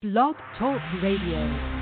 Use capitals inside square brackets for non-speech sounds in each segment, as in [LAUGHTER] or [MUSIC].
Blog Talk Radio.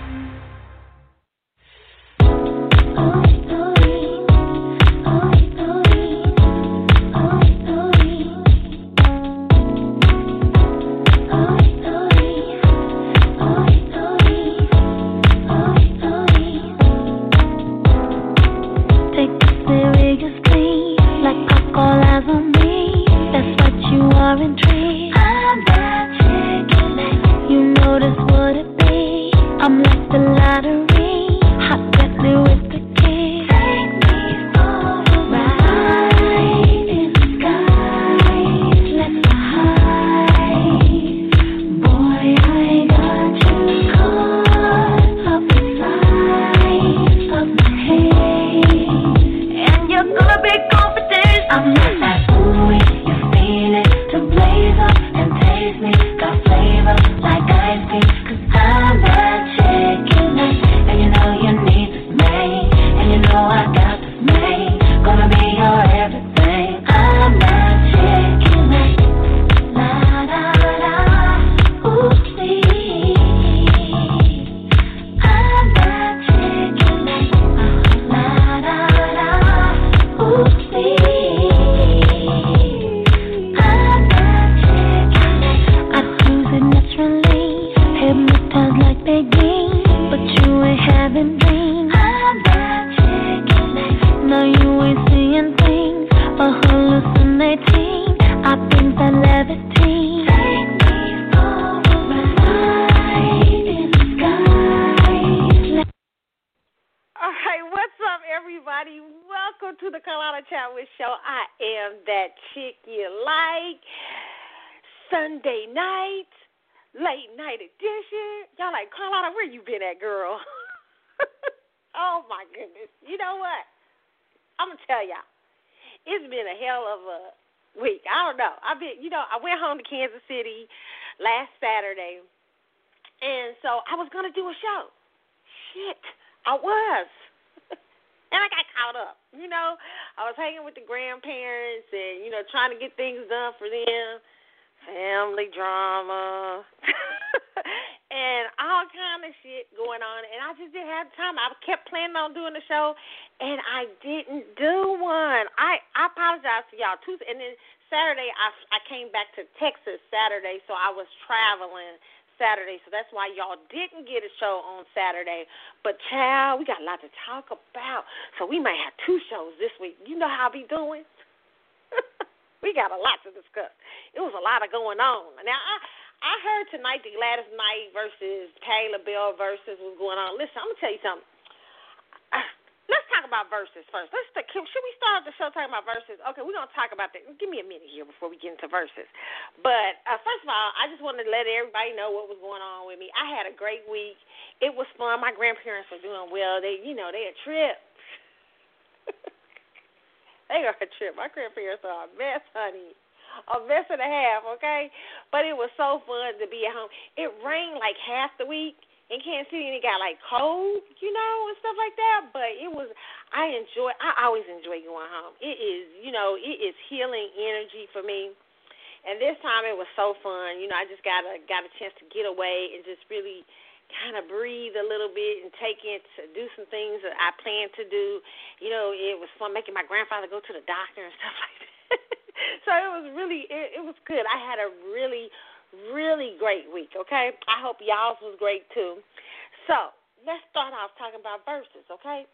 And so I was gonna do a show. Shit, I was. [LAUGHS] and I got caught up. You know, I was hanging with the grandparents and you know trying to get things done for them, family drama, [LAUGHS] and all kind of shit going on. And I just didn't have time. I kept planning on doing the show, and I didn't do one. I I apologize to y'all. Tuesday and then Saturday I I came back to Texas Saturday, so I was traveling Saturday, so that's why y'all didn't get a show on Saturday. But child, we got a lot to talk about, so we might have two shows this week. You know how I be doing. [LAUGHS] we got a lot to discuss. It was a lot of going on. Now I. I heard tonight the Gladys Knight versus Taylor Bell versus was going on. Listen, I'm gonna tell you something let's talk about verses first. Let's can, should we start the show talking about verses? Okay, we're gonna talk about that. Give me a minute here before we get into verses. But uh, first of all, I just wanted to let everybody know what was going on with me. I had a great week. It was fun. My grandparents are doing well. They, you know, they a trip. [LAUGHS] they are a trip. My grandparents are a mess, honey. A mess and a half, okay? But it was so fun to be at home. It rained like half the week in Kansas City and it got like cold, you know, and stuff like that. But it was I enjoy I always enjoy going home. It is, you know, it is healing energy for me. And this time it was so fun. You know, I just got a got a chance to get away and just really kind of breathe a little bit and take it to do some things that I planned to do. You know, it was fun making my grandfather go to the doctor and [LAUGHS] stuff like that. so it was really it, it was good. I had a really really great week, okay? I hope y'all's was great too. So let's start off talking about verses, okay?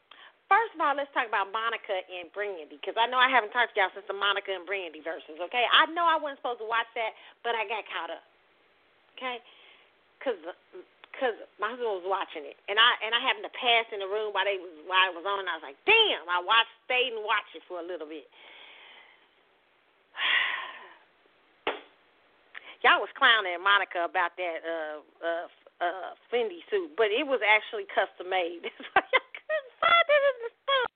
First of all, let's talk about Monica and Brandy because I know I haven't talked to y'all since the Monica and Brandy verses, okay? I know I wasn't supposed to watch that, but I got caught up, okay? Because because my husband was watching it, and I and I happened to pass in the room while they was while it was on, and I was like, damn, I watched, stayed and watched it for a little bit. y'all was clowning Monica about that uh uh uh Fendi suit, but it was actually custom made. [LAUGHS] Find it in the store.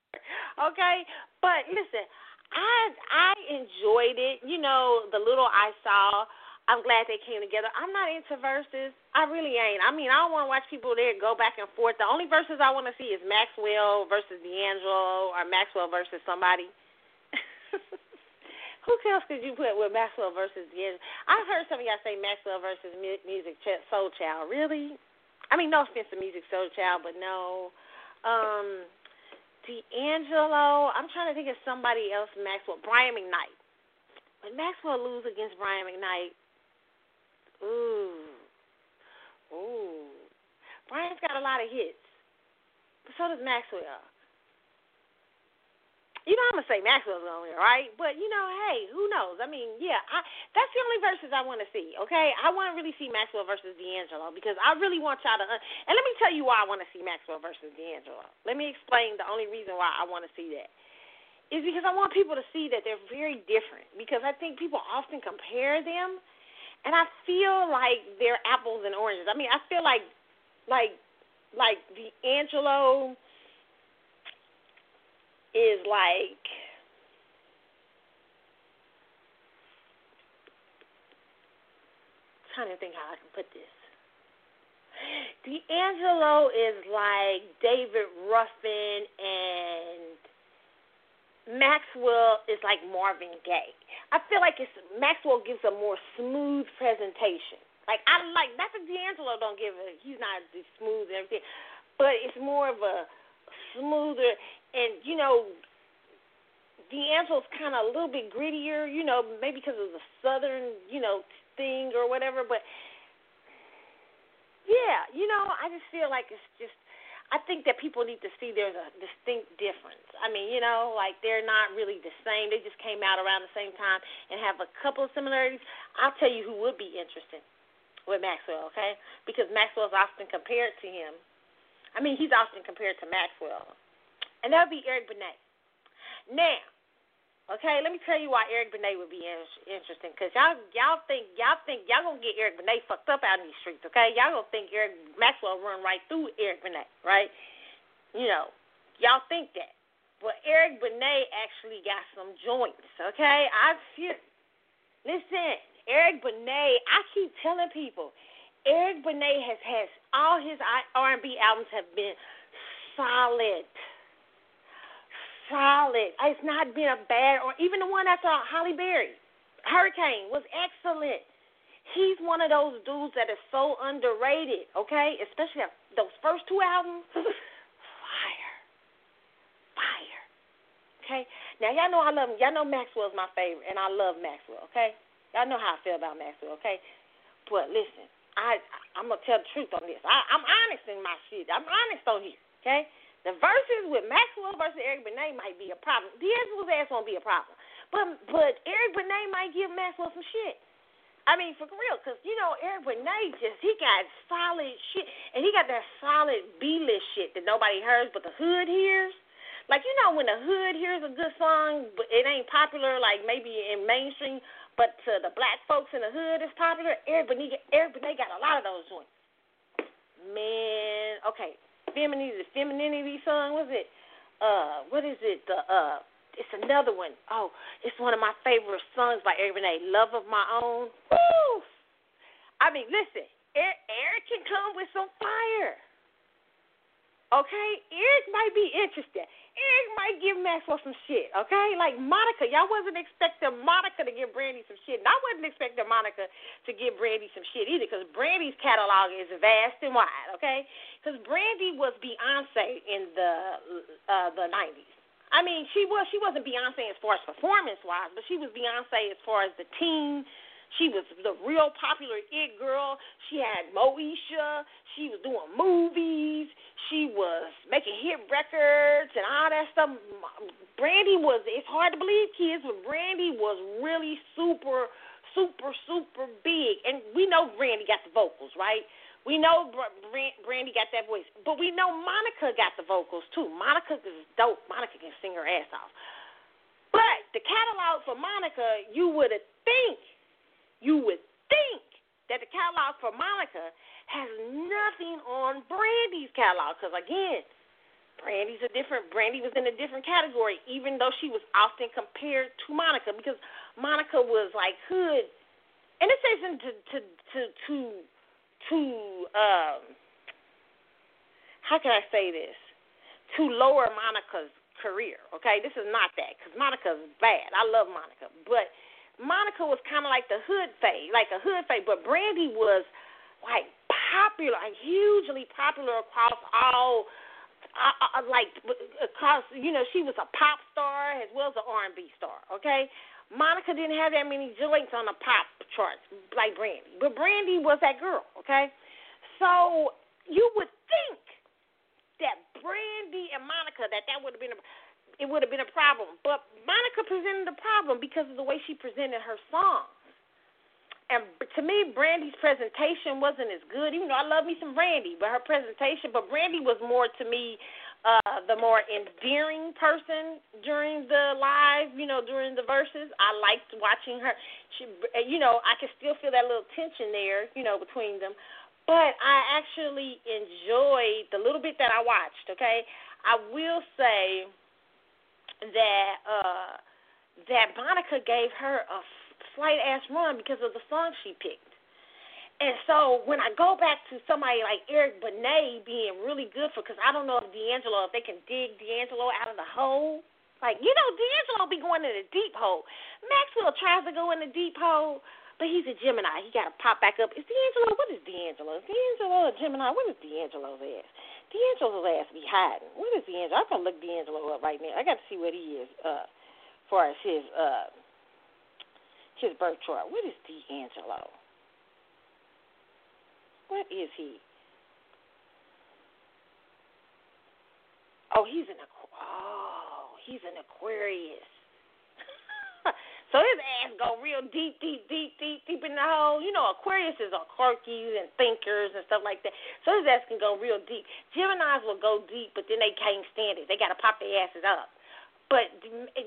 Okay? But listen, I I enjoyed it. You know, the little I saw I'm glad they came together. I'm not into verses. I really ain't. I mean, I don't want to watch people there go back and forth. The only verses I want to see is Maxwell versus D'Angelo or Maxwell versus somebody who else could you put with Maxwell versus D'Angelo? I heard some of y'all say Maxwell versus Music Soul Child. Really? I mean, no offense to Musiq Soulchild, but no. Um, D'Angelo. I'm trying to think of somebody else. Maxwell. Brian McKnight. When Maxwell lose against Brian McKnight, ooh, ooh. Brian's got a lot of hits, but so does Maxwell you know I'm gonna say Maxwell's on here, right? But you know, hey, who knows? I mean, yeah, I, that's the only verses I want to see. Okay, I want to really see Maxwell versus D'Angelo because I really want y'all to. and let me tell you why I want to see Maxwell versus D'Angelo. Let me explain the only reason why I want to see that is because I want people to see that they're very different. Because I think people often compare them, and I feel like they're apples and oranges. I mean, I feel like, like, like D'Angelo is like I'm trying to think how I can put this. D'Angelo is like David Ruffin and Maxwell is like Marvin Gaye. I feel like it's Maxwell gives a more smooth presentation. Like I like that's what D'Angelo don't give a he's not smooth and everything. But it's more of a smoother and you know, D'Angelo's kind of a little bit grittier, you know, maybe because of the southern, you know, thing or whatever. But yeah, you know, I just feel like it's just. I think that people need to see there's a distinct difference. I mean, you know, like they're not really the same. They just came out around the same time and have a couple of similarities. I'll tell you who would be interesting with Maxwell, okay? Because Maxwell's often compared to him. I mean, he's often compared to Maxwell and that would be Eric Benet. Now, okay, let me tell you why Eric Benet would be in- interesting. Cause y'all y'all think y'all think y'all gonna get Eric Benet fucked up out in these streets, okay? Y'all gonna think Eric Maxwell run right through Eric Benet, right? You know, y'all think that, but Eric Benet actually got some joints, okay? I feel. Listen, Eric Benet. I keep telling people, Eric Benet has has all his R&B albums have been solid solid. It's not been a bad, or even the one after Halle Berry, Hurricane was excellent. He's one of those dudes that is so underrated, okay? Especially those first two albums. [LAUGHS] Fire. Fire. Okay? Now, y'all know I love him. Y'all know Maxwell's my favorite, and I love Maxwell, okay? Y'all know how I feel about Maxwell, okay? But listen, I, I'm going to tell the truth on this. I, I'm honest in my shit. I'm honest on here, okay? The verses with Maxwell versus Eric Benet might be a problem. D'Angelo's ass won't be a problem. But but Eric Benet might give Maxwell some shit. I mean, for real, because, you know, Eric Benet just, he got solid shit. And he got that solid B-list shit that nobody hears but the hood hears. Like, you know, when the hood hears a good song, but it ain't popular, like maybe in mainstream, but to the black folks in the hood, it's popular. Eric Benet, Eric Benet got a lot of those joints. Man, okay femininity, the femininity song. Was it? Uh, what is it? The uh, it's another one. Oh, it's one of my favorite songs by Eric Benet, "Love of My Own." Woo! I mean, listen, Eric can come with some fire. Okay, Eric might be interested. Eric might give Maxwell some shit, okay? Like Monica, y'all wasn't expecting Monica to give Brandy some shit, and I wasn't expecting Monica to give Brandy some shit either, because Brandy's catalog is vast and wide, okay? Because Brandy was Beyonce in the uh, the '90s. I mean, she was she wasn't Beyonce as far as performance wise, but she was Beyonce as far as the teen she was the real popular it girl. She had Moesha. She was doing movies. She was making hit records and all that stuff. Brandy was, it's hard to believe, kids, but Brandy was really super, super, super big. And we know Brandy got the vocals, right? We know Brandy got that voice, but we know Monica got the vocals too. Monica is dope. Monica can sing her ass off. But the catalog for Monica, you would have think you would think that the catalog for Monica has nothing on Brandy's catalog because again, Brandy's a different. Brandy was in a different category, even though she was often compared to Monica because Monica was like hood, and this isn't to to to to to um how can I say this to lower Monica's career. Okay, this is not that because Monica's bad. I love Monica, but Monica was kind of like the hood fade, like a hood fade, but Brandy was like popular, like hugely popular across all. Uh, uh, like across, you know, she was a pop star as well as an R&B star. Okay, Monica didn't have that many joints on the pop charts like Brandy, but Brandy was that girl. Okay, so you would think that Brandy and Monica that that would have been a, it would have been a problem. But Monica presented the problem because of the way she presented her songs. And to me, Brandy's presentation wasn't as good. Even though I love me some Brandy, but her presentation, but Brandy was more to me uh the more endearing person during the live, you know, during the verses. I liked watching her. She, you know, I could still feel that little tension there, you know, between them. But I actually enjoyed the little bit that I watched. Okay, I will say that uh, that Monica gave her a slight ass run because of the song she picked. And so when I go back to somebody like Eric Benet being really good for, because I don't know if D'Angelo, if they can dig D'Angelo out of the hole. Like, you know, D'Angelo be going in a deep hole. Maxwell tries to go in the deep hole, but he's a Gemini. He got to pop back up. Is D'Angelo, what is D'Angelo? Is D'Angelo a Gemini? What is D'Angelo's ass? D'Angelo's ass be hiding. What is D'Angelo? I'm gonna look D'Angelo up right now. I got to see what he is, uh, far as his uh, his birth chart. What is D'Angelo? What is he? Oh, he's an oh, he's an Aquarius. So his ass go real deep, deep, deep, deep, deep in the hole. You know, Aquariuses are quirky and thinkers and stuff like that. So his ass can go real deep. Gemini's will go deep, but then they can't stand it. They got to pop their asses up. But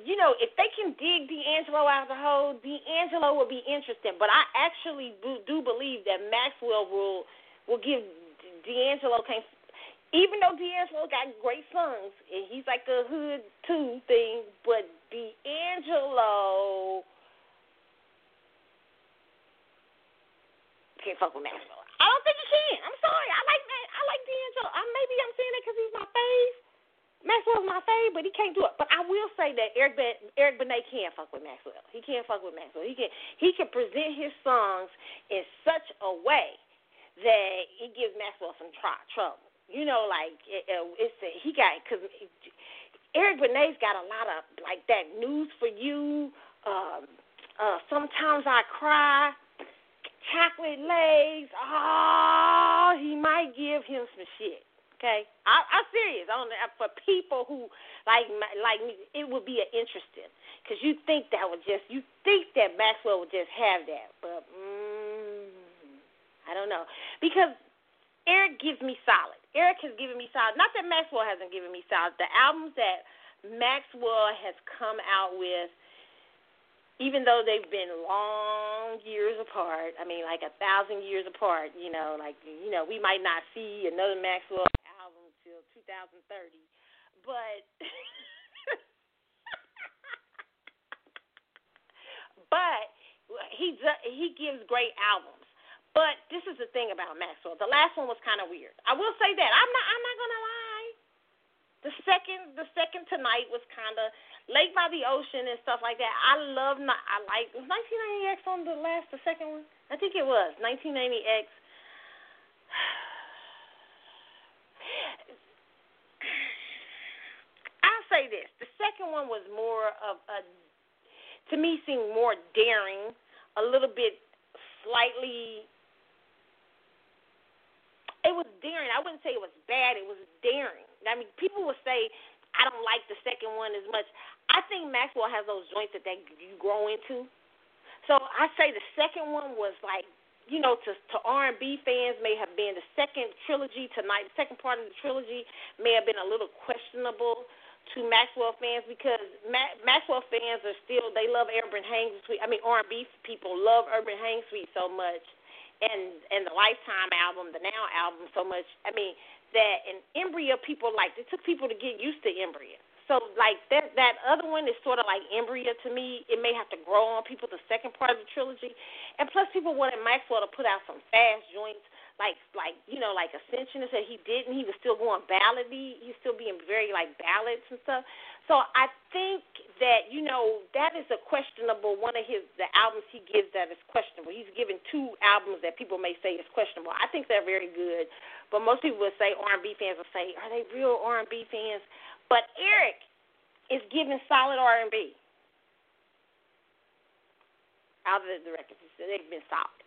you know, if they can dig D'Angelo out of the hole, D'Angelo will be interesting. But I actually do believe that Maxwell will will give D'Angelo can't even though D'Angelo got great songs and he's like a hood too thing, but D'Angelo can't fuck with Maxwell. I don't think he can. I'm sorry. I like. I like D'Angelo. Maybe I'm saying that because he's my fave. Maxwell's my fave, but he can't do it. But I will say that Eric ben, Eric Benet can fuck with Maxwell. He can't fuck with Maxwell. He can he can present his songs in such a way that it gives Maxwell some tr- trouble. You know, like it, it's a, he got because Eric Benet's got a lot of like that news for you. Um, uh, sometimes I cry. Chocolate legs. Oh, he might give him some shit. Okay, I, I'm serious. On for people who like like me, it would be interesting because you think that would just you think that Maxwell would just have that, but mm, I don't know because Eric gives me solid. Eric has given me solid. Not that Maxwell hasn't given me solid. The albums that Maxwell has come out with, even though they've been long years apart, I mean, like a thousand years apart, you know, like, you know, we might not see another Maxwell album till 2030. But. [LAUGHS] but he he gives great albums. But this is the thing about Maxwell. The last one was kind of weird. I will say that. I'm not. I'm not gonna lie. The second, the second tonight was kind of Lake by the Ocean and stuff like that. I love. I like. Was 1990X on the last, the second one? I think it was 1990X. [SIGHS] I'll say this: the second one was more of a, to me, seemed more daring, a little bit slightly it was daring. I wouldn't say it was bad. It was daring. I mean, people would say I don't like the second one as much. I think Maxwell has those joints that they you grow into. So I say the second one was like, you know, to to R and B fans may have been the second trilogy tonight. The second part of the trilogy may have been a little questionable to Maxwell fans because Ma- Maxwell fans are still they love Urban Hang Suite. I mean R and B people love Urban Hang Suite so much and and the Lifetime album, the Now album, so much. I mean that and Embrya people like it took people to get used to Embrya. So like that that other one is sort of like embryo to me. It may have to grow on people the second part of the trilogy, and plus people wanted Maxwell to put out some fast joints like like you know like Ascension And said he didn't. He was still going ballady. He's still being very like ballads and stuff. So I think that you know that is a questionable one of his the albums he gives that is questionable. He's given two albums that people may say is questionable. I think they're very good, but most people would say R&B fans will say, are they real R&B fans? But Eric is giving solid R&B out of the records. They've been solid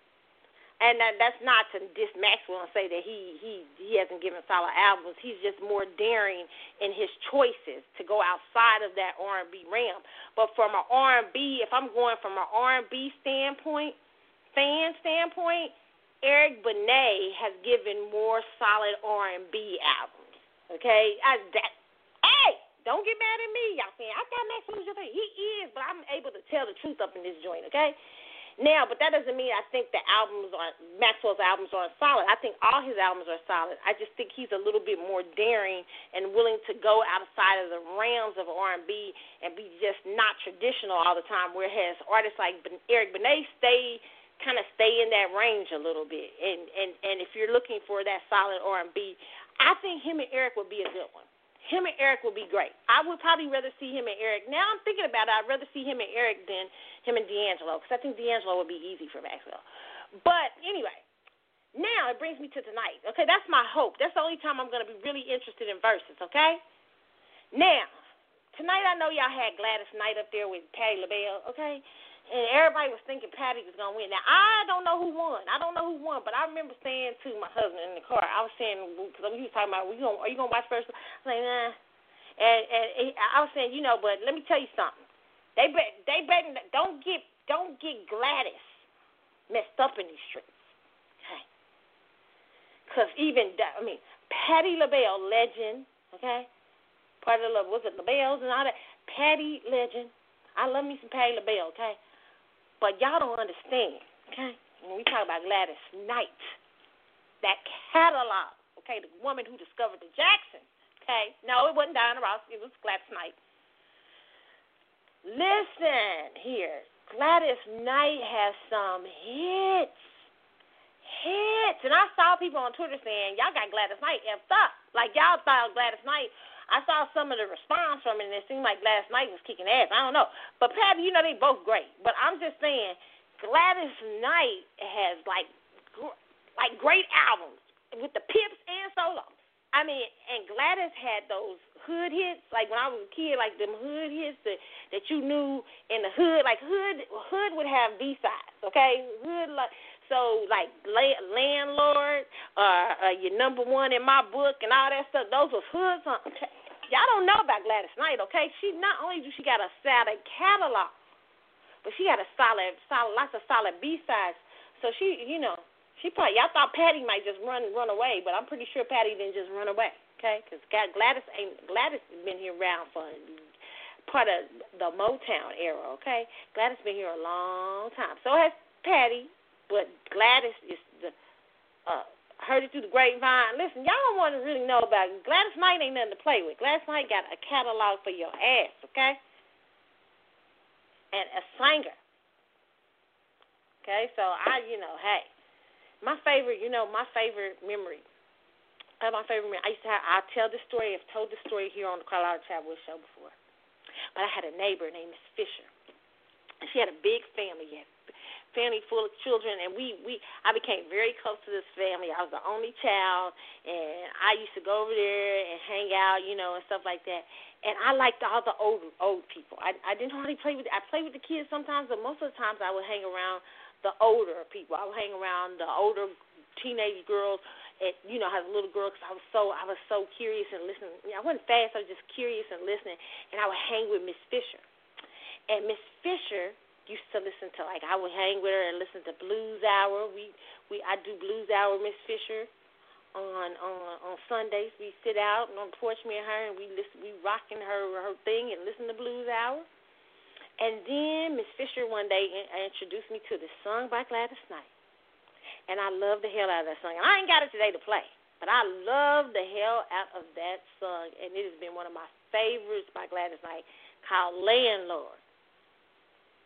and that, that's not to diss Maxwell and say that he he he hasn't given solid albums. He's just more daring in his choices to go outside of that R and B realm. But from an R and B, if I'm going from an R and B standpoint, fan standpoint, Eric Benet has given more solid R and B albums. Okay, I, that, don't get mad at me, y'all saying I got Maxwell just he is, but I'm able to tell the truth up in this joint. Okay. Now, but that doesn't mean I think the albums are Maxwell's albums are solid. I think all his albums are solid. I just think he's a little bit more daring and willing to go outside of the realms of R&B and be just not traditional all the time. Whereas artists like Eric Benet stay kind of stay in that range a little bit. And and and if you're looking for that solid R&B, I think him and Eric would be a good one him and Eric would be great. I would probably rather see him and Eric. Now I'm thinking about it. I'd rather see him and Eric than him and D'Angelo because I think D'Angelo would be easy for Maxwell. But anyway, now it brings me to tonight. Okay, that's my hope. That's the only time I'm going to be really interested in verses. Okay. Now, tonight I know y'all had Gladys Knight up there with Patti LaBelle. Okay and everybody was thinking Patti was gonna win. Now I don't know who won. I don't know who won, but I remember saying to my husband in the car, I was saying because he was talking about, "We going are you gonna watch first? I was like, nah. And and I was saying, you know, but let me tell you something. They bet they betting don't get don't get Gladys messed up in these streets. Okay. Cause even I mean Patti LaBelle legend, okay. Part of the was it LaBelle's and all that. Patti legend. I love me some Patti LaBelle, okay. But y'all don't understand, okay? When we talk about Gladys Knight, that catalog, okay, the woman who discovered the Jacksons, okay? No, it wasn't Diana Ross, it was Gladys Knight. Listen here, Gladys Knight has some hits. Hits. And I saw people on Twitter saying, y'all got Gladys Knight effed up. Like, y'all thought Gladys Knight I saw some of the response from it, and it seemed like last night was kicking ass. I don't know, but Patti, you know they both great. But I'm just saying, Gladys Knight has like like great albums with the pips and solo. I mean, and Gladys had those hood hits, like when I was a kid, like them hood hits that that you knew in the hood. Like hood, hood would have B sides, okay? Hood like so like landlord, uh, uh, your number one in my book, and all that stuff. Those was hood songs. [LAUGHS] Y'all don't know about Gladys Knight, okay? She not only do she got a solid catalog, but she got a solid, solid, lots of solid B sides. So she, you know, she probably y'all thought Patti might just run run away, but I'm pretty sure Patti didn't just run away, okay? Because Gladys ain't Gladys been here around for part of the Motown era, okay? Gladys been here a long time. So has Patti, but Gladys is the uh, heard it through the grapevine. Listen, y'all don't want to really know about it. Gladys Knight ain't nothing to play with. Gladys Knight got a catalog for your ass, okay? And a singer. Okay, so I, you know, hey, my favorite, you know, my favorite memory. Uh, my favorite memory. I used to have. I tell this story. I've told this story here on the Colorado Travel Show before. But I had a neighbor named Miss Fisher. She had a big family. She family full of children, and we we I became very close to this family. I was the only child, and I used to go over there and hang out, you know, and stuff like that. And I liked all the old old people. I I didn't hardly play with I played with the kids sometimes, but most of the times I would hang around the older people. I would hang around the older teenage girls. And you know, as a little girl, because I was so I was so curious and listening. I wasn't fast. I was just curious and listening. And I would hang with Miss Fisher. And Miss Fisher used to listen to like I would hang with her and listen to Blues Hour. We we I do Blues Hour Miss Fisher on on on Sundays. We sit out on the porch me and her and we listen we rocking her her thing and listen to Blues Hour. And then Miss Fisher one day introduced me to this song by Gladys Knight. And I love the hell out of that song. And I ain't got it today to play. But I love the hell out of that song, and it has been one of my favorites by Gladys Knight called Landlord.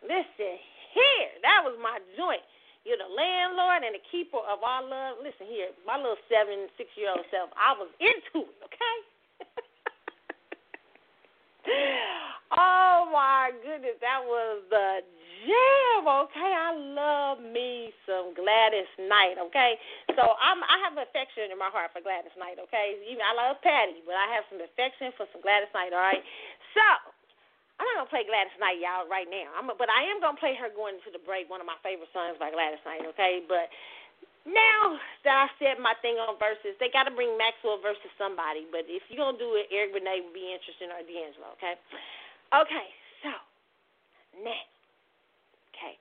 Listen here, that was my joint. You're the landlord and the keeper of our love. Listen here, my little seven, six year old self, I was into it, okay? [LAUGHS] oh my goodness, that was the jam, okay? I love me some Gladys Knight, okay? So I'm I have affection in my heart for Gladys Knight, okay? Even I love Patty, but I have some affection for some Gladys Knight, all right? So I'm not gonna play Gladys Knight, y'all, right now. I'm, but I am gonna play her going into the break, one of my favorite songs by Gladys Knight, okay? But now that I said my thing on verses, they got to bring Maxwell versus somebody. But if you're to do it, Eric Benet would be interested or D'Angelo, okay? Okay, so next. Okay,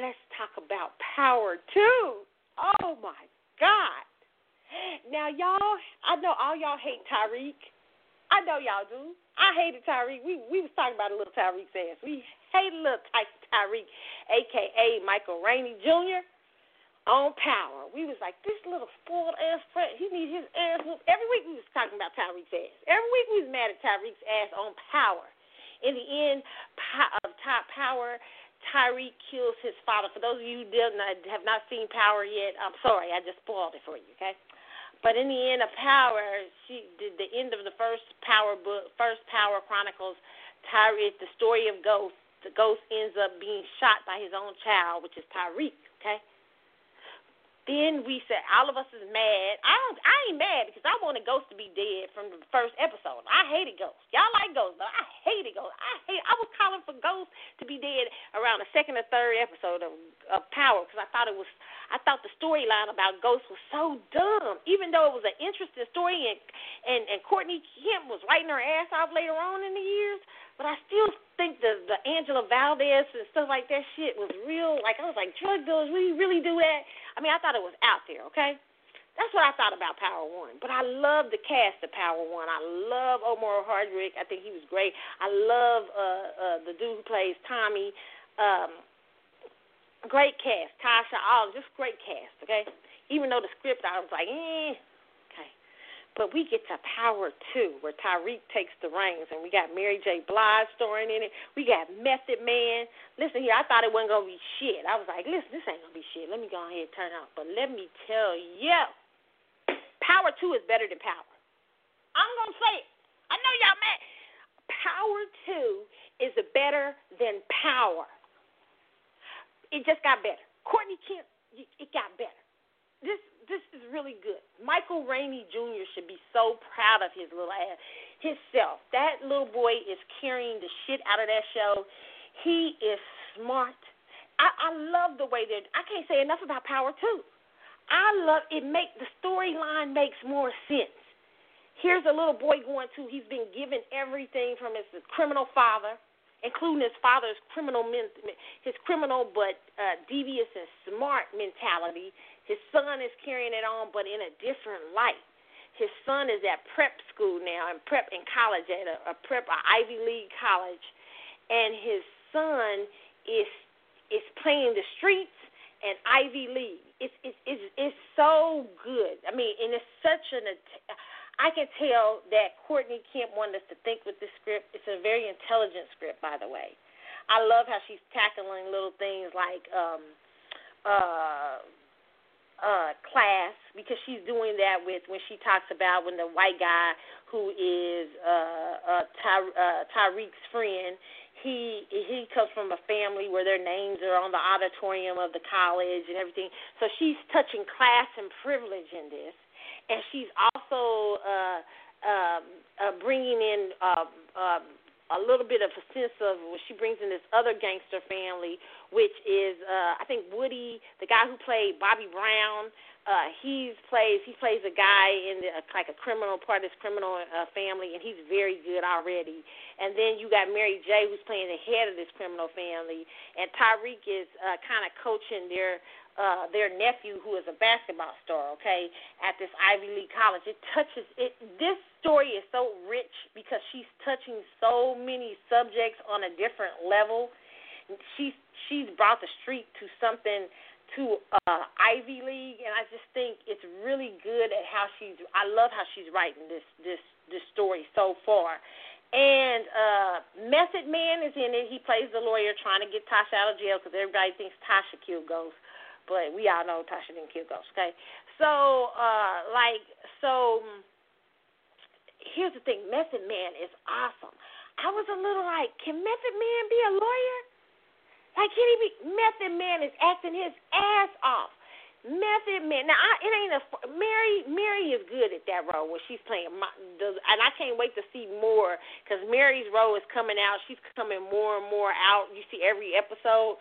let's talk about Power 2. Oh, my God. Now, y'all, I know all y'all hate Tariq. I know y'all do. I hated Tariq. We we was talking about a little Tariq's ass. We hated little Tariq, a.k.a. Michael Rainey Jr on power. We was like, this little spoiled ass friend, he need his ass whooped. Every week we was talking about Tariq's ass. Every week we was mad at Tariq's ass on power. In the end, of top power, Tariq kills his father. For those of you who not, have not seen Power yet, I'm sorry, I just spoiled it for you, okay? But in the end of Power, she did the end of the first Power book, first Power Chronicles. Tariq, the story of Ghost. The Ghost ends up being shot by his own child, which is Tariq. Okay, then we said all of us is mad. I don't. I ain't mad because I wanted Ghost to be dead from the first episode. I hated Ghost. Y'all like Ghost, but I hated Ghost. I hate. I was calling for Ghost to be dead around the second or third episode of, of Power because I thought it was. I thought the storyline about Ghost was so dumb. Even though it was an interesting story and and and Courtney Kemp was writing her ass off later on in the years, but I still think the the Angela Valdez and stuff like that shit was real. Like I was like, drug dealers, we really do that? I mean, I thought it was out there, okay? That's what I thought about Power One. But I love the cast of Power One. I love Omari Hardwick. I think he was great. I love uh, uh, the dude who plays Tommy. Um, great cast. Tasha, all just great cast. Okay. Even though the script, I was like, eh, but we get to Power 2, where Tariq takes the reins, and we got Mary J. Blige starring in it. We got Method Man. Listen here, I thought it wasn't to be shit. I was like, listen, this ain't to be shit. Let me go ahead and turn off. But let me tell you, Power 2 is better than Power. I'm to say it. I know y'all mad. Power 2 is better than Power. It just got better. Courtney Kemp, it got better. This this is really good. Michael Rainey Jr. should be so proud of his little ass, himself. That little boy is carrying the shit out of that show. He is smart. I, I love the way that I can't say enough about Power Two. I love it. Make the storyline makes more sense. Here's a little boy going to. He's been given everything from his criminal father including his father's criminal his criminal but uh, devious and smart mentality. His son is carrying it on, but in a different light. His son is at prep school now, and prep in college at a, a prep, a Ivy League college, and his son is is playing the streets and Ivy League. It's it's it's, it's so good. I mean, and it's such an I can tell that Courtney Kemp wanted us to think with this script. It's a very intelligent script, by the way. I love how she's tackling little things like um, uh, uh, class because she's doing that with when she talks about when the white guy who is uh, uh, Ty- uh, Tariq's friend. He he comes from a family where their names are on the auditorium of the college and everything. So she's touching class and privilege in this and she's also uh, um, uh, bringing in uh, uh, a little bit of a sense of well, she brings in this other gangster family, which is uh, I think Woody, the guy who played Bobby Brown. Uh, he plays he plays a guy in the, like a criminal part of this criminal uh, family, and he's very good already. And then you got Mary J, who's playing the head of this criminal family, and Tariq is uh, kind of coaching their uh, their nephew, who is a basketball star, okay, at this Ivy League college. It touches it. This story is so rich because she's touching so many subjects on a different level. She's she's brought the street to something to uh, Ivy League, and I just think it's really good at how she's. I love how she's writing this this this story so far. And uh, Method Man is in it. He plays the lawyer trying to get Tasha out of jail because everybody thinks Tasha killed Ghost, but we all know Tasha didn't kill Ghost. Okay, so uh, like so. Here's the thing, Method Man is awesome. I was a little like, can Method Man be a lawyer? Like, can he be? Method Man is acting his ass off. Method Man. Now, I, it ain't a Mary. Mary is good at that role when she's playing. My, the, and I can't wait to see more because Mary's role is coming out. She's coming more and more out. You see every episode.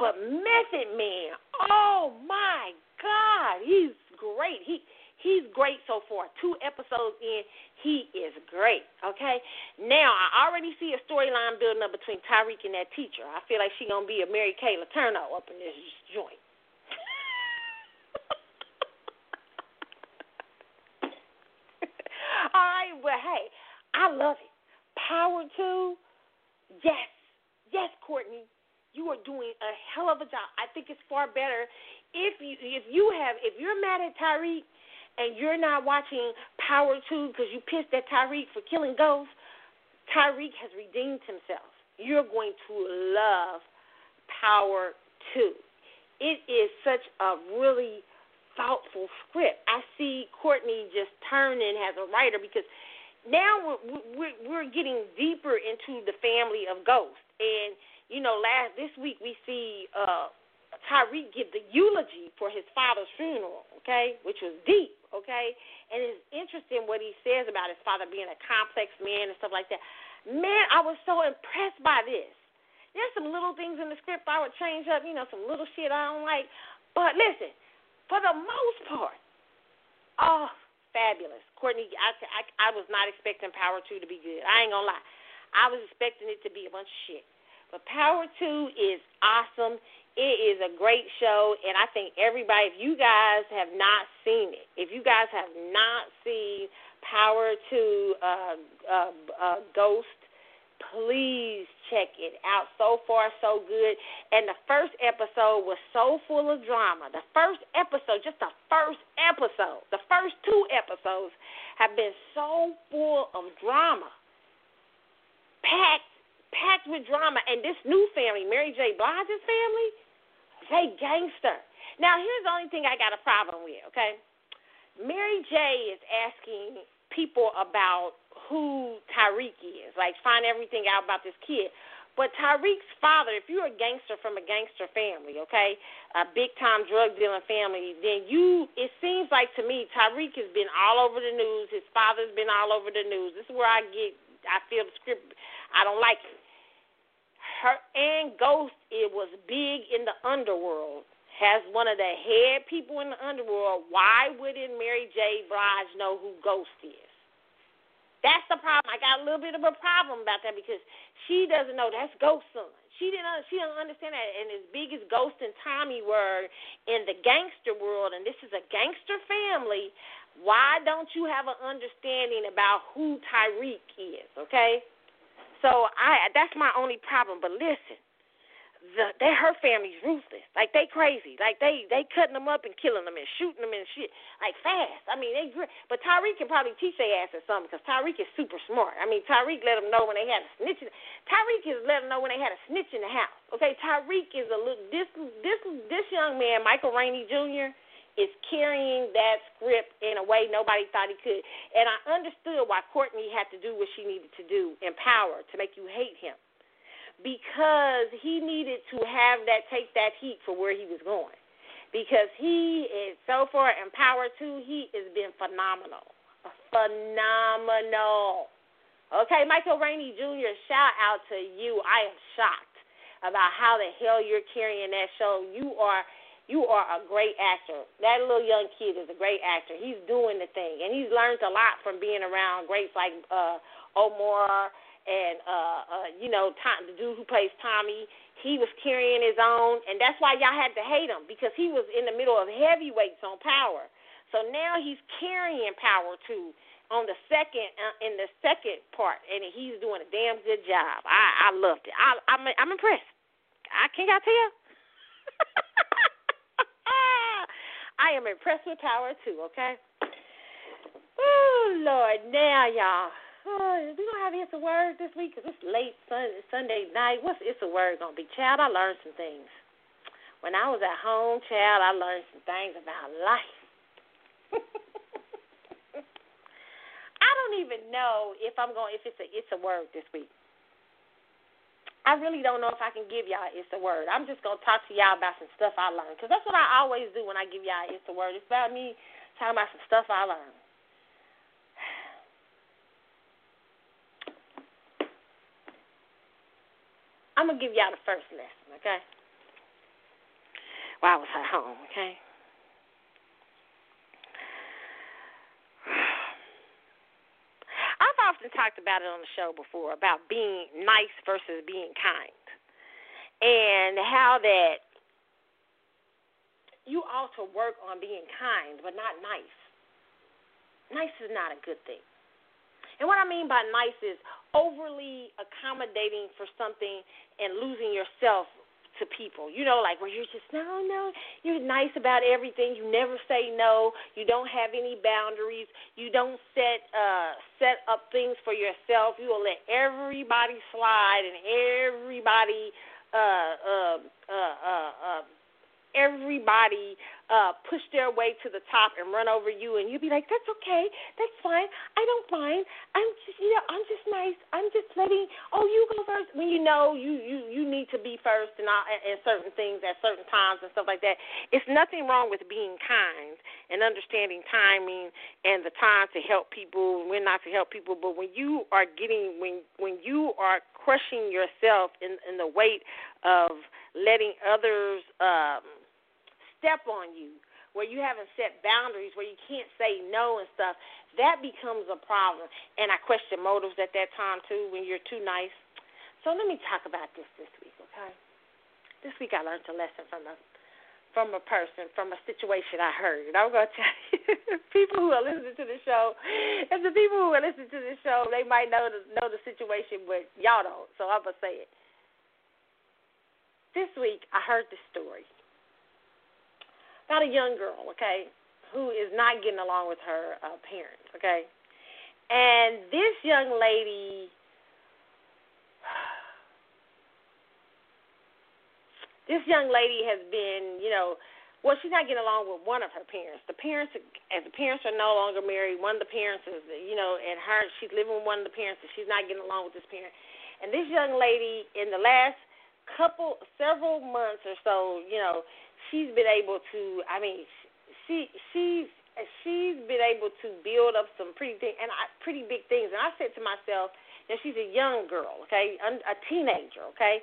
But Method Man, oh my God, he's great. He He's great so far. Two episodes in, he is great. Okay. Now I already see a storyline building up between Tariq and that teacher. I feel like she gonna be a Mary Kay Letourneau up in this joint. [LAUGHS] All right, well, hey, I love it. Power to, yes, yes, Courtney, you are doing a hell of a job. I think it's far better if you if you have if you're mad at Tariq and you're not watching Power 2 because you pissed at Tariq for killing Ghost, Tariq has redeemed himself. You're going to love Power 2. It is such a really thoughtful script. I see Courtney just turning as a writer because now we're, we're, we're getting deeper into the family of Ghost. And, you know, last this week we see uh, Tariq give the eulogy for his father's funeral, okay, which was deep okay? And it's interesting what he says about his father being a complex man and stuff like that. Man, I was so impressed by this. There's some little things in the script I would change up, you know, some little shit I don't like. But listen, for the most part, oh, fabulous. Courtney, I, I, I was not expecting Power 2 to be good. I ain't to lie. I was expecting it to be a bunch of shit. But Power 2 is awesome. It is a great show, and I think everybody, if you guys have not seen it, if you guys have not seen Power to uh, uh, uh, Ghost, please check it out. So far, so good. And the first episode was so full of drama. The first episode, just the first episode, the first two episodes have been so full of drama, packed packed with drama. And this new family, Mary J. Blige's family, they gangster. Now, here's the only thing I got a problem with, okay? Mary J. is asking people about who Tariq is, like find everything out about this kid. But Tariq's father, if you're a gangster from a gangster family, okay, a big time drug dealing family, then you, it seems like to me, Tariq has been all over the news. His father's been all over the news. This is where I get, I feel the script, I don't like it her and Ghost it was big in the underworld. Has one of the head people in the underworld. Why wouldn't Mary J. Blige know who Ghost is? That's the problem. I got a little bit of a problem about that because she doesn't know that's Ghost son. She didn't. She don't understand that. And as big as Ghost and Tommy were in the gangster world, and this is a gangster family, why don't you have an understanding about who Tariq is? Okay. So I that's my only problem. But listen, the they her family's ruthless. Like they crazy. Like they they cutting them up and killing them and shooting them and shit like fast. I mean they. But Tariq can probably teach their ass or something because Tariq is super smart. I mean Tariq let them know when they had a snitch. In, Tariq is let them know when they had a snitch in the house. Okay, Tariq is a little this this this young man Michael Rainey Jr is carrying that script in a way nobody thought he could. And I understood why Courtney had to do what she needed to do in power to make you hate him. Because he needed to have that take that heat for where he was going. Because he is so far in power too, he has been phenomenal. Phenomenal. Okay, Michael Rainey Jr., shout out to you. I am shocked about how the hell you're carrying that show. You are you are a great actor. That little young kid is a great actor. He's doing the thing, and he's learned a lot from being around greats like uh, Omar and uh, uh, you know Tom, the dude who plays Tommy. He was carrying his own, and that's why y'all had to hate him because he was in the middle of heavyweights on Power. So now he's carrying Power too on the second uh, in the second part, and he's doing a damn good job. I I loved it. I I'm I'm impressed. I can't I tell. [LAUGHS] I am impressed with power too. Okay. Oh Lord, now y'all. Oh, we gonna have it's a word this week because it's late Sunday, Sunday night. What's it's a word gonna be? Child, I learned some things. When I was at home, child, I learned some things about life. [LAUGHS] I don't even know if I'm going if it's a it's a word this week. I really don't know if I can give y'all it's a word. I'm just gonna talk to y'all about some stuff I learned because that's what I always do when I give y'all it's a word. It's about me talking about some stuff I learned. [SIGHS] I'm gonna give y'all the first lesson, okay? While I was at home, okay? I've often talked about it on the show before about being nice versus being kind, and how that you ought to work on being kind, but not nice. Nice is not a good thing. And what I mean by nice is overly accommodating for something and losing yourself to people. You know, like where you're just no, no, you're nice about everything. You never say no. You don't have any boundaries. You don't set uh set up things for yourself. You will let everybody slide and everybody uh uh uh uh, uh everybody uh push their way to the top and run over you and you'd be like that's okay. That's fine. I don't mind. I'm just you know i'm just nice. I'm just letting oh you go first. When you know you you you need to be first and all and certain things at certain times and stuff like that. It's nothing wrong with being kind and understanding timing and the time to help people and when not to help people but when you are getting when when you are crushing yourself in in the weight of letting others um step on you, where you haven't set boundaries, where you can't say no and stuff, that becomes a problem. And I question motives at that time too when you're too nice. So let me talk about this this week, okay? This week I learned a lesson from a from a person, from a situation I heard. I'm gonna [LAUGHS] tell you, people who are listening to the show, and the people who are listening to the show, they might know the know the situation, but y'all don't. So I'm gonna say it. This week I heard this story, about a young girl, okay, who is not getting along with her uh, parents, okay? And this young lady, [SIGHS] this young lady has been, you know, well, she's not getting along with one of her parents. The parents, as the parents are no longer married, one of the parents is, you know, and her, she's living with one of the parents, and she's not getting along with this parent. And this young lady, in the last couple, several months or so, you know, she's been able to. I mean, she she's she's been able to build up some pretty thing and I, pretty big things. And I said to myself, that she's a young girl, okay, a teenager, okay.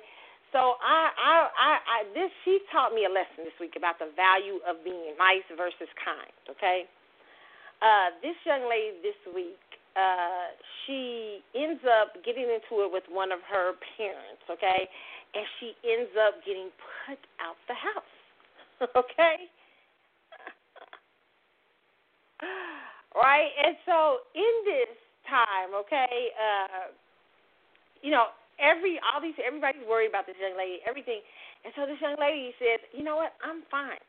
So I, I, I, I, this she taught me a lesson this week about the value of being nice versus kind. Okay, uh, this young lady this week, uh, she ends up getting into it with one of her parents. Okay, and she ends up getting put out the house. [LAUGHS] okay? right? And so in this time, okay, uh, you know, every all these everybody's worried about this young lady, everything. And so this young lady says, You know what, I'm fine.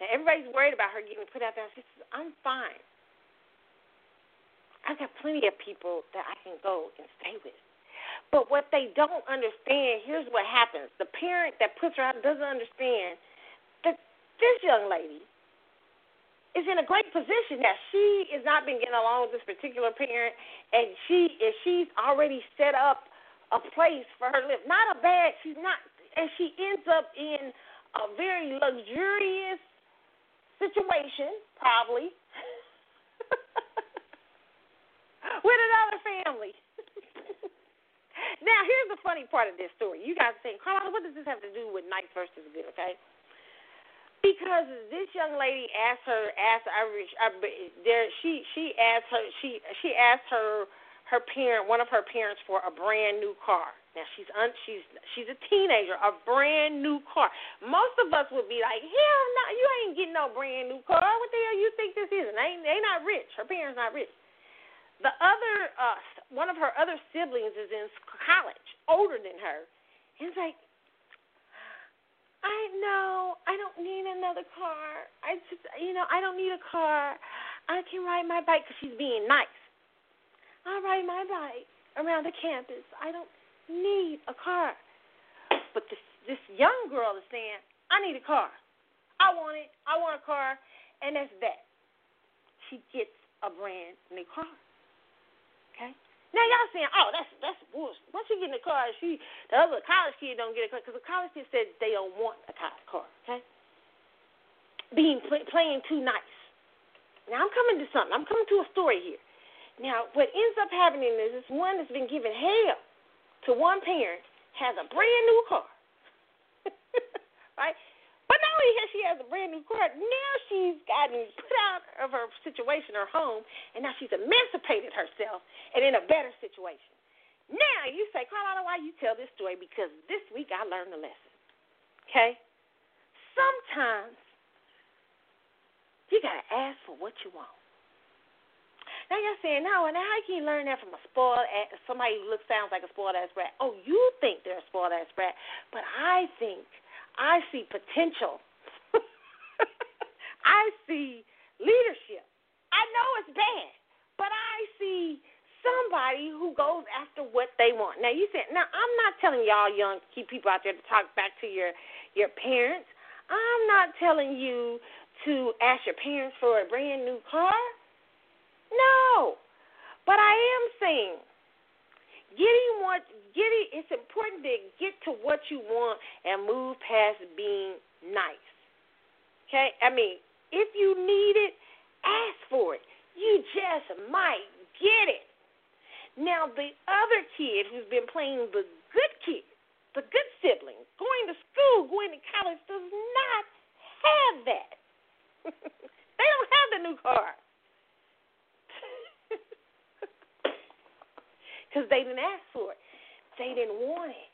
Now everybody's worried about her getting put out there. She says, I'm fine. I've got plenty of people that I can go and stay with. But what they don't understand, here's what happens. The parent that puts her out doesn't understand that this young lady is in a great position that she is not been getting along with this particular parent and she if she's already set up a place for her to live. Not a bad she's not and she ends up in a very luxurious situation, probably, [LAUGHS] with another family. Now, here's the funny part of this story. You guys think, Carla, what does this have to do with nice versus good? Okay. Because this young lady asked her, asked Irish, uh, there, she she asked her, she she asked her her parent, one of her parents, for a brand new car. Now she's un, she's she's a teenager, a brand new car. Most of us would be like, hell no, you ain't getting no brand new car. What the hell you think this is? And they they not rich. Her parents not rich. The other, uh, one of her other siblings is in college, older than her. It's like, I know I don't need another car. I just, you know, I don't need a car. I can ride my bike because she's being nice. I ride my bike around the campus. I don't need a car. But this this young girl is saying, I need a car. I want it. I want a car, and that's that. She gets a brand new car. Now y'all saying, oh, that's that's bullshit. Once you get in the car, she the other college kid don't get a car because the college kid said they don't want a car. Okay. Being play, playing too nice. Now I'm coming to something. I'm coming to a story here. Now what ends up happening is this one that's been given hell to one parent has a brand new car. [LAUGHS] right? Only has [LAUGHS] she has a brand new car, now she's gotten put out of her situation, her home, and now she's emancipated herself and in a better situation. Now you say, Carlotta, why you tell this story? Because this week I learned a lesson. Okay? Sometimes you gotta ask for what you want. Now you're saying, no, and how can you learn that from a spoiled ass, somebody who looks sounds like a spoiled ass brat? Oh, you think they're a spoiled ass brat, but I think I see potential. I see leadership. I know it's bad, but I see somebody who goes after what they want. Now you said, now I'm not telling y'all young keep people out there to talk back to your your parents. I'm not telling you to ask your parents for a brand new car. No. But I am saying getting what getting it's important to get to what you want and move past being nice. Okay? I mean, if you need it, ask for it. You just might get it. Now the other kid who's been playing the good kid, the good sibling, going to school, going to college, does not have that. [LAUGHS] they don't have the new car. [LAUGHS] because they didn't ask for it. They didn't want it.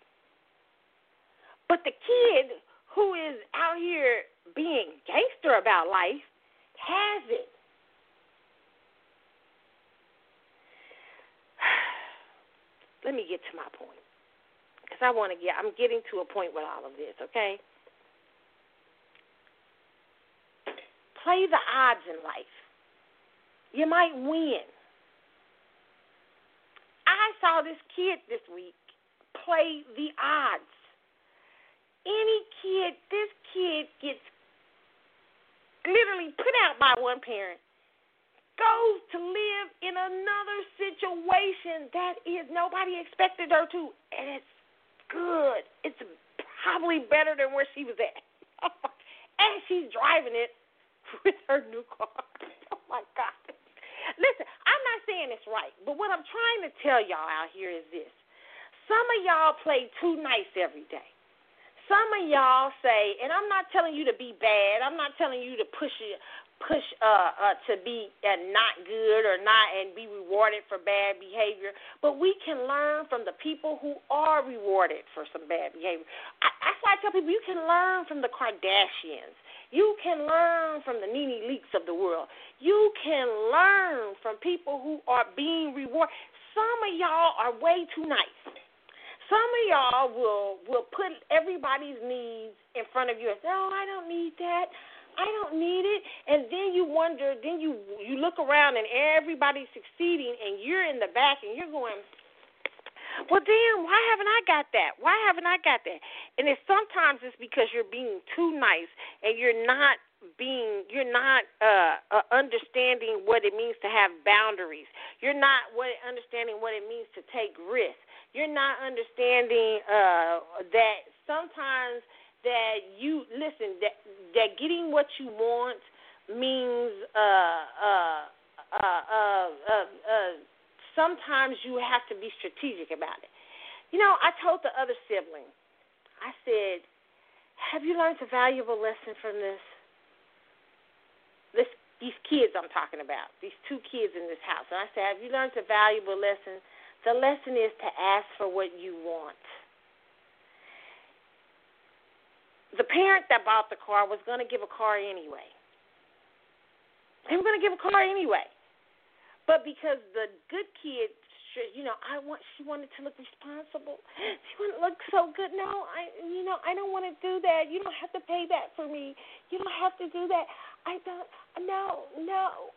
But the kid who is out here being gangster about life has it. [SIGHS] Let me get to my point. Because I want to get, I'm getting to a point with all of this, okay? Play the odds in life. You might win. I saw this kid this week play the odds. Any kid, this kid gets literally put out by one parent, goes to live in another situation that is nobody expected her to, and it's good. It's probably better than where she was at. [LAUGHS] and she's driving it with her new car. [LAUGHS] Oh my God. Listen, I'm not saying it's right, but what I'm trying to tell y'all out here is this. Some of y'all play too nice every day. Some of y'all say, and I'm not telling you to be bad. I'm not telling you to push it, push uh, uh, to be uh, not good or not and be rewarded for bad behavior. But we can learn from the people who are rewarded for some bad behavior. I, that's why I tell people you can learn from the Kardashians. You can learn from the NeNe Leakes of the world. You can learn from people who are being rewarded. Some of y'all are way too nice. Some of y'all will will put everybody's needs in front of you and say, "Oh, I don't need that. I don't need it." And then you wonder, then you you look around and everybody's succeeding, and you're in the back and you're going, well, damn, why haven't I got that? Why haven't I got that? And it's sometimes it's because you're being too nice and you're not being you're not uh, uh understanding what it means to have boundaries. You're not what understanding what it means to take risks. You're not understanding uh that sometimes that you listen that that getting what you want means uh uh uh uh uh, uh sometimes you have to be strategic about it. You know, I told the other sibling, I said, Have you learned a valuable lesson from this? This these kids I'm talking about, these two kids in this house. And I said, Have you learned a valuable lesson? The lesson is to ask for what you want. The parent that bought the car was going to give a car anyway. They were going to give a car anyway. But because the good kid you know, I want she wanted to look responsible. She wanted to look so good. No, I you know, I don't want to do that. You don't have to pay that for me. You don't have to do that. I don't no, no.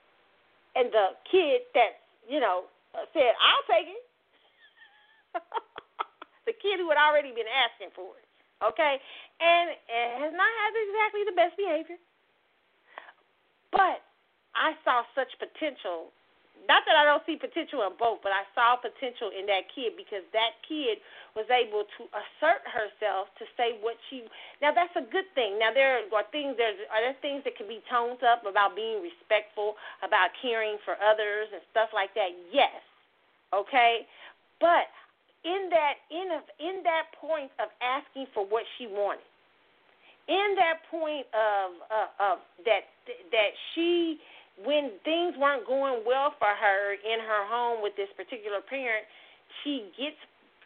And the kid that, you know, said, "I'll take it." [LAUGHS] the kid who had already been asking for it. Okay? And it has not had exactly the best behavior. But I saw such potential not that I don't see potential in both, but I saw potential in that kid because that kid was able to assert herself to say what she. Now that's a good thing. Now there are things there are there things that can be toned up about being respectful, about caring for others and stuff like that. Yes, okay, but in that in a, in that point of asking for what she wanted, in that point of uh, of that that she when things weren't going well for her in her home with this particular parent, she gets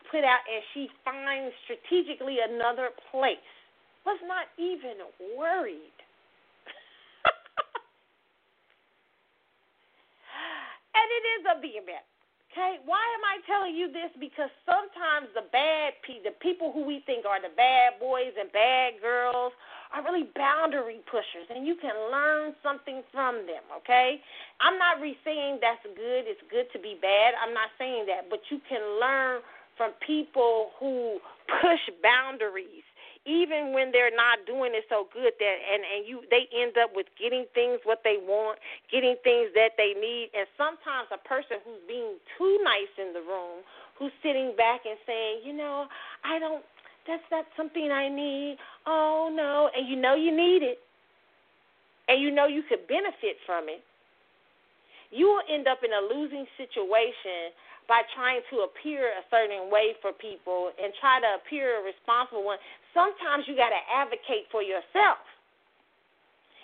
put out and she finds strategically another place. Was not even worried. [LAUGHS] and it is a BMF. Okay, why am I telling you this? Because sometimes the bad pe- the people who we think are the bad boys and bad girls are really boundary pushers, and you can learn something from them. Okay, I'm not re saying that's good. It's good to be bad. I'm not saying that, but you can learn from people who push boundaries even when they're not doing it so good that and and you they end up with getting things what they want, getting things that they need, and sometimes a person who's being too nice in the room, who's sitting back and saying, you know, I don't, that's not something I need. Oh no, and you know you need it, and you know you could benefit from it. You will end up in a losing situation by trying to appear a certain way for people and try to appear a responsible one sometimes you got to advocate for yourself.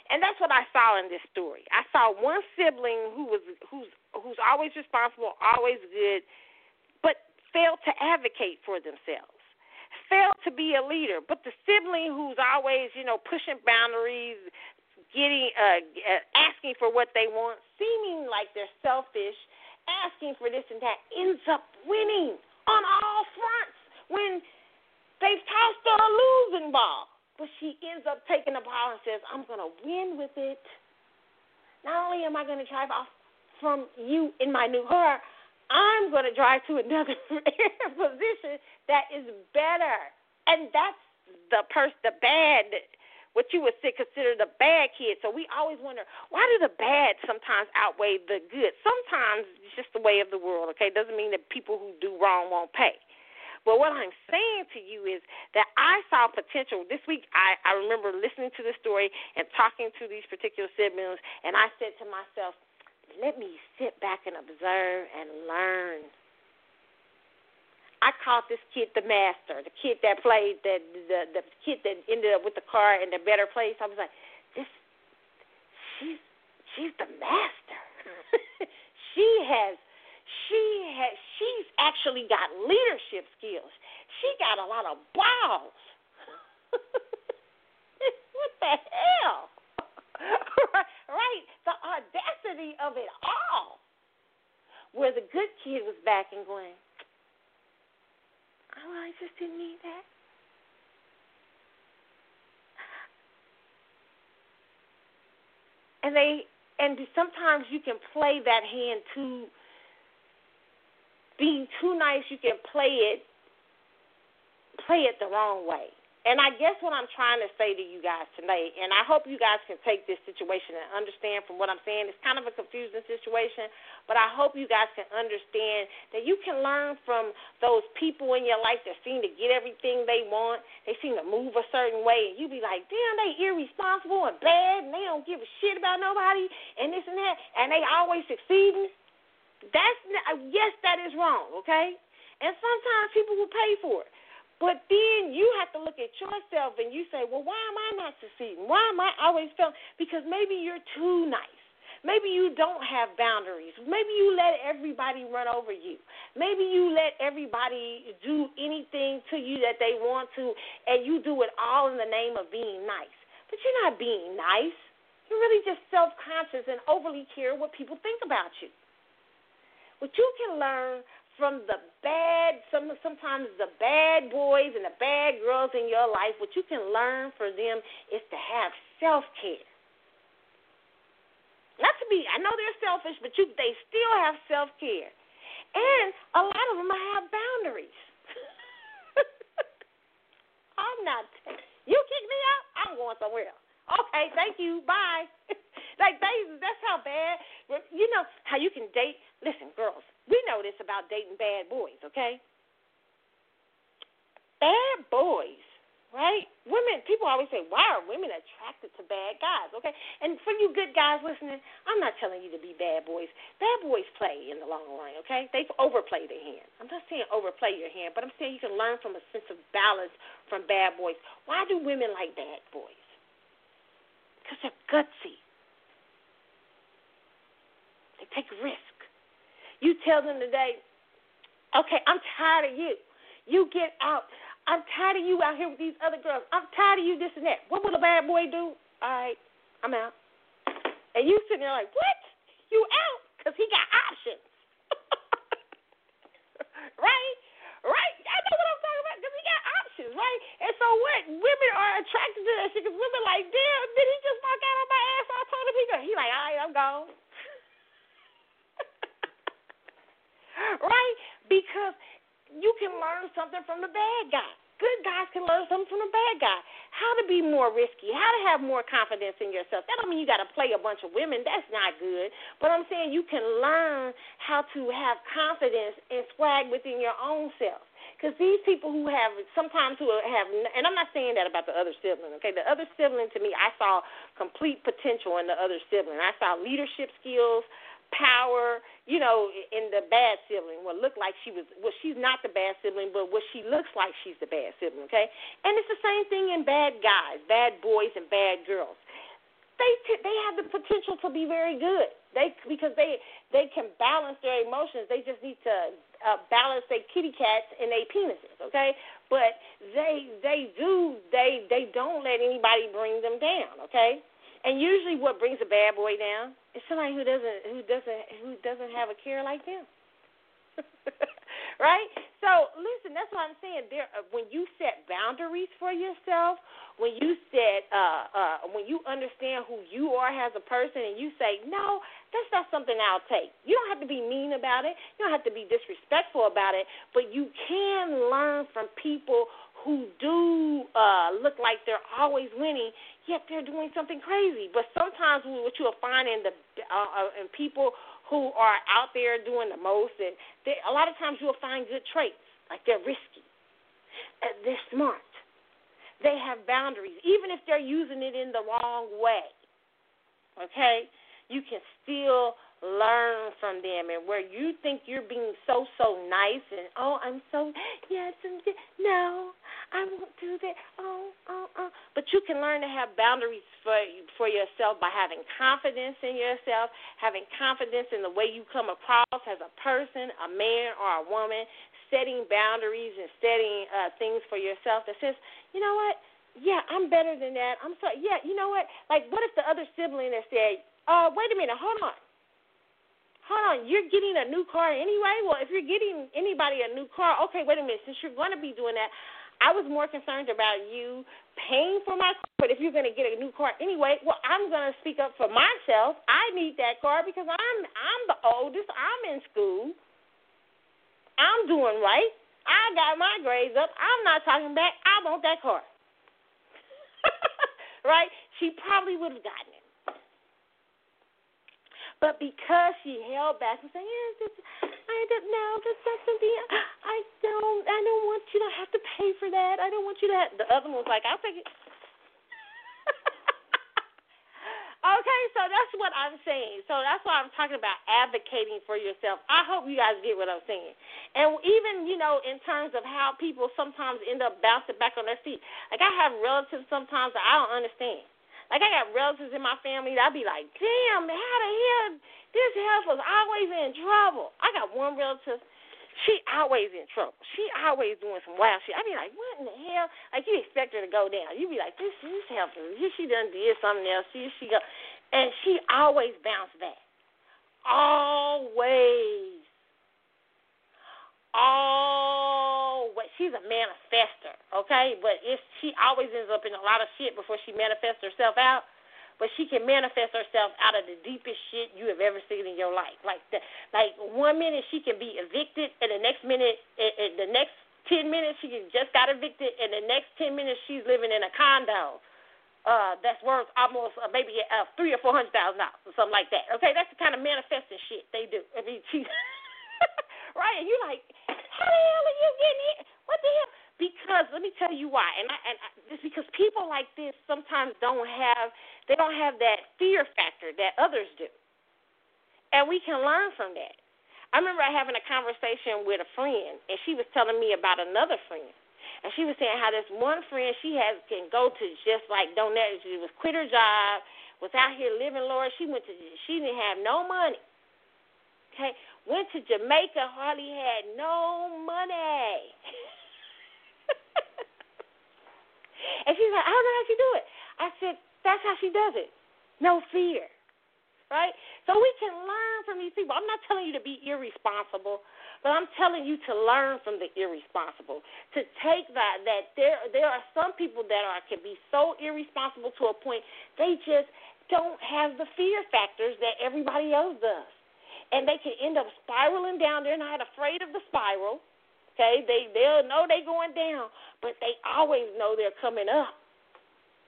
And that's what I saw in this story. I saw one sibling who was who's who's always responsible, always good, but failed to advocate for themselves. Failed to be a leader, but the sibling who's always, you know, pushing boundaries, getting uh, uh asking for what they want, seeming like they're selfish, asking for this and that, ends up winning on all fronts when They've tossed her a losing ball. But she ends up taking the ball and says, I'm going to win with it. Not only am I going to drive off from you in my new car, I'm going to drive to another [LAUGHS] position that is better. And that's the person, the bad, what you would say? consider the bad kid. So we always wonder, why do the bad sometimes outweigh the good? Sometimes it's just the way of the world, okay? Doesn't mean that people who do wrong won't pay. But what I'm saying to you is that I saw potential. This week, I, I remember listening to the story and talking to these particular siblings, and I said to myself, let me sit back and observe and learn. I called this kid the master, the kid that played the the the kid that ended up with the car in the better place. I was like, this, she's she's the master. [LAUGHS] she has she has she's actually got leadership skills. She got a lot of balls. [LAUGHS] what the hell? [LAUGHS] right? The audacity of it all. Where the good kid was back and going, Oh, I just didn't need that. And they and sometimes you can play that hand too being too nice, you can play it play it the wrong way. And I guess what I'm trying to say to you guys tonight, and I hope you guys can take this situation and understand from what I'm saying. It's kind of a confusing situation, but I hope you guys can understand that you can learn from those people in your life that seem to get everything they want. They seem to move a certain way, and you be like, damn, they irresponsible and bad, and they don't give a shit about nobody, and this and that, and they always succeeding. That's uh, yes, that is wrong, okay? And sometimes people will pay for it. But then you have to look at yourself and you say, well, why am I not succeeding? Why am I always failing? Because maybe you're too nice. Maybe you don't have boundaries. Maybe you let everybody run over you. Maybe you let everybody do anything to you that they want to, and you do it all in the name of being nice. But you're not being nice. You're really just self conscious and overly care what people think about you. what you can learn from the bad, some sometimes the bad boys and the bad girls in your life, what you can learn from them is to have self care. Not to be, I know they're selfish, but you they still have self care, and a lot of them have boundaries. [LAUGHS] I'm not. You kick me out, I'm going somewhere else. Okay, thank you. Bye. [LAUGHS] like they, that's how bad. You know how you can date. Listen, girls, we know this about dating bad boys. Okay, bad boys right? Women, people always say, why are women attracted to bad guys? Okay, and for you good guys listening, I'm not telling you to be bad boys. Bad boys play in the long run. Okay, they overplay their hand. I'm not saying overplay your hand, but I'm saying you can learn from a sense of balance from bad boys. Why do women like bad boys? Because they're gutsy. They take risk. You tell them today, okay, I'm tired of you. You get out. I'm tired of you out here with these other girls. I'm tired of you this and that. What would a bad boy do? All right, I'm out. And you sitting there like, what? You out? Because he got options. [LAUGHS] right? Right? I know what I'm talking about because he got options, right? And so what? Women are attracted to that shit because women like, damn, did he just walk out on my ass? I told him he go. He like, all right, I'm gone. Right? Because you can learn something from the bad guy. Good guys can learn something from the bad guy. How to be more risky, how to have more confidence in yourself. That don't mean you got to play a bunch of women. That's not good. But I'm saying you can learn how to have confidence and swag within your own self. Because these people who have sometimes who have, and I'm not saying that about the other sibling. Okay, the other sibling to me, I saw complete potential in the other sibling. I saw leadership skills power, you know, in the bad sibling. What looked like she was, well, she's not the bad sibling, but what she looks like she's the bad sibling. Okay, and it's the same thing in bad guys, bad boys, and bad girls. They t- they have the potential to be very good. They because they they can balance their emotions. They just need to uh, balance their kitty cats and their penises. Okay, but they they do they they don't let anybody bring them down. Okay and usually, what brings a bad boy down is somebody who doesn't who doesn't who doesn't have a care like them. [LAUGHS] right? So listen, that's what I'm saying. There, uh, when you set boundaries for yourself, when you set, uh, uh, when you understand who you are as a person, and you say, no, that's not something I'll take. You don't have to be mean about it. You don't have to be disrespectful about it. But you can learn from people who do uh, look like they're always winning, yet they're doing something crazy. But sometimes what you'll find in the uh, uh, in people who are out there doing the most, and they, a lot of times you'll find good traits, like they're risky, uh, they're smart, they have boundaries, even if they're using it in the wrong way. Okay, you can still learn from them and where you think you're being so so nice and oh I'm so yes and no I won't do that oh oh oh. But you can learn to have boundaries for for yourself by having confidence in yourself having confidence in the way you come across as a person a man or a woman setting boundaries and setting uh, things for yourself that says you know what? Yeah I'm better than that. I'm sorry. Yeah you know what? Like what if the other sibling that said uh wait a minute hold on hold on, you're getting a new car anyway? Well, if you're getting anybody a new car, okay, wait a minute, since you're going to be doing that, I was more concerned about you paying for my car, but if you're going to get a new car anyway, well, I'm going to speak up for myself. I need that car because I'm I'm the oldest. I'm in school. I'm doing right. I got my grades up. I'm not talking back. I want that car. [LAUGHS] right? She probably would have gotten it. But because she held back and said, "Yes, this, I don't know, that's not something I don't, I don't want you to have to pay for that. I don't want you to." Have, the other one was like, "I'll take it." [LAUGHS] okay, so that's what I'm saying. So that's why I'm talking about advocating for yourself. I hope you guys get what I'm saying. And even, you know, in terms of how people sometimes end up bouncing back on their feet. Like I have relatives sometimes that I don't understand. Like I got relatives in my family that I be like, damn, how the hell this house was always in trouble. I got one relative, she always in trouble. She always doing some wild shit. I'd be like, what in the hell? Like you expect her to go down. You'd be like, this this house, she done did something else. She she go, and she always bounce back. Always. Always manifester, okay? But it's she always ends up in a lot of shit before she manifests herself out. But she can manifest herself out of the deepest shit you have ever seen in your life. Like the, like one minute she can be evicted, and the next minute, and the next ten minutes she just got evicted, and the next ten minutes she's living in a condo. Uh, that's worth almost uh, maybe uh, three or four hundred thousand dollars or something like that. Okay, that's the kind of manifesting shit they do. I mean, [LAUGHS] [LAUGHS] right? And you're like, how the hell are you getting it? What the hell? Because let me tell you why, and I, and I, it's because people like this sometimes don't have they don't have that fear factor that others do, and we can learn from that. I remember having a conversation with a friend, and she was telling me about another friend, and she was saying how this one friend she has can go to just like donate. She was quit her job, was out here living, Lord. She went to she didn't have no money. Okay, went to Jamaica, hardly had no money. [LAUGHS] and she's like, I don't know how she do it. I said, that's how she does it. No fear. Right? So we can learn from these people. I'm not telling you to be irresponsible, but I'm telling you to learn from the irresponsible. To take that that there there are some people that are can be so irresponsible to a point they just don't have the fear factors that everybody else does. And they can end up spiraling down. They're not afraid of the spiral Okay, they they'll know they going down, but they always know they're coming up.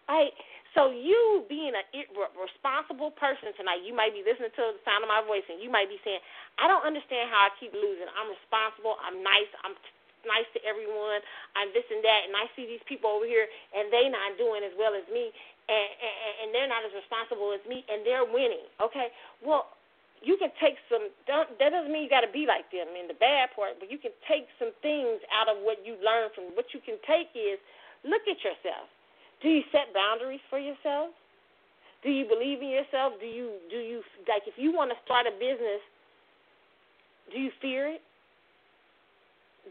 Right? So you being a responsible person tonight, you might be listening to the sound of my voice, and you might be saying, "I don't understand how I keep losing. I'm responsible. I'm nice. I'm nice to everyone. I'm this and that, and I see these people over here, and they not doing as well as me, and and, and they're not as responsible as me, and they're winning. Okay, well, you can take some don't, that doesn't mean you got to be like them in the bad part but you can take some things out of what you learn from what you can take is look at yourself. Do you set boundaries for yourself? Do you believe in yourself? Do you do you like if you want to start a business do you fear it?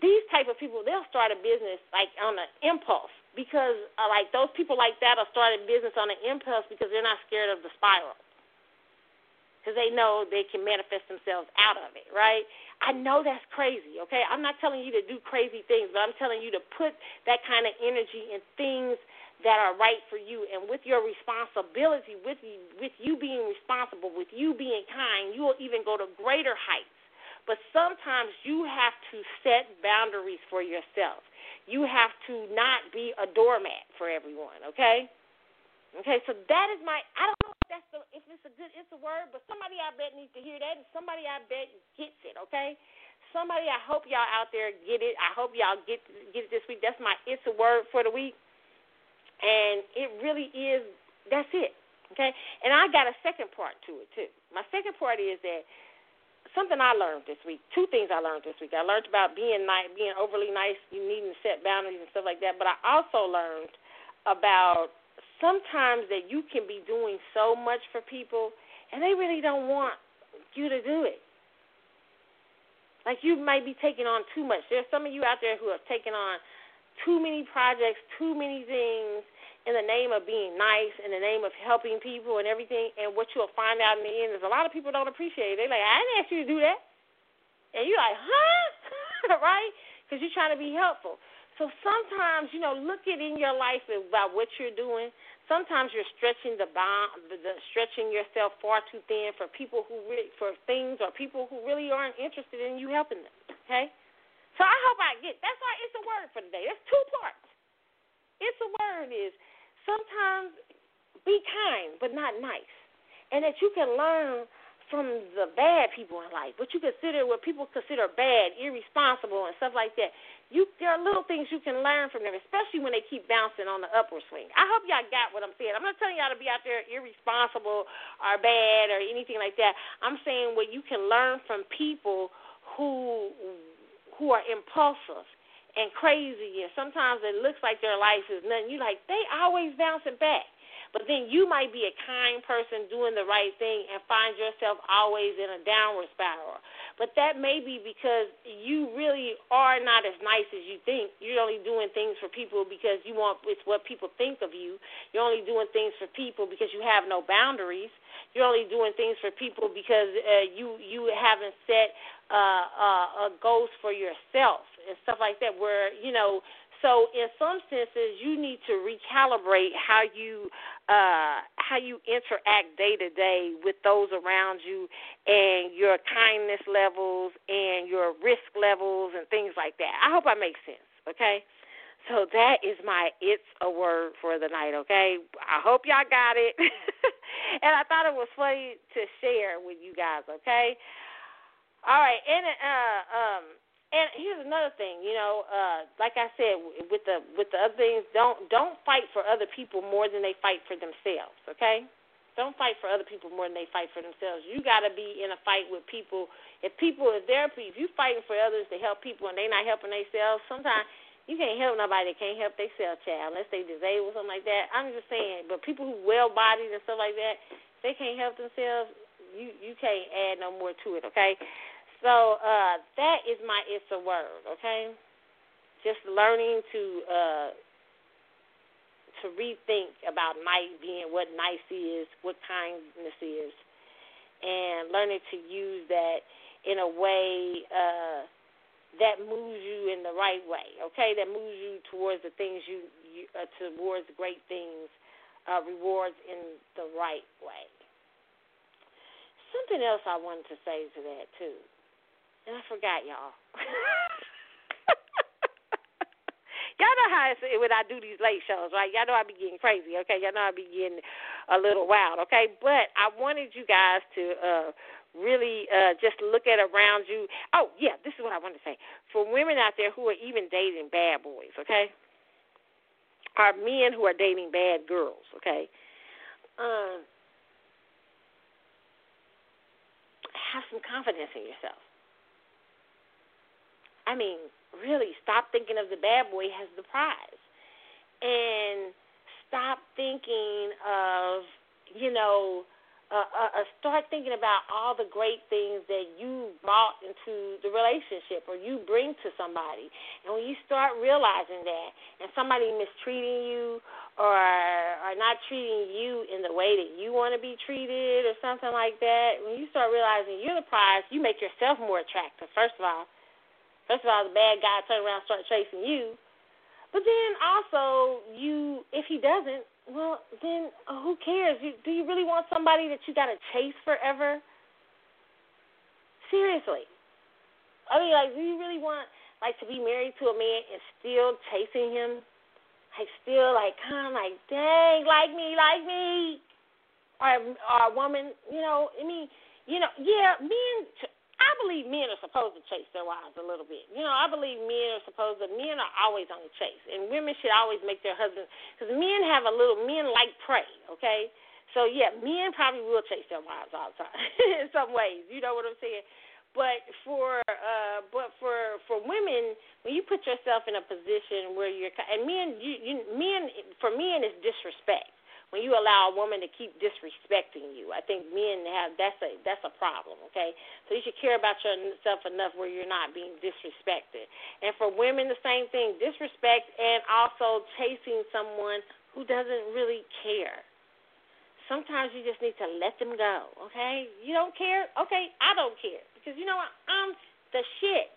These type of people they'll start a business like on an impulse because uh, like those people like that will start a business on an impulse because they're not scared of the spiral because they know they can manifest themselves out of it, right? I know that's crazy, okay? I'm not telling you to do crazy things, but I'm telling you to put that kind of energy in things that are right for you and with your responsibility with you, with you being responsible with you being kind you will even go to greater heights but sometimes you have to set boundaries for yourself you have to not be a doormat for everyone okay okay so that is my i that's the if it's a good it's a word, but somebody I bet needs to hear that, and somebody I bet gets it. Okay, somebody I hope y'all out there get it. I hope y'all get get it this week. That's my it's a word for the week, and it really is. That's it. Okay, and I got a second part to it too. My second part is that something I learned this week. Two things I learned this week. I learned about being nice, being overly nice, you needing to set boundaries and stuff like that. But I also learned about sometimes that you can be doing so much for people and they really don't want you to do it. Like you might be taking on too much. There's some of you out there who have taken on too many projects, too many things in the name of being nice, in the name of helping people and everything. And what you'll find out in the end is a lot of people don't appreciate it. They're like, I didn't ask you to do that. And you're like, huh? [LAUGHS] right? Because you're trying to be helpful. So sometimes, you know, look at in your life about what you're doing. Sometimes you're stretching the bond, the, stretching yourself far too thin for people who really, for things or people who really aren't interested in you helping them. Okay. So I hope I get. That's why it's a word for today. That's two parts. It's a word is sometimes be kind but not nice, and that you can learn from the bad people in life, what you consider what people consider bad, irresponsible, and stuff like that. You there are little things you can learn from them, especially when they keep bouncing on the upward swing. I hope y'all got what I'm saying. I'm not telling y'all to be out there irresponsible or bad or anything like that. I'm saying what you can learn from people who who are impulsive and crazy and sometimes it looks like their life is nothing. You like they always bouncing back. But then you might be a kind person doing the right thing and find yourself always in a downward spiral. But that may be because you really are not as nice as you think. You're only doing things for people because you want it's what people think of you. You're only doing things for people because you have no boundaries. You're only doing things for people because uh, you you haven't set uh, uh, uh, goals for yourself and stuff like that. Where you know So in some senses, you need to recalibrate how you uh, how you interact day to day with those around you, and your kindness levels and your risk levels and things like that. I hope I make sense. Okay. So that is my it's a word for the night, okay? I hope y'all got it. [LAUGHS] and I thought it was funny to share with you guys, okay? All right, and uh um and here's another thing, you know, uh like I said with the with the other things, don't don't fight for other people more than they fight for themselves, okay? Don't fight for other people more than they fight for themselves. You got to be in a fight with people. If people are there, if you fighting for others to help people and they not helping themselves, sometimes you can't help nobody that can't help themselves, child, unless they disabled or something like that. I'm just saying, but people who well bodied and stuff like that, they can't help themselves. You you can't add no more to it, okay? So uh, that is my it's a word, okay? Just learning to uh, to rethink about nice being what nice is, what kindness is, and learning to use that in a way. Uh, that moves you in the right way, okay? That moves you towards the things you, you uh, towards great things, uh, rewards in the right way. Something else I wanted to say to that too, and I forgot y'all. [LAUGHS] y'all know how it's when I do these late shows, right? Y'all know I be getting crazy, okay? Y'all know I be getting a little wild, okay? But I wanted you guys to uh really uh, just look at around you. Oh, yeah, this is what I want to say. For women out there who are even dating bad boys, okay? Or men who are dating bad girls, okay? Um, have some confidence in yourself. I mean, really, stop thinking of the bad boy as the prize. And stop thinking of, you know, uh, uh, uh, start thinking about all the great things that you brought into the relationship or you bring to somebody. And when you start realizing that, and somebody mistreating you or or not treating you in the way that you want to be treated or something like that, when you start realizing you're the prize, you make yourself more attractive. First of all, first of all, the bad guy turn around and start chasing you. But then also, you if he doesn't, well, then uh, who cares? You, do you really want somebody that you got to chase forever? Seriously. I mean, like, do you really want, like, to be married to a man and still chasing him? Like, still, like, kind of like, dang, like me, like me. Or, or a woman, you know, I mean, you know, yeah, men, I believe men are supposed to chase their wives a little bit. You know, I believe men are supposed to. Men are always on the chase, and women should always make their husbands because men have a little. Men like prey. Okay, so yeah, men probably will chase their wives all the time [LAUGHS] in some ways. You know what I'm saying? But for uh, but for for women, when you put yourself in a position where you're and men, you, you men for men is disrespect when you allow a woman to keep disrespecting you. I think men have that's a that's a problem, okay? So you should care about yourself enough where you're not being disrespected. And for women the same thing, disrespect and also chasing someone who doesn't really care. Sometimes you just need to let them go, okay? You don't care? Okay, I don't care. Because you know what? I'm the shit.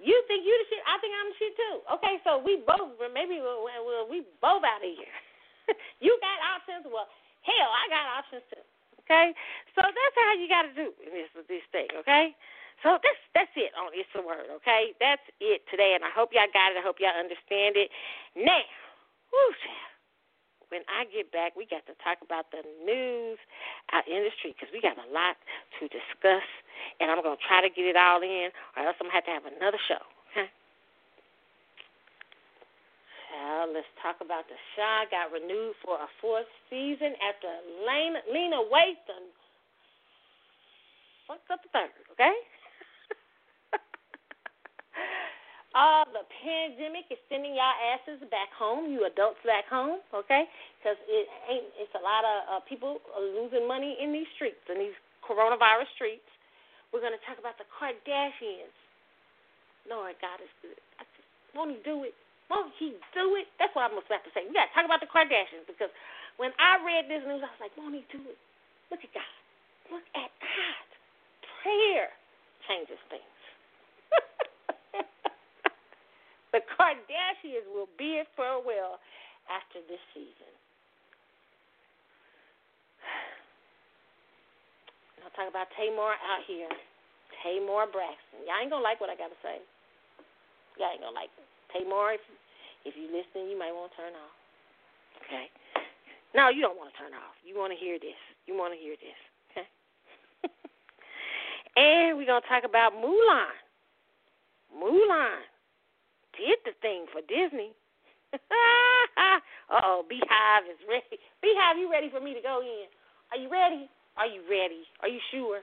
You think you the shit? I think I'm the shit too. Okay, so we both maybe we'll, we'll, we both out of here. [LAUGHS] [LAUGHS] you got options. Well, hell, I got options too. Okay, so that's how you got to do this this thing. Okay, so that's that's it on it's a word. Okay, that's it today, and I hope y'all got it. I hope y'all understand it. Now, whoo, when I get back, we got to talk about the news, our industry, because we got a lot to discuss, and I'm gonna try to get it all in, or else I'm gonna have to have another show. Well, let's talk about the Chi got renewed for a fourth season after Lena, Lena Waithe done fucked up the third, okay? [LAUGHS] uh, the pandemic is sending y'all asses back home, you adults back home, okay? Because it ain't. It's a lot of uh, people losing money in these streets, in these coronavirus streets. We're gonna talk about the Kardashians. Lord God is good. I just, won't he do it? Won't he do it? That's what I'm about to say. We got to talk about the Kardashians because when I read this news, I was like, won't he do it? Look at God. Look at God. Prayer changes things. [LAUGHS] the Kardashians will bid farewell after this season. [SIGHS] I'll talk about Tamar out here. Tamar Braxton. Y'all ain't gonna like what I gotta say. Y'all ain't gonna like it. Tamar, if, if you listen, you might want to turn off. Okay. No, you don't want to turn off. You want to hear this. You want to hear this. Okay. [LAUGHS] and we're gonna talk about Mulan. Mulan did the thing for Disney. [LAUGHS] uh oh, Beyhive is ready. Beyhive, you ready for me to go in? Are you ready? Are you ready? Are you sure?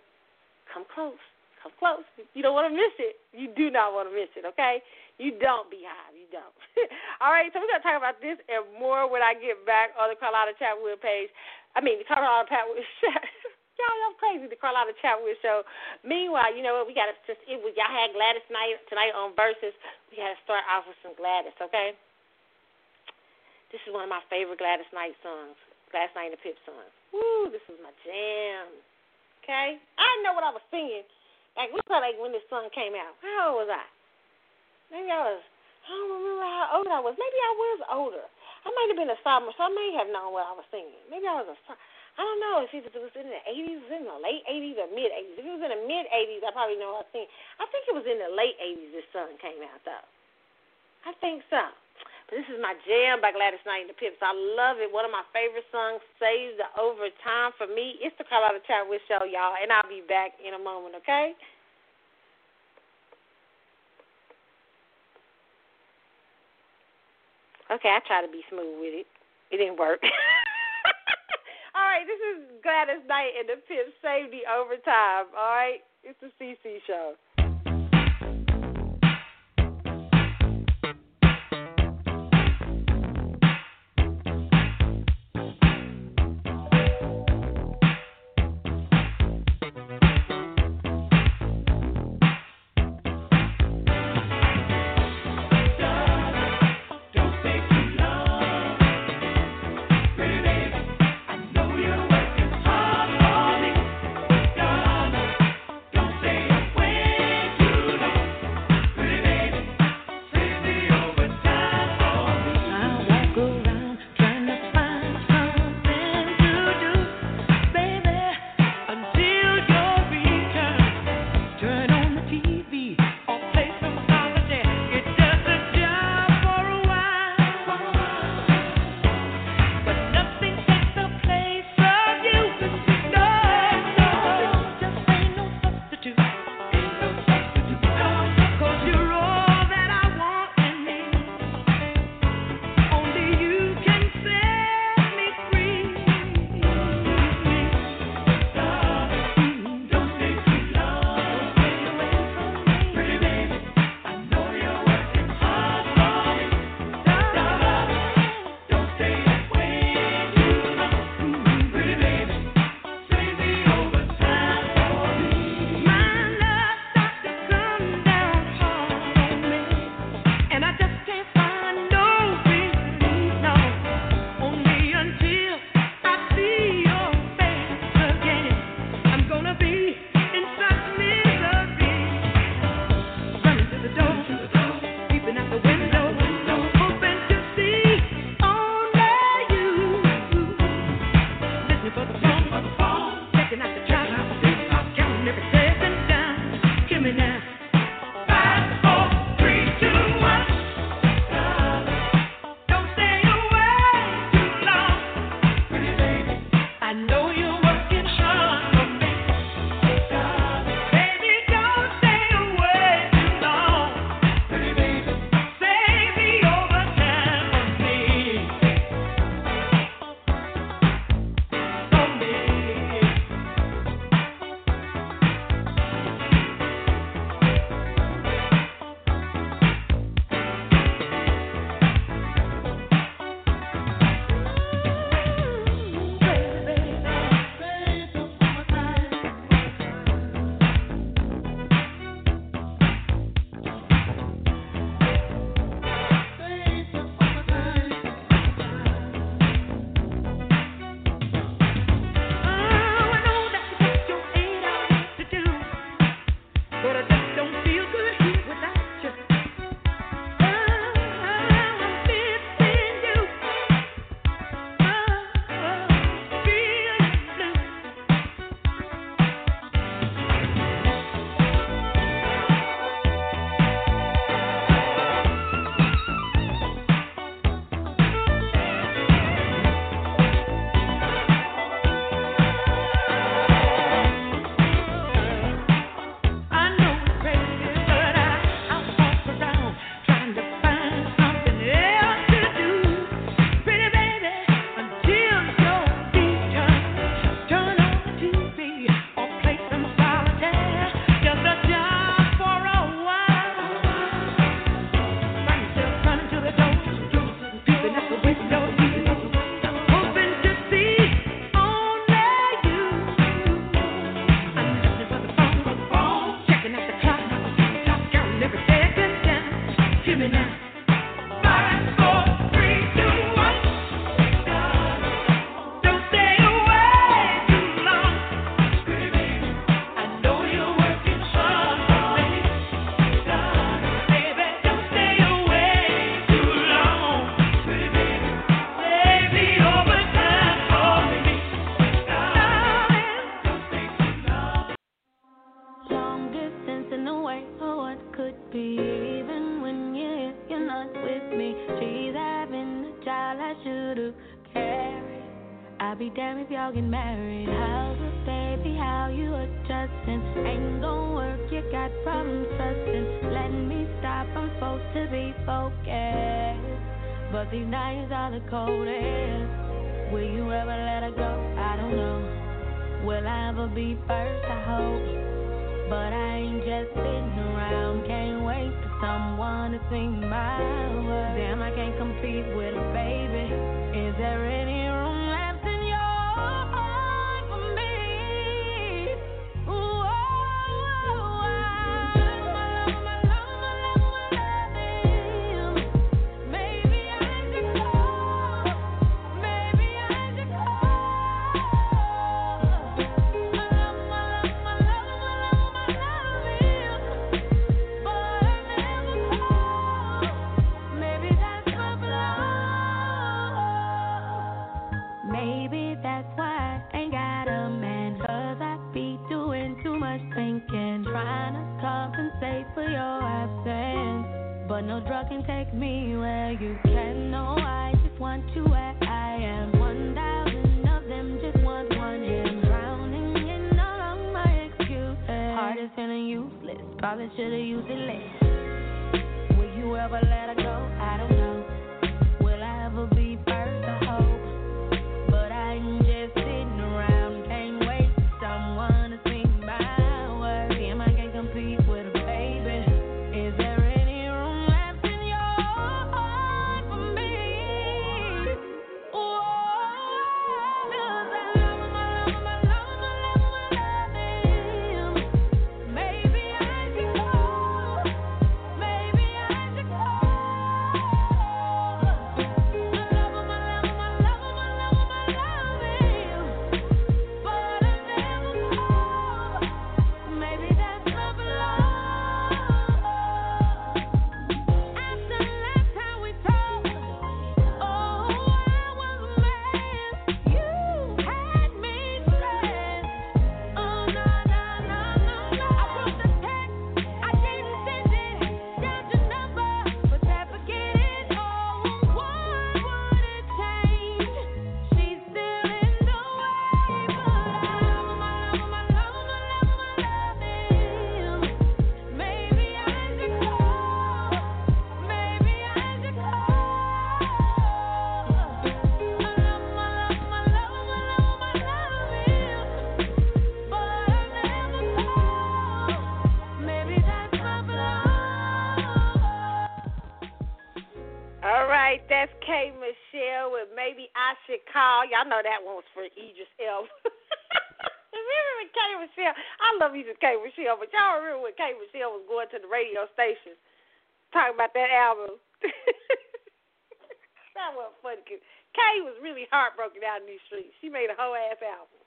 Come close. Come close. You don't want to miss it. You do not want to miss it, okay? You don't, Beyhive. You don't. [LAUGHS] All right, so we're going to talk about this and more when I get back on the Carlotta Chatwood page. I mean, the Carlotta Chatwood [LAUGHS] Y'all, I'm crazy. The Carlotta Chatwood show. Meanwhile, you know what? We got to just it was y'all had Gladys Knight tonight on Verzuz. We got to start off with some Gladys, okay? This is one of my favorite Gladys Knight songs. Gladys Knight and the Pip songs. Woo, this is my jam. Okay? I didn't know what I was singing. Like, look like when this song came out. How old was I? Maybe I was, I don't remember how old I was. Maybe I was older. I might have been a sophomore, so I may have known what I was singing. Maybe I was a I don't know if it was in the 80s, in the late 80s or mid 80s. If it was in the mid 80s, I probably know what I think. I think it was in the late 80s this song came out, though. I think so. This is my jam by Gladys Knight and the Pips. I love it. One of my favorite songs, saves the overtime for me. It's the Carlotta Chatwood Show, y'all, and I'll be back in a moment, okay? Okay, I try to be smooth with it. It didn't work. [LAUGHS] All right, this is Gladys Knight and the Pip Save the Overtime. All right, it's the CC show. These nights are the coldest. Will you ever let her go? I don't know. Will I ever be first? I hope. But I ain't just sitting around, can't wait for someone to sing my words. Damn, I can't compete that one was for Idris Elba. [LAUGHS] remember when K Michelle? I love Idris K Michelle, but y'all remember when K Michelle was going to the radio station talking about that album? [LAUGHS] that was funny. 'cause Kay was really heartbroken out in these streets. She made a whole ass album.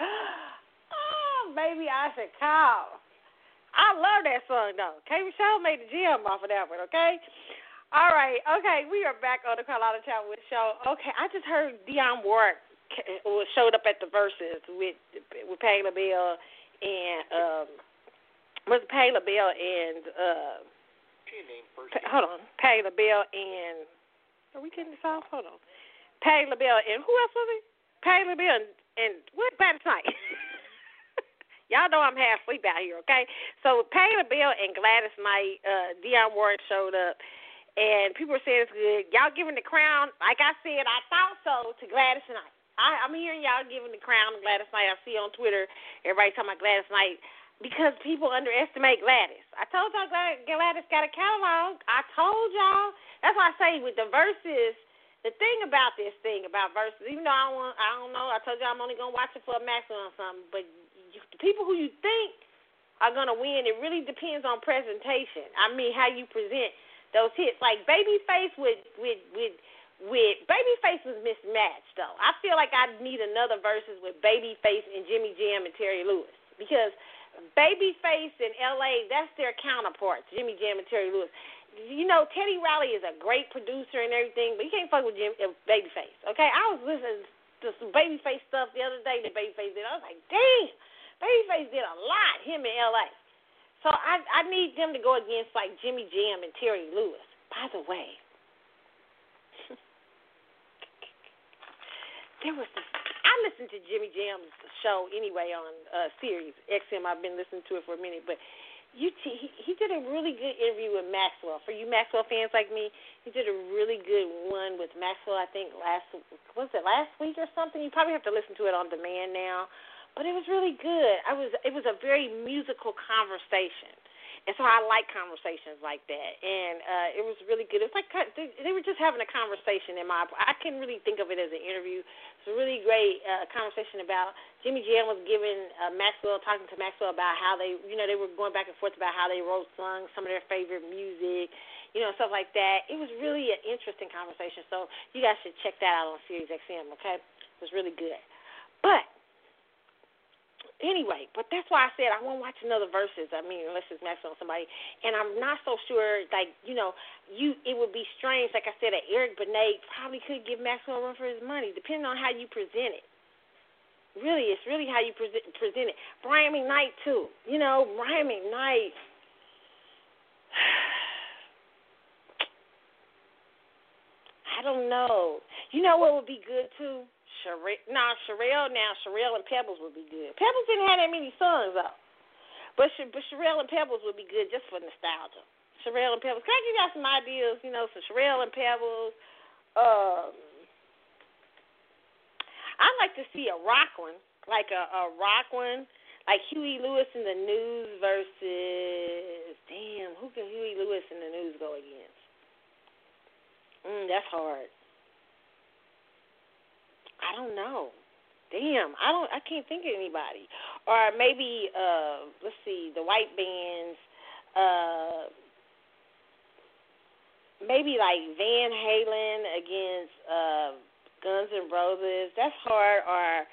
[GASPS] oh, maybe I should call. I love that song though. K Michelle made the gym off of that one, okay? All right, okay, we are back on the Carlotta Chatwood show. Okay, I just heard Dionne Warwick showed up at the Verzuz with with Patti LaBelle and um was it Patti LaBelle and uh Pa- hold on. Patti LaBelle and are we getting this off? Hold on. Patti LaBelle and who else was it? Patti LaBelle and, and what Gladys [LAUGHS] Knight? Y'all know I'm half asleep out here, okay? So Patti LaBelle and Gladys Knight, uh, Dionne Warwick showed up, and people were saying it's good. Y'all giving the crown, like I said, I thought so to Gladys Knight. I, I'm hearing y'all giving the crown to Gladys Knight. I see on Twitter everybody talking about Gladys Knight because people underestimate Gladys. I told y'all Gladys got a catalog. I told y'all. That's why I say with the Verzuz, the thing about this thing about Verzuz, even though I don't, want, I don't know, I told you I'm only gonna watch it for a maximum or something, but you, the people who you think are gonna win, it really depends on presentation. I mean, how you present those hits. Like Babyface with with with with Babyface was mismatched though. I feel like I need another Verzuz with Babyface and Jimmy Jam and Terry Lewis because Babyface in L.A. that's their counterparts, Jimmy Jam and Terry Lewis. You know, Teddy Riley is a great producer and everything, but you can't fuck with Jim uh, Babyface. Okay, I was listening to some Babyface stuff the other day that Babyface did. I was like, damn, Babyface did a lot. Him in L.A. So I I need them to go against like Jimmy Jam and Terry Lewis. By the way, [LAUGHS] there was this. I listened to Jimmy Jam's show anyway on uh Sirius XM. I've been listening to it for a minute, but you t- he, he did a really good interview with Maxwell. For you Maxwell fans like me, he did a really good one with Maxwell. I think last was it last week or something. You probably have to listen to it on demand now, but it was really good. I was it was a very musical conversation. And so I like conversations like that, and uh, it was really good. It was like they were just having a conversation in my. I can really think of it as an interview. It's a really great uh, conversation about Jimmy Jam was giving uh, Maxwell talking to Maxwell about how they, you know, they were going back and forth about how they wrote songs, some of their favorite music, you know, stuff like that. It was really an interesting conversation. So you guys should check that out on Sirius XM. Okay, it was really good. But anyway, but that's why I said I won't watch another Verzuz. I mean, unless it's Maxwell on somebody, and I'm not so sure. Like you know, you it would be strange. Like I said, that Eric Benet probably could give Maxwell a run for his money, depending on how you present it. Really, it's really how you present present it. Brian McKnight too. You know, Brian McKnight. [SIGHS] I don't know. You know what would be good too? Cherrelle, nah, Cherrelle now, Cherrelle and Pebbles would be good. Pebbles didn't have that many songs though, but but Cherrelle and Pebbles would be good just for nostalgia. Cherrelle and Pebbles. Can I give y'all some ideas? You know, some Cherrelle and Pebbles. Um, I'd like to see a rock one, like a, a rock one, like Huey Lewis and the News versus damn, who can Huey Lewis and the News go against? Mm, that's hard. I don't know. Damn, I don't. I can't think of anybody. Or maybe, uh, let's see, the white bands. Uh, maybe like Van Halen against uh, Guns N' Roses. That's hard. Or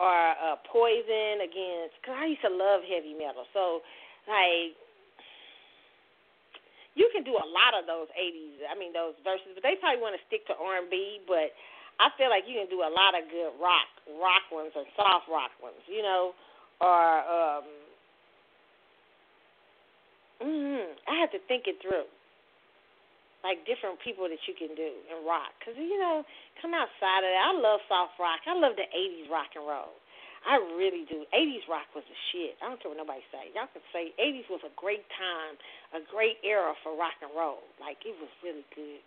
or uh, Poison against. Cause I used to love heavy metal. So like you can do a lot of those 80s. I mean those Verzuz, but they probably want to stick to R&B. But I feel like you can do a lot of good rock rock ones or soft rock ones, you know, or um mm, I have to think it through. Like different people that you can do in rock, because you know, come outside of that. I love soft rock. I love the '80s rock and roll. I really do. '80s rock was the shit. I don't care what nobody say. Y'all can say '80s was a great time, a great era for rock and roll. Like it was really good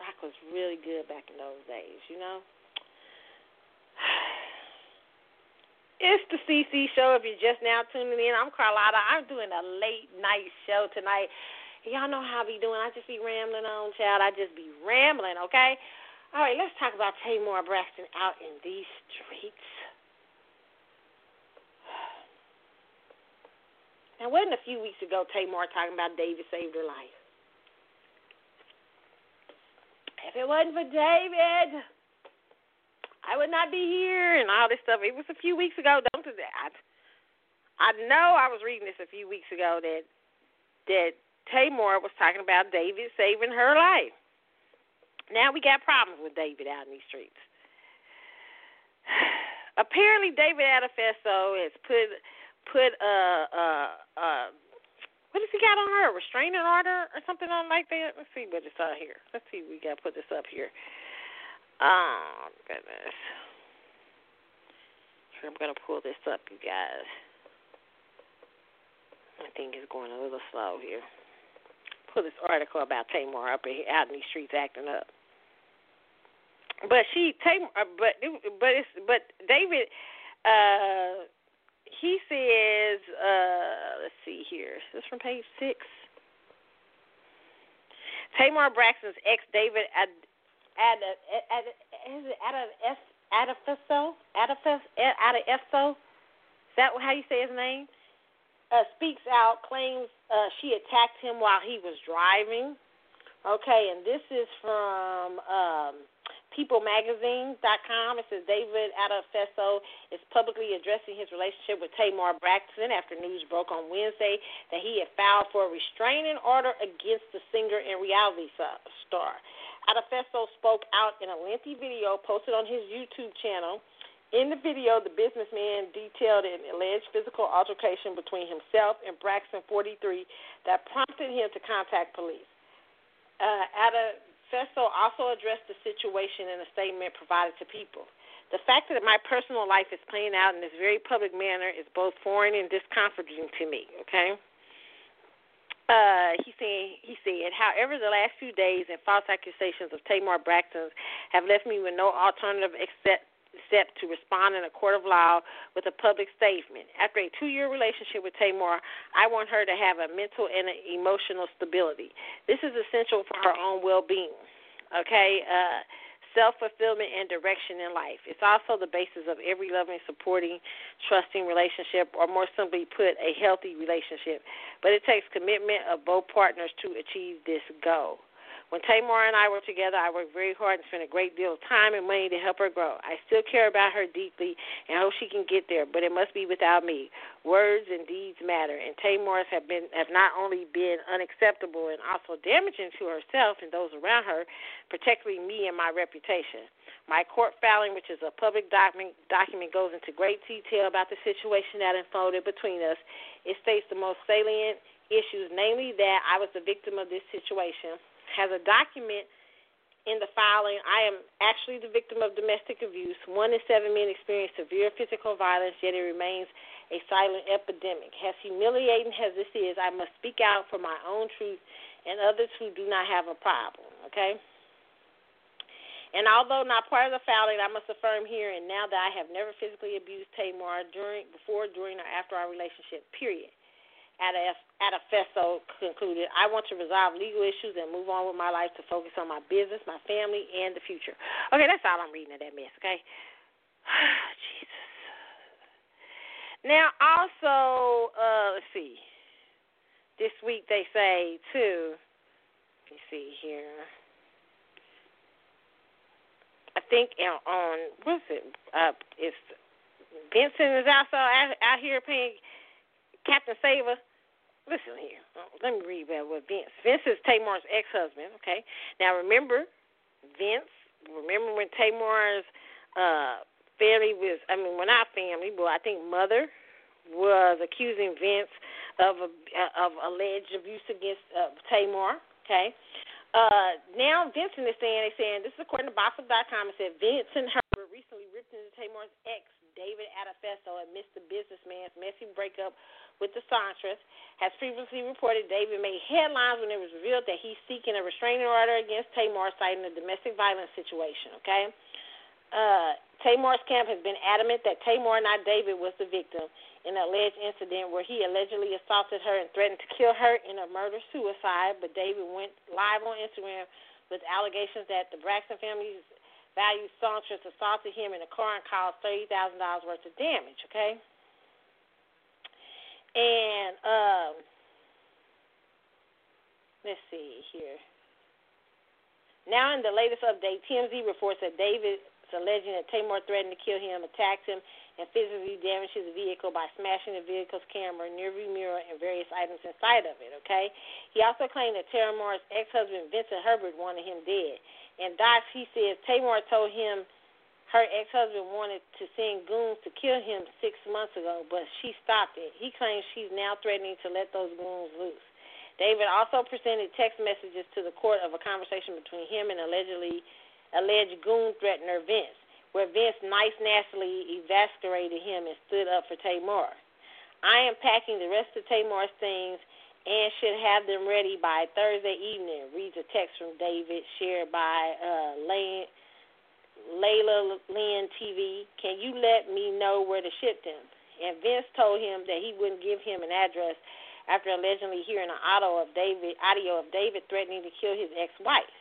rock was really good back in those days, you know. [SIGHS] It's the CC show. If you're just now tuning in, I'm Carlotta. I'm doing a late night show tonight. Y'all know how I be doing. I just be rambling on, child. I just be rambling, okay? All right, let's talk about Tamar Braxton out in these streets. [SIGHS] Now, wasn't a few weeks ago Tamar talking about David saved her life? If it wasn't for David, I would not be here and all this stuff. It was a few weeks ago. Don't do that. I know I was reading this a few weeks ago that that Tamar was talking about David saving her life. Now we got problems with David out in these streets. [SIGHS] Apparently, David Adefeso has put put a, a, a what does he got on her? Restraining order or something on like that? Let's see what it's on here. Let's see. We got to put this up here. Oh goodness. Here, I'm gonna pull this up, you guys. I think it's going a little slow here. Pull this article about Tamar up out in these streets acting up. But she Tamar, uh, but but it's but David. uh he says, uh, let's see here. Is this from page six? Tamar Braxton's ex, David Ad, Ad, Ad, Ad, Ad, Ad, Adefeso, Adefeso, is that how you say his name? Uh, speaks out, claims uh, she attacked him while he was driving. Okay, and this is from um, PeopleMagazine.com. It says David Adefeso is publicly addressing his relationship with Tamar Braxton after news broke on Wednesday that he had filed for a restraining order against the singer and reality star. Adefeso spoke out in a lengthy video posted on his YouTube channel In the video, the businessman detailed an alleged physical altercation between himself and Braxton 43 that prompted him to contact police. Uh, Festo also addressed the situation in a statement provided to people. The fact that my personal life is playing out in this very public manner is both foreign and discomforting to me, okay? Uh, he said, he said, however, the last few days and false accusations of Tamar Braxton have left me with no alternative except step to respond in a court of law with a public statement. After a two year relationship with Tamar, I want her to have a mental and an emotional stability. This is essential for her own well being. Okay? Uh, self fulfillment and direction in life. It's also the basis of every loving, supporting, trusting relationship, or more simply put, a healthy relationship. But it takes commitment of both partners to achieve this goal. When Tamar and I were together, I worked very hard and spent a great deal of time and money to help her grow. I still care about her deeply and hope she can get there, but it must be without me. Words and deeds matter, and Tamar's have been have not only been unacceptable and also damaging to herself and those around her, particularly me and my reputation. My court filing, which is a public document, document goes into great detail about the situation that unfolded between us. It states the most salient issues, namely that I was the victim of this situation has a document in the filing. I am actually the victim of domestic abuse. One in seven men experience severe physical violence, yet it remains a silent epidemic. As humiliating as this is, I must speak out for my own truth and others who do not have a problem. Okay? And although not part of the filing, I must affirm here and now that I have never physically abused Tamar during, before, during, or after our relationship. Period. Festo concluded, I want to resolve legal issues and move on with my life to focus on my business, my family, and the future. Okay, that's all I'm reading of that mess, okay? [SIGHS] Jesus. Now, also, uh, let's see. This week they say, too, let me see here. I think on, what's it? Uh, it's Vincent is also out, out here paying Captain Saver. Listen here. Let me read that what Vince. Vince is Tamar's ex-husband. Okay. Now remember, Vince. Remember when Tamar's uh, family was. I mean, when our family, well, I think mother was accusing Vince of a, of alleged abuse against uh, Tamar. Okay. Uh, now Vincent is saying, they're saying this is according to Boxer.com. It said Vincent Herbert recently ripped into Tamar's ex, David Adafesto, amidst the businessman's messy breakup with the songstress, has previously reported David made headlines when it was revealed that he's seeking a restraining order against Tamar, citing a domestic violence situation. Okay. Uh, Tamar's camp has been adamant that Tamar, not David, was the victim in an alleged incident where he allegedly assaulted her and threatened to kill her in a murder suicide. But David went live on Instagram with allegations that the Braxton family's valued songstress assaulted him in a car and caused thirty thousand dollars worth of damage. Okay. And um, let's see here. Now, in the latest update, TMZ reports that David is alleging that Tamar threatened to kill him, attacked him, and physically damaged his vehicle by smashing the vehicle's camera, rearview mirror, and various items inside of it. Okay. He also claimed that Tamar's ex-husband Vincent Herbert wanted him dead. And Docs, he says Tamar told him her ex-husband wanted to send goons to kill him six months ago, but she stopped it. He claims she's now threatening to let those goons loose. David also presented text messages to the court of a conversation between him and allegedly alleged goon threatener Vince, where Vince nice nastily eviscerated him and stood up for Tamar. I am packing the rest of Tamar's things and should have them ready by Thursday evening. Reads a text from David shared by uh, Lane Layla Lynn TV, can you let me know where to ship them? And Vince told him that he wouldn't give him an address after allegedly hearing an audio of David audio of David threatening to kill his ex-wife.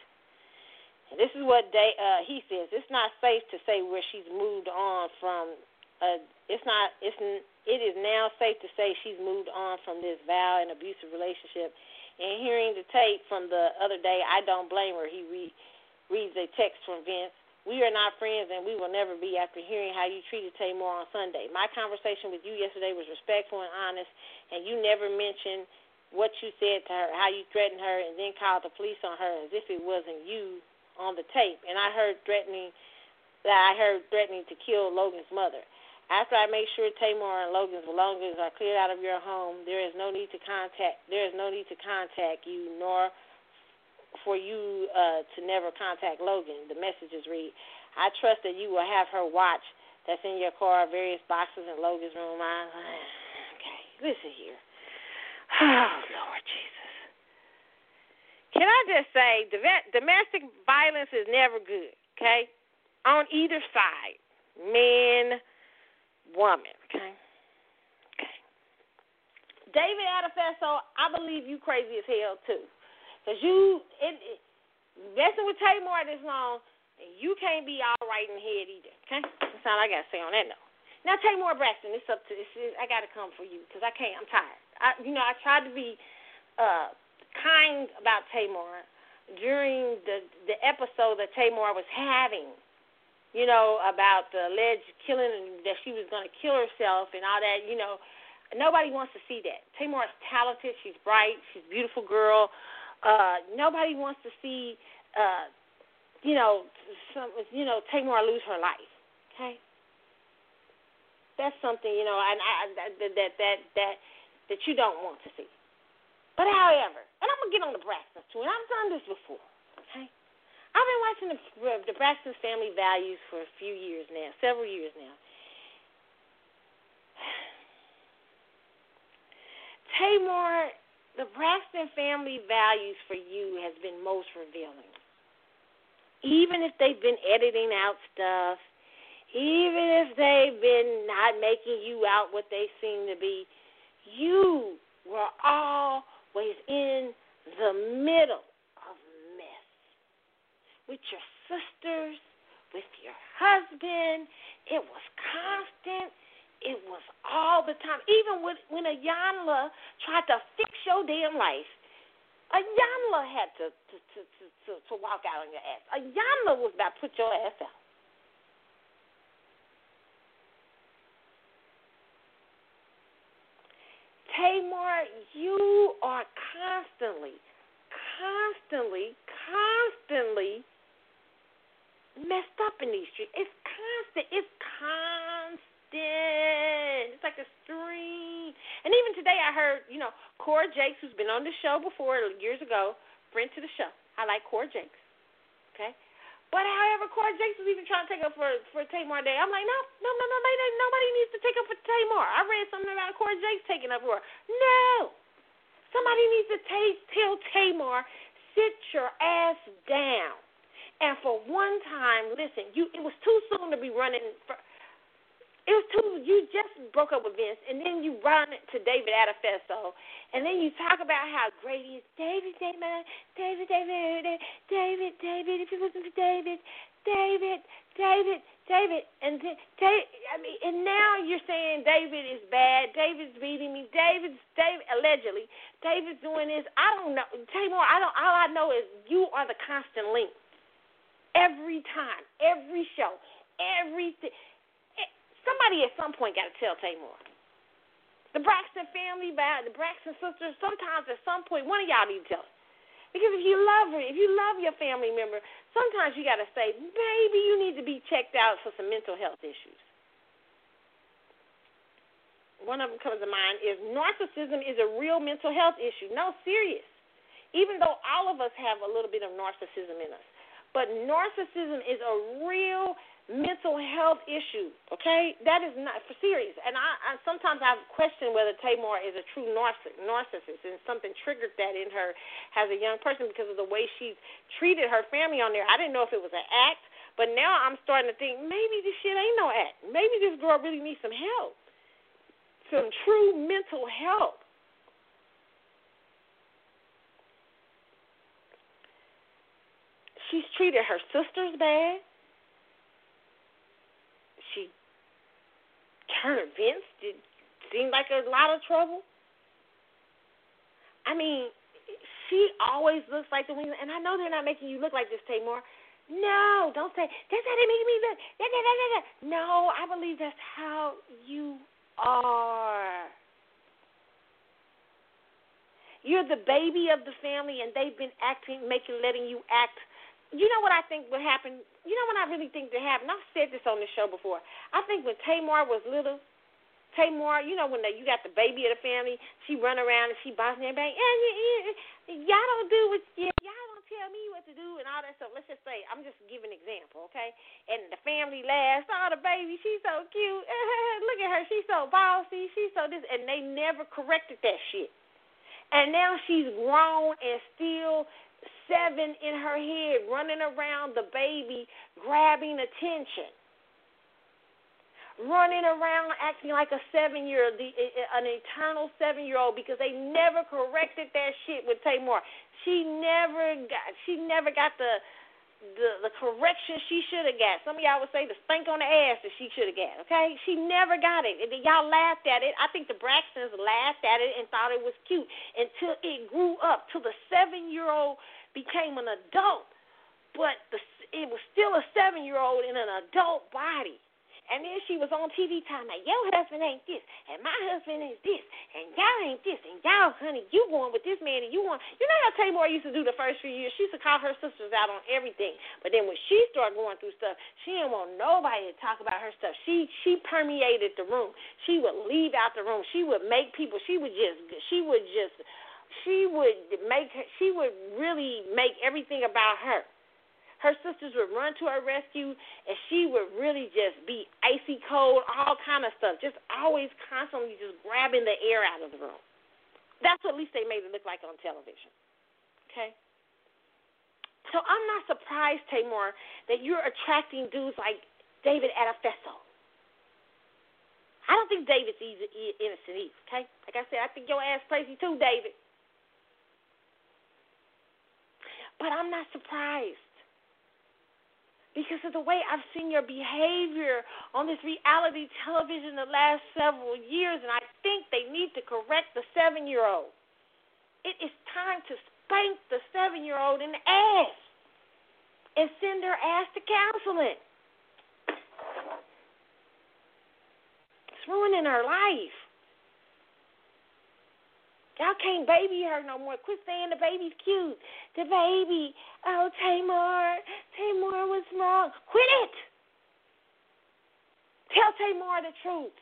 And this is what they, uh, he says. It's not safe to say where she's moved on from. Uh, it's not. It's. It is now safe to say she's moved on from this vow and abusive relationship. And hearing the tape from the other day, I don't blame her. He re- reads a text from Vince. We are not friends and we will never be after hearing how you treated Tamar on Sunday. My conversation with you yesterday was respectful and honest, and you never mentioned what you said to her, how you threatened her, and then called the police on her as if it wasn't you on the tape. And I heard threatening that I heard threatening to kill Logan's mother. After I make sure Tamar and Logan's belongings are cleared out of your home, there is no need to contact. There is no need to contact you, nor for you uh, to never contact Logan. The messages read, "I trust that you will have her watch that's in your car, various boxes in Logan's room." I, [SIGHS] okay, listen here. [SIGHS] Oh Lord Jesus. Can I just say, domestic violence is never good. Okay, on either side, men woman. Okay. Okay. David Adefeso, I believe you crazy as hell too, cause you it, it messing with Tamar this long, and you can't be all right in the head either. Okay. That's all I gotta say on that note. Now Tamar Braxton, it's up to this. I gotta come for you because I can't. I'm tired. I, you know, I tried to be uh kind about Tamar during the the episode that Tamar was having you know, about the alleged killing and that she was going to kill herself and all that, you know, nobody wants to see that. Tamar is talented. She's bright. She's a beautiful girl. Uh, nobody wants to see, uh, you know, some, you know, Tamar lose her life. Okay, that's something you know, and I, that that that that that you don't want to see. But however, and I'm gonna get on the Braxton too, and I've done this before. I've been watching the, uh, the Braxton family values for a few years now, several years now. [SIGHS] Tamar, the Braxton family values for you has been most revealing. Even if they've been editing out stuff, even if they've been not making you out what they seem to be, you were always in the middle with your sisters, with your husband. It was constant. It was all the time. Even when when Iyanla tried to fix your damn life, Iyanla had to to, to to to to walk out on your ass. Iyanla was about to put your ass out. Tamar, you are constantly, constantly, constantly messed up in these streets. It's constant. It's constant. It's like a stream. And even today, I heard, you know, Cora Jakes, who's been on the show before years ago, friend to the show. I like Cora Jakes. Okay. But however, Cora Jakes was even trying to take up for for Tamar Day. I'm like, no, no, no, no, nobody, nobody needs to take up for Tamar. I read something about Cora Jakes taking up for her. No, somebody needs to take, tell Tamar, sit your ass down. And for one time, listen, you it was too soon to be running for it was too you just broke up with Vince and then you run to David Adefeso and then you talk about how great he is. David, David, David, David, David, David, if you listen to David, David, David, David, and David, I mean, and now you're saying David is bad. David's beating me. David's David allegedly. David's doing this. I don't know. Tamar, I don't. All I know is you are the constant link. Every time, every show, everything. Eh, somebody at some point got to tell Tamar. The Braxton family, the Braxton sisters, sometimes at some point, one of y'all need to tell her. Because if you love her, if you love your family member, sometimes you got to say, maybe you need to be checked out for some mental health issues. One of them comes to mind is narcissism is a real mental health issue. No, serious. Even though all of us have a little bit of narcissism in us. But narcissism is a real mental health issue. Okay, that is not for serious. And I, I sometimes I question whether Tamar is a true narcissist, and something triggered that in her as a young person because of the way she treated her family on there. I didn't know if it was an act, but now I'm starting to think maybe this shit ain't no act. Maybe this girl really needs some help, some true mental help. She's treated her sisters bad. She turned Vince did seem like a lot of trouble. I mean, she always looks like the wings, and I know they're not making you look like this, Tamar. No, don't say that's how they make me look. Da, da, da, da, da. No, I believe that's how you are. You're the baby of the family, and they've been acting, making, letting you act you know what I think would happen? You know what I really think would happen? I've said this on the show before. I think when Tamar was little, Tamar, you know when the, you got the baby of the family, she run around and she bossing everybody. Yeah, yeah, yeah, y'all don't do what y'all don't tell me what to do and all that stuff. Let's just say I'm just giving an example, okay? And the family laughs. Oh, the baby, she's so cute. [LAUGHS] Look at her, she's so bossy. She's so this, and they never corrected that shit. And now she's grown and still seven in her head, running around the baby, grabbing attention running around acting like a seven year old, an eternal seven year old, because they never corrected that shit with Tamar. She never got, she never got the the the correction she should have got. Some of y'all would say the spank on the ass that she should have got. Okay, she never got it. And y'all laughed at it. I think the Braxtons laughed at it and thought it was cute until it grew up. Till the seven year old became an adult, but the, it was still a seven year old in an adult body. And then she was on TV talking about your husband ain't this, and my husband is this, and y'all ain't this, and y'all, honey, you going with this man, and you want. You know how Tamar used to do the first few years? She used to call her sisters out on everything. But then when she started going through stuff, she didn't want nobody to talk about her stuff. She she permeated the room. She would leave out the room. She would make people. She would just. She would just. She would make. She would really make everything about her her sisters would run to her rescue, and she would really just be icy cold, all kind of stuff, just always constantly just grabbing the air out of the room. That's what at least they made it look like on television. Okay? So I'm not surprised, Tamar, that you're attracting dudes like David Adefeso. I don't think David's easy, innocent either, okay? Like I said, I think your ass crazy too, David. But I'm not surprised because of the way I've seen your behavior on this reality television the last several years, and I think they need to correct the seven year old. It is time to spank the seven year old in the ass and send her ass to counseling. It's ruining her life. Y'all can't baby her no more. Quit saying the baby's cute. The baby. Oh, Tamar. Tamar was wrong. Quit it. Tell Tamar the truth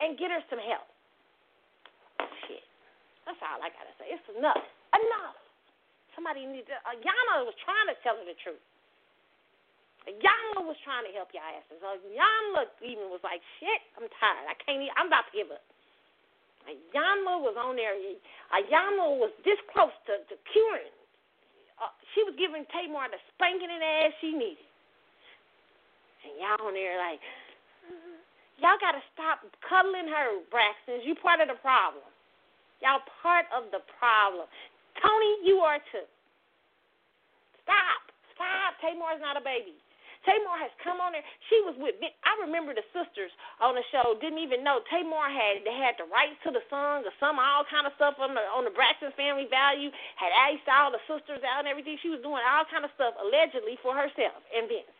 and get her some help. Shit. That's all I got to say. It's enough. Enough. Somebody needs to. Uh, Yana was trying to tell her the truth. Yana was trying to help your asses. Uh, even was like, shit, I'm tired. I can't even, I'm about to give up. Ayama was on there. Ayama was this close to, to curing. Uh, she was giving Tamar the spanking in the ass she needed. And y'all on there like, [SIGHS] y'all got to stop cuddling her, Braxton. You part of the problem. Y'all part of the problem. Tony, you are too. Stop. Stop. Tamar's not a baby. Tamar has come on there. She was with. I remember the sisters on the show didn't even know Tamar had they had the rights to the song or some all kind of stuff on the on the Braxton Family Value. Had iced all the sisters out and everything. She was doing all kind of stuff allegedly for herself and Vince.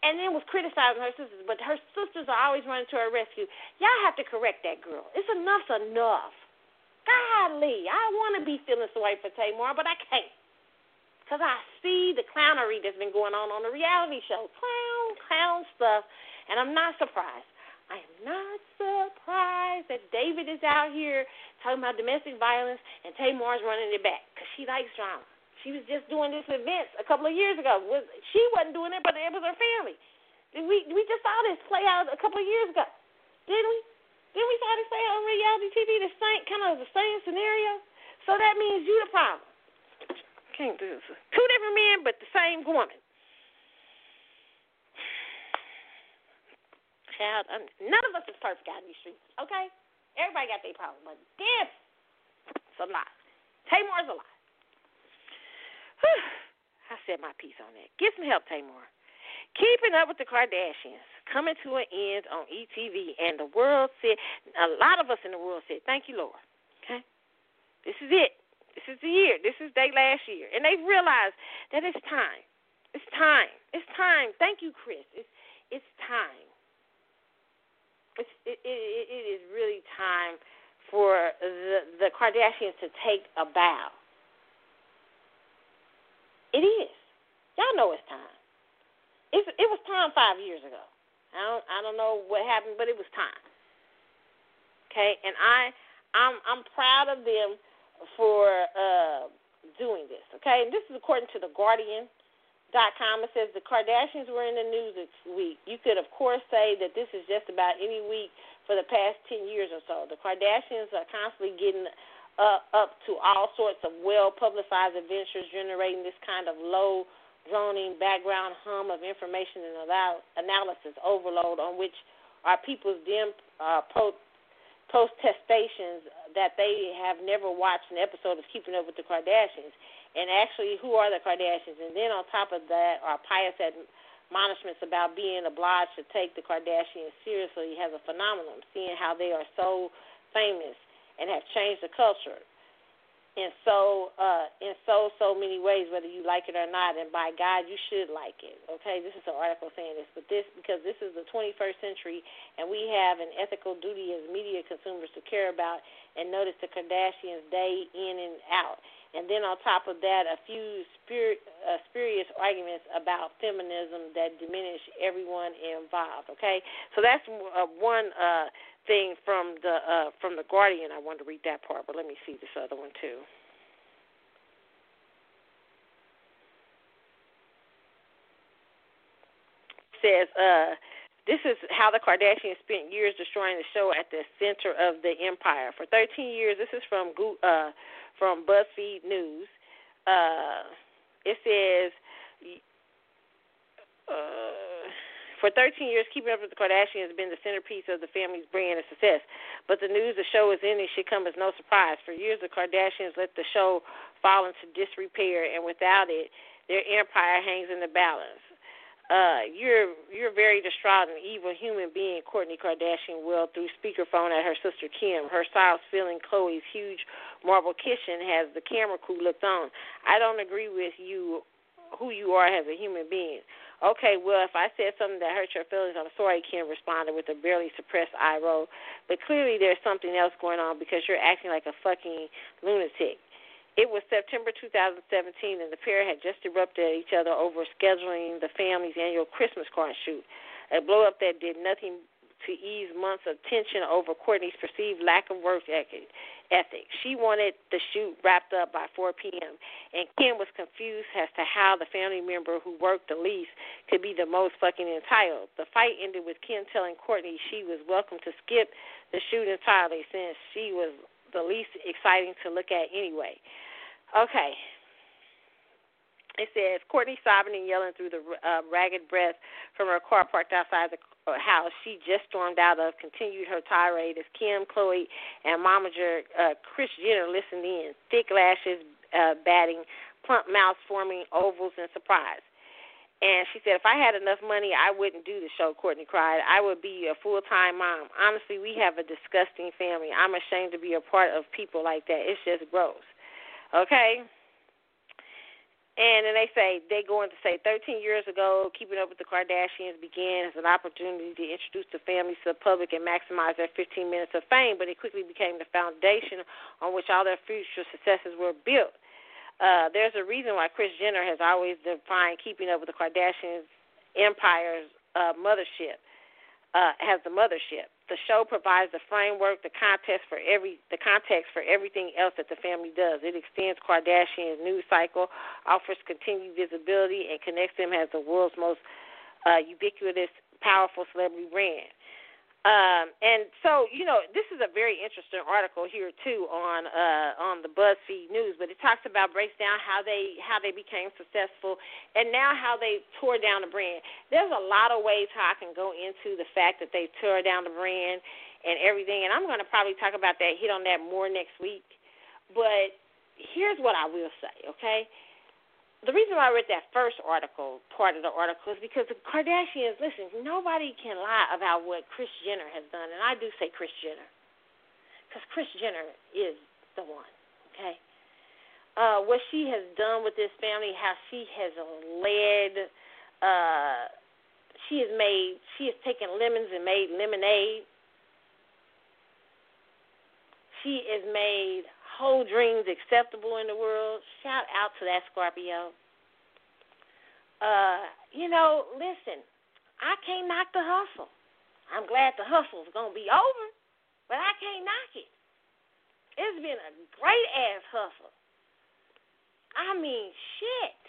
And then was criticizing her sisters, but her sisters are always running to her rescue. Y'all have to correct that girl. It's enough's enough. Golly, I want to be feeling sorry for Tamar, but I can't. Because I see the clownery that's been going on on the reality show. Clown, clown stuff. And I'm not surprised. I am not surprised that David is out here talking about domestic violence and Tamar's running it back because she likes drama. She was just doing this event a couple of years ago. She wasn't doing it, but it was her family. We we just saw this play out a couple of years ago, didn't we? Didn't we saw this play out on reality TV? The same kind of the same scenario. So that means you the problem do this. Two different men, but the same woman. [SIGHS] Child, I'm, none of us is perfect out in these streets, okay? Everybody got their problem, but this, it's a lie. Tamar's a lie. [SIGHS] Whew. I said my piece on that. Get some help, Tamar. Keeping Up with the Kardashians coming to an end on ETV, and the world said, a lot of us in the world said, thank you, Lord. Okay? This is it. This is the year. This is their last year. And they've realized that it's time. It's time. It's time. Thank you, Chris. It's it's time. It's it, it, it is really time for the the Kardashians to take a bow. It is. Y'all know it's time. It's, it was time five years ago. I don't I don't know what happened, but it was time. Okay, and I I'm I'm proud of them for uh, doing this. Okay, and this is according to the Guardian. Dot com. It says the Kardashians were in the news this week. You could, of course, say that this is just about any week for the past 10 years or so. The Kardashians are constantly getting uh, up to all sorts of well publicized adventures, generating this kind of low droning background hum of information and analysis overload on which our people's dim uh, protestations that they have never watched an episode of Keeping Up with the Kardashians. And actually, who are the Kardashians? And then on top of that, our pious admonishments about being obliged to take the Kardashians seriously has a phenomenon, seeing how they are so famous and have changed the culture in so uh, in so so many ways, whether you like it or not. And by God, you should like it. Okay, this is an article saying this, but this because this is the 21st century, and we have an ethical duty as media consumers to care about and notice the Kardashians day in and out. And then on top of that, a few spirit, uh, spurious arguments about feminism that diminish everyone involved. Okay, so that's uh, one uh, thing from the uh, from the Guardian. I wanted to read that part, but let me see this other one too. Says. Uh, this is how the Kardashians spent years destroying the show at the center of the empire. For 13 years, this is from uh, from BuzzFeed News. Uh, it says. Uh, for 13 years, Keeping Up with the Kardashians has been the centerpiece of the family's brand and success. But the news the show is ending should come as no surprise. For years, the Kardashians let the show fall into disrepair, and without it, their empire hangs in the balance uh, you're you're very distraught and evil human being, Kourtney Kardashian will through speakerphone at her sister Kim. Her style feeling Khloe's huge marble kitchen has the camera crew looked on. I don't agree with you who you are as a human being. Okay, well, if I said something that hurt your feelings, I'm sorry, Kim responded with a barely suppressed eye roll. But clearly there's something else going on because you're acting like a fucking lunatic. It was September 2017, and the pair had just erupted at each other over scheduling the family's annual Christmas card shoot. A blow up that did nothing to ease months of tension over Kourtney's perceived lack of work ethic. She wanted the shoot wrapped up by 4 p.m., and Kim was confused as to how the family member who worked the least could be the most fucking entitled. The fight ended with Kim telling Kourtney she was welcome to skip the shoot entirely since she was the least exciting to look at anyway. Okay. It says Kourtney sobbing and yelling through the uh, ragged breath from her car parked outside the uh, house she just stormed out of continued her tirade as Kim, Khloe, and momager uh, Kris Jenner listened in, thick lashes uh, batting, plump mouths forming ovals in surprise. And she said, if I had enough money, I wouldn't do the show, Kourtney cried. I would be a full time mom. Honestly, we have a disgusting family. I'm ashamed to be a part of people like that. It's just gross. Okay? And then they say, they go on to say, 13 years ago, Keeping Up with the Kardashians began as an opportunity to introduce the families to the public and maximize their 15 minutes of fame, but it quickly became the foundation on which all their future successes were built. Uh, there's a reason why Kris Jenner has always defined keeping up with the Kardashians empire's uh, mothership, uh, has the mothership. The show provides the framework, the context for every the context for everything else that the family does. It extends Kardashian's news cycle, offers continued visibility, and connects them as the world's most uh, ubiquitous, powerful celebrity brand. Um, and so, you know, this is a very interesting article here too on uh, on the BuzzFeed News, but it talks about breaks down how they how they became successful, and now how they tore down the brand. There's a lot of ways how I can go into the fact that they tore down the brand and everything, and I'm going to probably talk about that, hit on that more next week. But here's what I will say, okay? The reason why I read that first article, part of the article, is because the Kardashians, listen, nobody can lie about what Kris Jenner has done. And I do say Kris Jenner. Because Kris Jenner is the one, okay? Uh, what she has done with this family, how she has led, uh, she has made, she has taken lemons and made lemonade. She has made whole dreams acceptable in the world. Shout out to that Scorpio. Uh, you know, listen, I can't knock the hustle. I'm glad the hustle's gonna be over, but I can't knock it. It's been a great ass hustle. I mean, shit.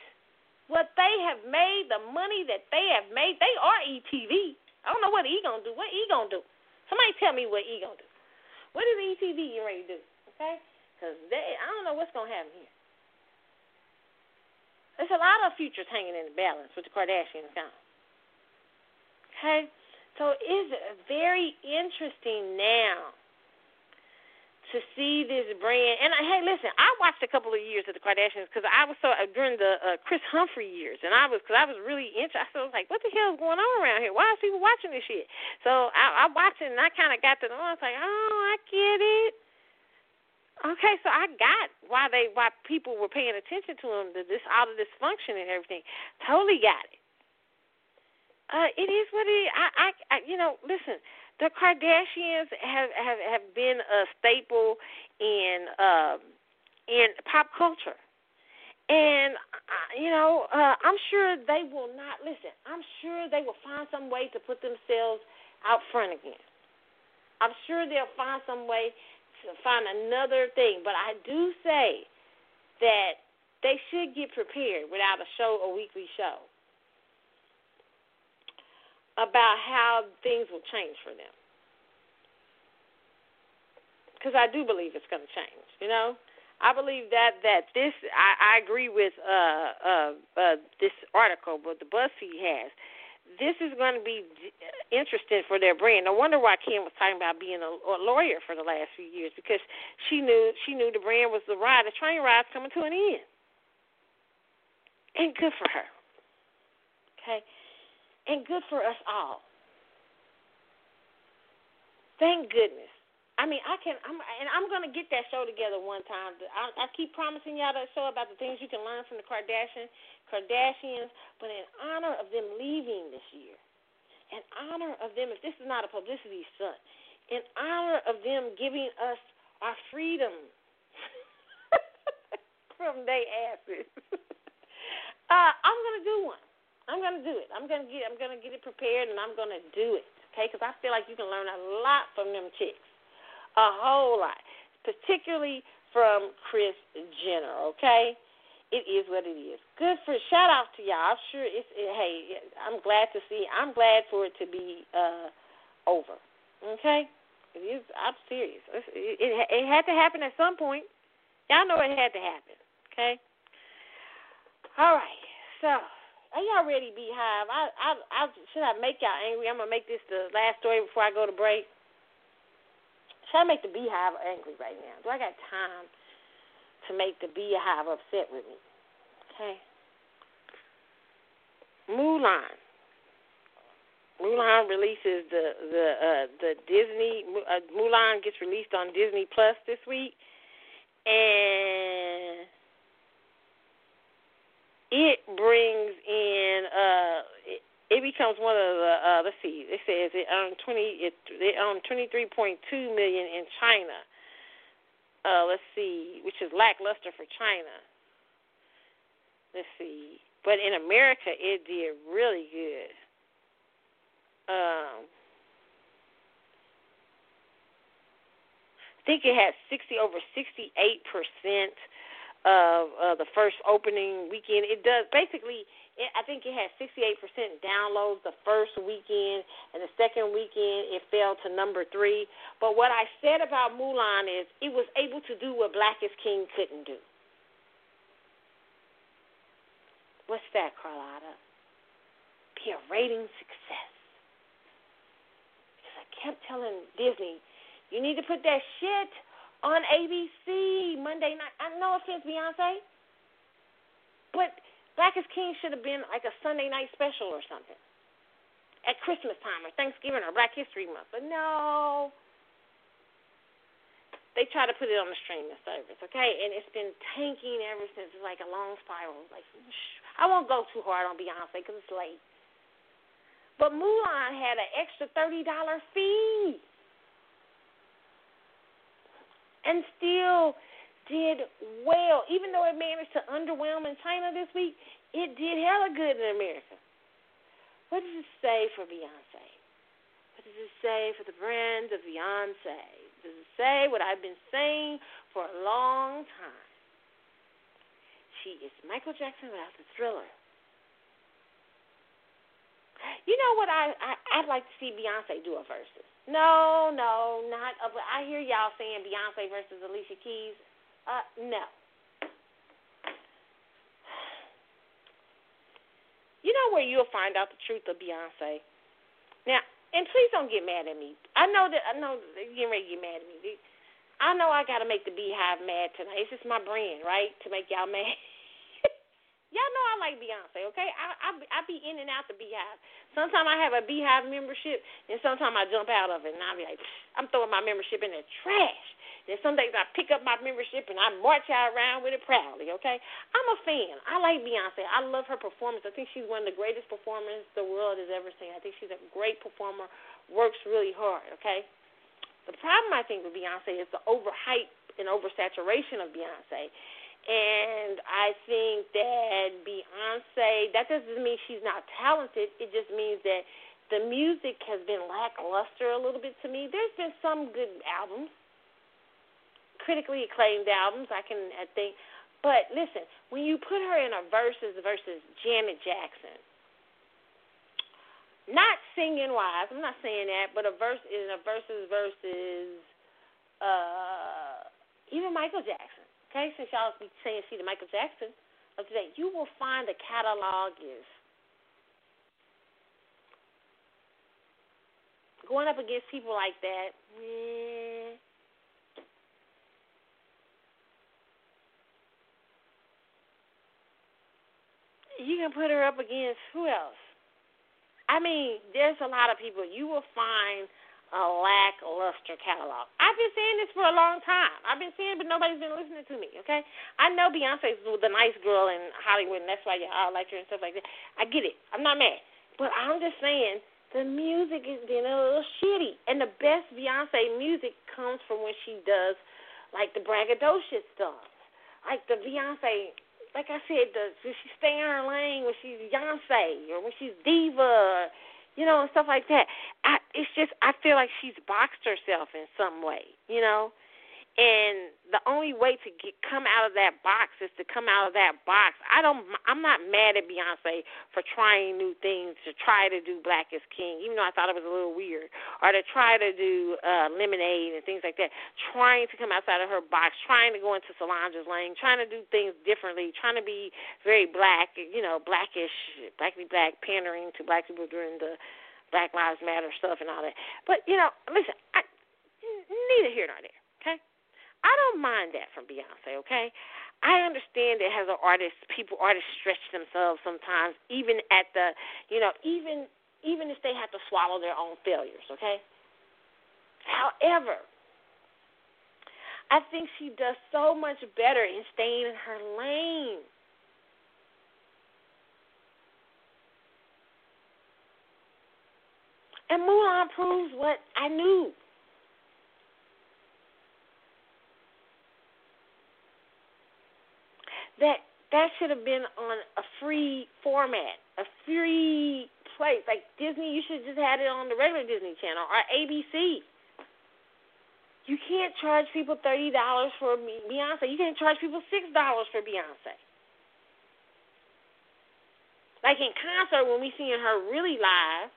What they have made, the money that they have made, they are ETV. I don't know what E gonna do. What E gonna do? Somebody tell me what E gonna do. What is ETV you ready to do? Okay? Because they I don't know what's gonna happen here. There's a lot of futures hanging in the balance with the Kardashians gone. Okay? So it's very interesting now to see this brand. And hey, listen, I watched a couple of years of the Kardashians because I was so uh, during the uh, Kris Humphries years, and I was because I was really interested. I was like, what the hell is going on around here? Why is people watching this shit? So I, I watched it, and I kind of got to know. I was like, oh, I get it. Okay, so I got why they why people were paying attention to him, the, this all the dysfunction and everything. Totally got it. Uh, it is what it. I, I, I, you know, listen. The Kardashians have have have been a staple in um, in pop culture, and uh, you know, uh, I'm sure they will not listen. I'm sure they will find some way to put themselves out front again. I'm sure they'll find some way find another thing. But I do say that they should get prepared without a show, a weekly show, about how things will change for them. Because I do believe it's going to change. You know, I believe that that this. I, I agree with uh, uh, uh, this article, but the BuzzFeed has this is going to be interesting for their brand. No wonder why Kim was talking about being a, a lawyer for the last few years because she knew she knew the brand was the ride, the train ride's coming to an end, and good for her. Okay, and good for us all. Thank goodness. I mean, I can. I'm and I'm gonna get that show together one time. I, I keep promising y'all that show about the things you can learn from the Kardashian Kardashians, but in honor of them leaving this year, in honor of them, if this is not a publicity stunt, in honor of them giving us our freedom [LAUGHS] from their asses, [LAUGHS] uh, I'm gonna do one. I'm gonna do it. I'm gonna get. I'm gonna get it prepared, and I'm gonna do it. Okay, because I feel like you can learn a lot from them chicks a whole lot, particularly from Kris Jenner. Okay, it is what it is. Good for shout out to y'all. I'm sure it's it, hey. I'm glad to see. I'm glad for it to be uh over. Okay, it is. I'm serious. It, it, it had to happen at some point. Y'all know it had to happen. Okay. All right. So. Are y'all ready, Beyhive? I, I, I, should I make y'all angry? I'm gonna make this the last story before I go to break. Should I make the Beyhive angry right now? Do I got time to make the Beyhive upset with me? Okay. Mulan. Mulan releases the the uh, the Disney uh, Mulan gets released on Disney Plus this week, and it brings in uh it becomes one of the uh, let's see, it says it earned twenty it they earned twenty three point two million in China. Uh, let's see, which is lackluster for China. Let's see, but in America it did really good. Um, I think it had sixty over sixty eight percent of uh, the first opening weekend. It does basically it, I think it had 68% downloads the first weekend, and the second weekend it fell to number three. But what I said about Mulan is it was able to do what Black is King couldn't do. What's that, Carlotta? Be a rating success. Because I kept telling Disney, you need to put that shit on ABC Monday night. I no offense, Beyonce, but Black is King should have been like a Sunday night special or something at Christmas time or Thanksgiving or Black History Month. But no, they try to put it on the streaming service, okay? And it's been tanking ever since. It's like a long spiral. Like I won't go too hard on Beyonce because it's late. But Mulan had an extra thirty dollar fee, and still did well. Even though it managed to underwhelm in China this week, it did hella good in America. What does it say for Beyonce? What does it say for the brand of Beyonce? Does it say what I've been saying for a long time? She is Michael Jackson without the thriller. You know what I, I I'd like to see Beyonce do a Verzuz. No, no, not. A, I hear y'all saying Beyonce versus Alicia Keys. Uh, no. [SIGHS] You know where you'll find out the truth of Beyonce. Now, and please don't get mad at me. I know that I know you're getting ready to get mad at me. I know I got to make the Beyhive mad tonight. It's just my brand, right? To make y'all [LAUGHS] mad. Y'all know I like Beyonce, okay? I I I be in and out the Beyhive. Sometimes I have a Beyhive membership, and sometimes I jump out of it, and I be like, I'm throwing my membership in the trash. And some days I pick up my membership and I march out around with it proudly, okay? I'm a fan. I like Beyonce. I love her performance. I think she's one of the greatest performers the world has ever seen. I think she's a great performer, works really hard, okay? The problem I think with Beyonce is the overhype and oversaturation of Beyonce. And I think that Beyonce, that doesn't mean she's not talented. It just means that the music has been lackluster a little bit to me. There's been some good albums, critically acclaimed albums. I can I think, but listen, when you put her in a Verzuz versus Janet Jackson, not singing wise, I'm not saying that, but a verse in a Verzuz versus uh, even Michael Jackson. Okay, since y'all be saying she the Michael Jackson of today, you will find the catalog is going up against people like that. You can put her up against who else? I mean, there's a lot of people. You will find a lackluster catalog. I've been saying this for a long time. I've been saying, but nobody's been listening to me. Okay, I know Beyonce's the nice girl in Hollywood, and that's why y'all like her and stuff like that. I get it. I'm not mad, but I'm just saying the music has been a little shitty, and the best Beyonce music comes from when she does like the braggadocious stuff, like the Beyonce. Like I said, the when she stay in her lane, when she's Beyonce, or when she's diva you know, and stuff like that. I, it's just I feel like she's boxed herself in some way, you know. And the only way to get come out of that box is to come out of that box. I don't. I'm not mad at Beyonce for trying new things, to try to do Black is King, even though I thought it was a little weird, or to try to do uh, Lemonade and things like that. Trying to come outside of her box, trying to go into Solange's lane, trying to do things differently, trying to be very black, you know, blackish, blackly black, pandering to black people during the Black Lives Matter stuff and all that. But you know, listen, I, neither here nor there. I don't mind that from Beyonce, okay? I understand that as an artist, people artists stretch themselves sometimes, even at the, you know, even even if they have to swallow their own failures, okay? However, I think she does so much better in staying in her lane. And Mulan proves what I knew. That that should have been on a free format, a free place. Like Disney, you should have just had it on the regular Disney Channel or ABC. You can't charge people thirty dollars for Beyonce. You can't charge people six dollars for Beyonce. Like in concert when we seeing her really live.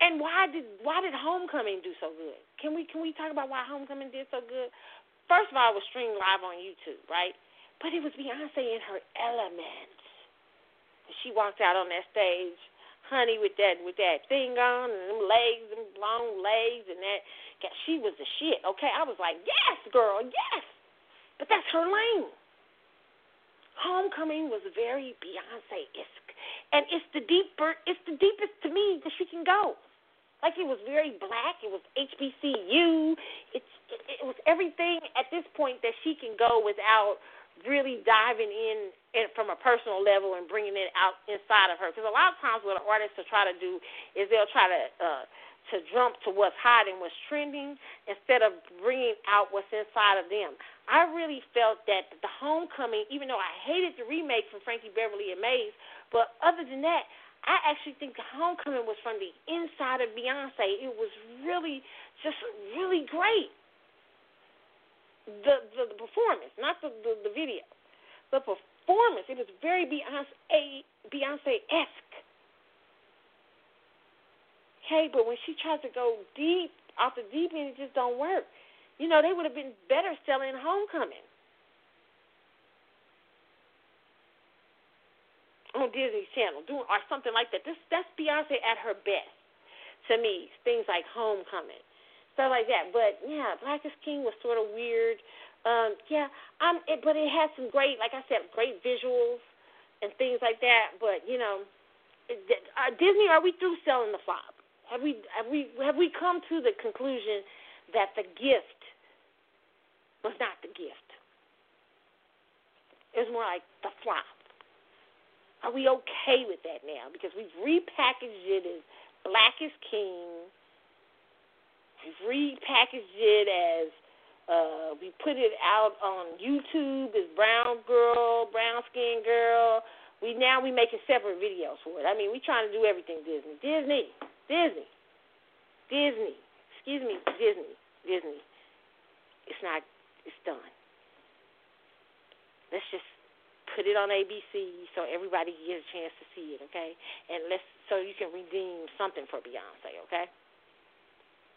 And why did why did Homecoming do so good? Can we can we talk about why Homecoming did so good? First of all, it was streamed live on YouTube, right? But it was Beyonce in her element. She walked out on that stage, honey, with that with that thing on and them legs, them long legs, and that. She was the shit. Okay, I was like, yes, girl, yes. But that's her lane. Homecoming was very Beyonce-esque, and it's the deeper, it's the deepest to me that she can go. Like it was very black. It was HBCU. It's it, it was everything at this point that she can go without really diving in, in from a personal level and bringing it out inside of her. Because a lot of times what an artist will try to do is they'll try to uh, to jump to what's hot and what's trending instead of bringing out what's inside of them. I really felt that the Homecoming, even though I hated the remake from Frankie Beverly and Maze, but other than that, I actually think the Homecoming was from the inside of Beyonce. It was really, just really great. The the, the performance, not the, the the video, the performance. It was very Beyonce Beyonce esque okay, but when she tries to go deep off the deep end, it just don't work. You know, they would have been better selling Homecoming on Disney Channel, doing or something like that. This that's Beyonce at her best to me. Things like Homecoming, stuff like that. But yeah, Black is King was sort of weird. Um, yeah, um, it, but it had some great, like I said, great visuals and things like that. But you know, uh, Disney, are we through selling the flop? Have we have we have we come to the conclusion that the gift was not the gift? It was more like the flop. Are we okay with that now? Because we've repackaged it as Black is King. We've repackaged it as uh, we put it out on YouTube as Brown Girl, Brown Skin Girl. We now we making separate videos for it. I mean, we trying to do everything Disney. Disney. Disney. Disney. Excuse me, Disney. Disney. It's not, it's done. Let's just put it on ABC so everybody gets a chance to see it, okay? And let's, so you can redeem something for Beyonce, okay?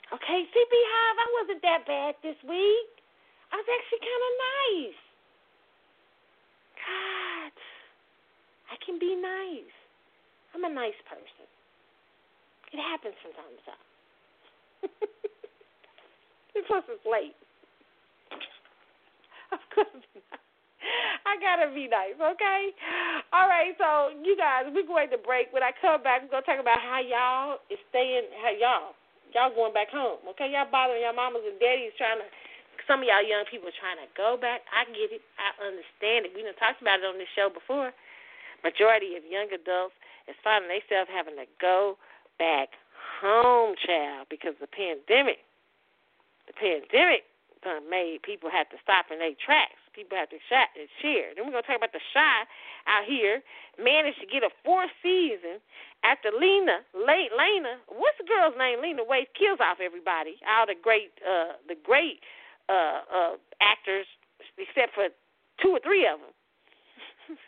Okay, CP Hive, I wasn't that bad this week. I was actually kind of nice. God, I can be nice. I'm a nice person. It happens from time to time. [LAUGHS] Plus, it's late. [LAUGHS] Of course, [LAUGHS] I gotta be nice, okay? All right, so you guys, we're going to break. When I come back, we're gonna talk about how y'all is staying. How y'all, y'all going back home, okay? Y'all bothering your mamas and daddies trying to. Some of y'all young people are trying to go back. I get it. I understand it. We done talked about it on this show before. Majority of young adults is finding themselves having to go back home, child, because the pandemic, the pandemic done made people have to stop in their tracks. People have to shot and share. Then we're gonna talk about the Chi out here managed to get a fourth season after Lena, late Lena, what's the girl's name? Lena Waithe kills off everybody. All the great, uh, the great uh, uh, actors, except for two or three of them. [LAUGHS]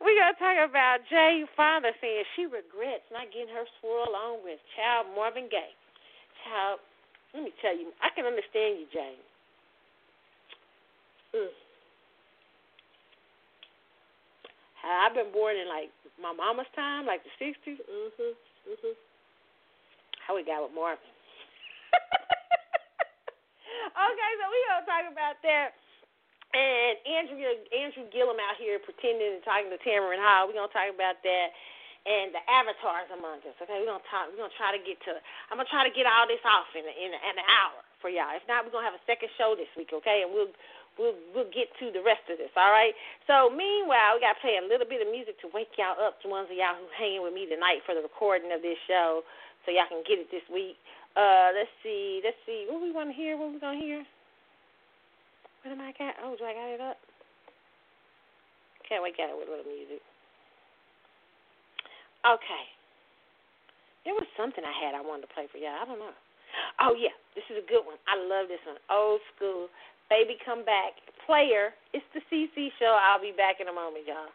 We're going to talk about Jay Fonda saying she regrets not getting her swirl on with child Marvin Gaye. Child, let me tell you, I can understand you, Jay. Mm. I've been born in like my mama's time, like the '60s. Mhm, mhm. How we got with Marvin? [LAUGHS] okay, so we gonna talk about that and Andrew Andrew Gillum out here pretending and talking to Tamron Hall. We're gonna talk about that and the avatars among us. Okay, we're gonna talk. We're gonna try to get to. I'm gonna try to get all this off in a, in, a, in an hour for y'all. If not, we're gonna have a second show this week. Okay, and we'll we'll we'll get to the rest of this. All right. So meanwhile, we gotta play a little bit of music to wake y'all up. To ones of y'all who hanging with me tonight for the recording of this show, so y'all can get it this week. Uh, let's see. Let's see. What we want to hear? What we gonna hear? What am I got? Oh, do I got it up? Can't got it with a little music. Okay. There was something I had I wanted to play for y'all. I don't know. Oh yeah, this is a good one. I love this one. Old school. Baby come back. Player. It's the CC show. I'll be back in a moment, y'all.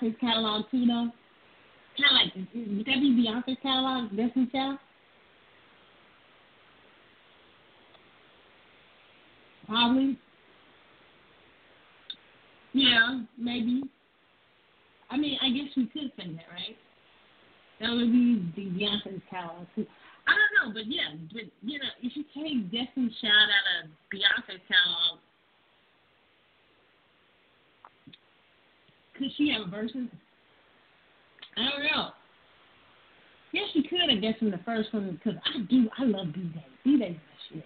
Beyonce's catalog too, though? Kind of like, would that be Beyonce's catalog, Destiny Child? Probably. Yeah, maybe. I mean, I guess we could say that, right? That would be the Beyonce's catalog too. I don't know, but yeah, but you know, if you take Destiny Child out of Beyonce's catalog, could she have verses? I don't know. Yes, she could, I guess, in the first one because I do. I love B Day. B Day's my shit.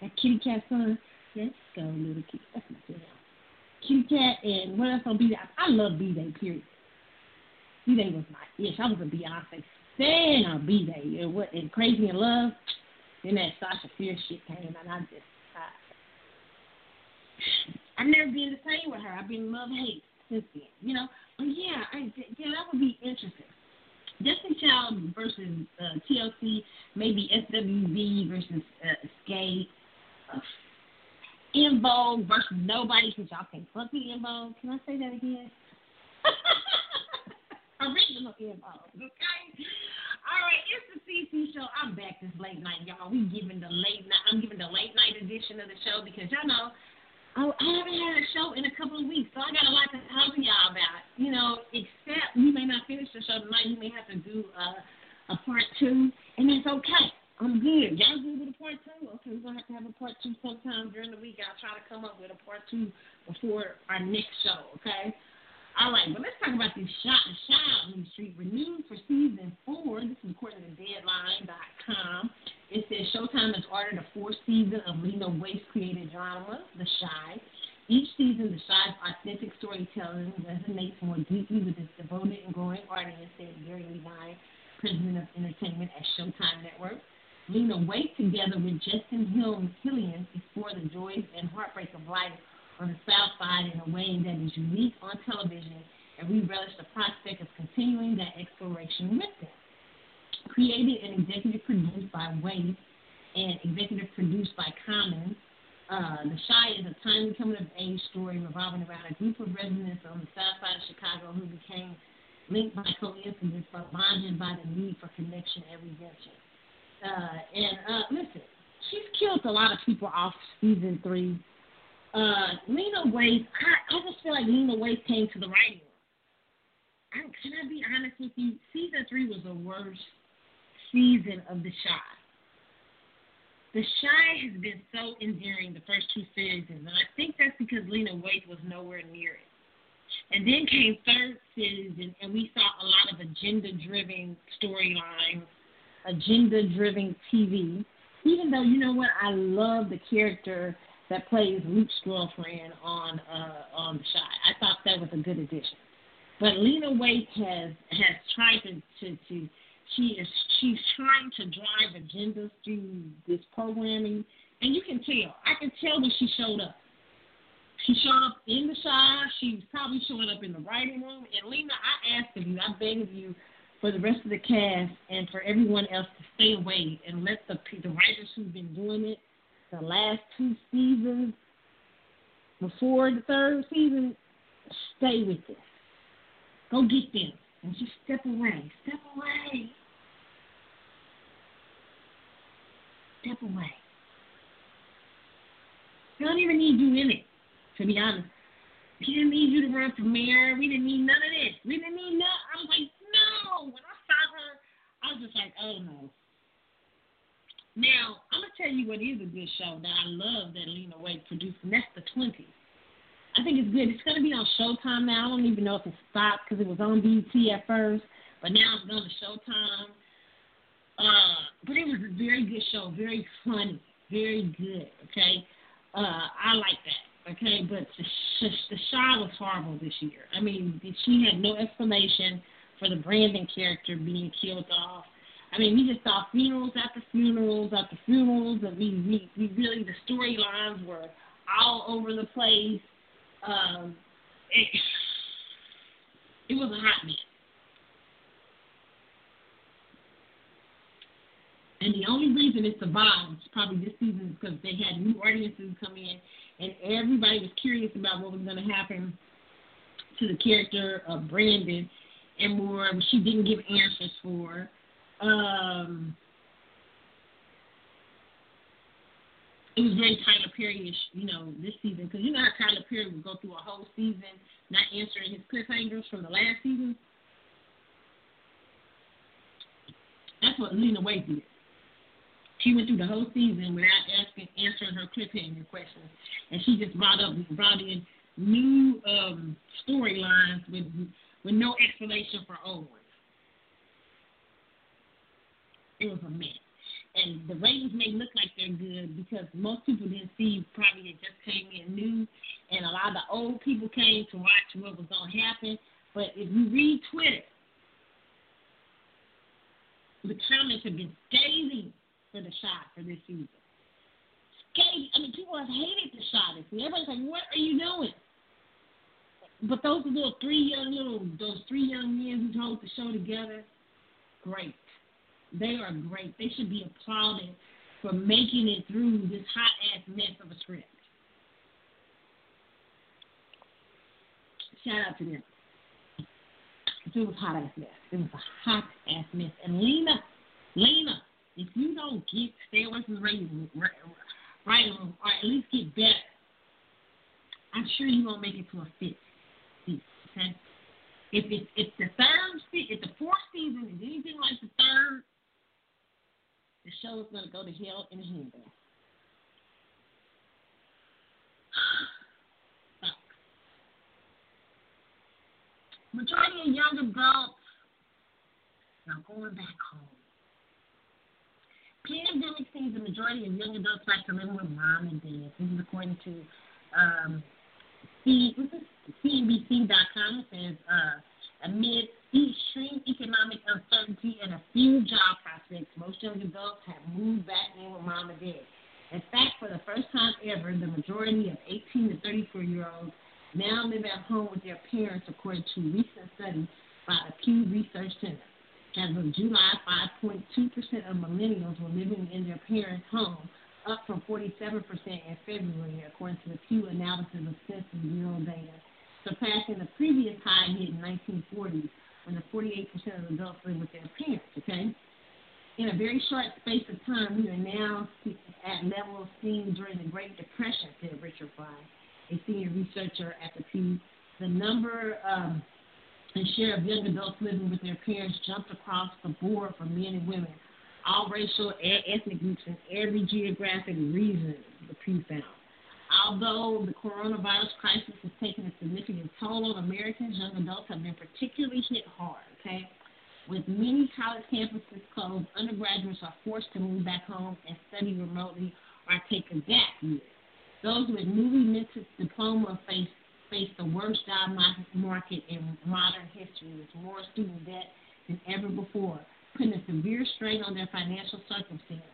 That Kitty Cat song. Let's go, little kitty. That's my favorite. Kitty Cat and what else on B Day? I love B Day. Period. B Day was my ish. I was a Beyonce fan on B Day. And what and Crazy in Love. Then that Sasha Fierce shit came, and I just. I, I've never been the same with her. I've been love hate since then, you know. But yeah, I, yeah, that would be interesting. Destiny Child versus uh, TLC, maybe SWV versus uh, Xscape, uh, Vogue versus Nobody, since y'all can't fuck me En Vogue. Can I say that again? [LAUGHS] Original En Vogue, okay? All right, it's the CC show. I'm back this late night, y'all. We giving the late night. I'm giving the late night edition of the show because y'all know I, haven't had a show in a couple of weeks, so I got a lot to to y'all about. You know, except we may not finish the show tonight. We may have to do uh, a part two, and that's okay. I'm good. Y'all with a part two? Okay, we're gonna have to have a part two sometime during the week. I'll try to come up with a part two before our next show. Okay. All right, but let's talk about this shot and shine on the street renewed for season four. This is according to Deadline.com. It says Showtime has ordered a fourth season of Lena Waithe's created drama, The Chi. Each season, The Chi's authentic storytelling resonates more deeply with its devoted and growing audience, said Gary Levine, president of entertainment at Showtime Network. Lena Waithe, together with Justin Hill Killian, explore the joys and heartbreak of life on the South Side in a way that is unique on television, and we relish the prospect of continuing that exploration with them created and executive produced by Waithe and executive produced by Common. Uh, the Chi is a timely coming of age story revolving around a group of residents on the south side of Chicago who became linked by coincidence but bonded by the need for connection and redemption. Uh, and uh, listen, she's killed a lot of people off season three. Uh, Lena Waithe, I, I just feel like Lena Waithe came to the right one. can I be honest with you? Season three was the worst season of The Chi. The Chi has been so endearing the first two seasons, and I think that's because Lena Waithe was nowhere near it. And then came third season, and we saw a lot of agenda-driven storylines, agenda-driven TV. Even though you know what, I love the character that plays Luke's girlfriend on uh, on the Chi. I thought that was a good addition. But Lena Waithe has has tried to to, to she is she's trying to drive agendas through this programming, and you can tell. I can tell when she showed up. She showed up in the Chi. She was probably showing up in the writing room. And Lena, I ask of you, I beg of you, for the rest of the cast and for everyone else to stay away and let the the writers who've been doing it the last two seasons before the third season stay with this. Go get them and just step away. Step away. Step away. We don't even need you in it, to be honest. We didn't need you to run for mayor. We didn't need none of this. We didn't need none. I was like, no. When I saw her, I was just like, oh no. Now, I'm going to tell you what is a good show that I love that Lena Waithe produced, and that's The 20s. I think it's good. It's going to be on Showtime now. I don't even know if it stopped because it was on BET at first, but now it's going to Showtime. Uh, but it was a very good show, very funny, very good. Okay, uh, I like that. Okay, but the, the Chi was horrible this year. I mean, she had no explanation for the Brandon character being killed off. I mean, we just saw funerals after funerals after funerals, and we, we, we really, the storylines were all over the place. Um, it, [SIGHS] it was a hot mess. And the only reason it survived probably this season is because they had new audiences come in, and everybody was curious about what was going to happen to the character of Brandon and more. She didn't give answers for. Um, it was very Tyler Perry-ish, you know, this season because you know how Tyler Perry would go through a whole season not answering his cliffhangers from the last season. That's what Lena Waithe did. She went through the whole season without asking, answering her cliffhanger questions, and she just brought up, brought in new um, storylines with with no explanation for old ones. It was a mess, and the ratings may look like they're good because most people didn't see. Probably it just came in new, and a lot of the old people came to watch what was to happen. But if you read Twitter, the comments have been scathing for the shot for this season. Skate, I mean, people have hated the shot. Everybody's like, what are you doing? But those little three young little those three young men who hold the show together, great. They are great. They should be applauded for making it through this hot ass mess of a script. Shout out to them. It was hot ass mess. It was a hot ass mess. And Lena, Lena, if you don't get stay away from the writing, or at least get better, I'm sure you won't make it to a fifth season. Okay. If it's if the third season, if the fourth season is anything like the third, the show is gonna go to hell in a handbasket. Majority of young adults are going back home. Pandemic sees the majority of young adults back to living with mom and dad. This is according to um, C, CNBC.com. It says uh, amid extreme economic uncertainty and a few job prospects, most young adults have moved back in with mom and dad. In fact, for the first time ever, the majority of 18 to 34 year olds now live at home with their parents, according to recent study by the Pew Research Center. As of July, 5.2% of millennials were living in their parents' home, up from 47% in February, according to the Pew analysis of Census Bureau data, surpassing the previous high hit in 1940s when the 48% of adults lived with their parents. Okay, in a very short space of time, we are now at levels seen during the Great Depression, said Richard Fry a senior researcher at the Pew, the number um, and share of young adults living with their parents jumped across the board for men and women, all racial and ethnic groups and every geographic region, the Pew found. Although the coronavirus crisis has taken a significant toll on Americans, young adults have been particularly hit hard, okay? With many college campuses closed, undergraduates are forced to move back home and study remotely or take a gap year. Those with newly minted diploma face face the worst job market in modern history, with more student debt than ever before, putting a severe strain on their financial circumstances.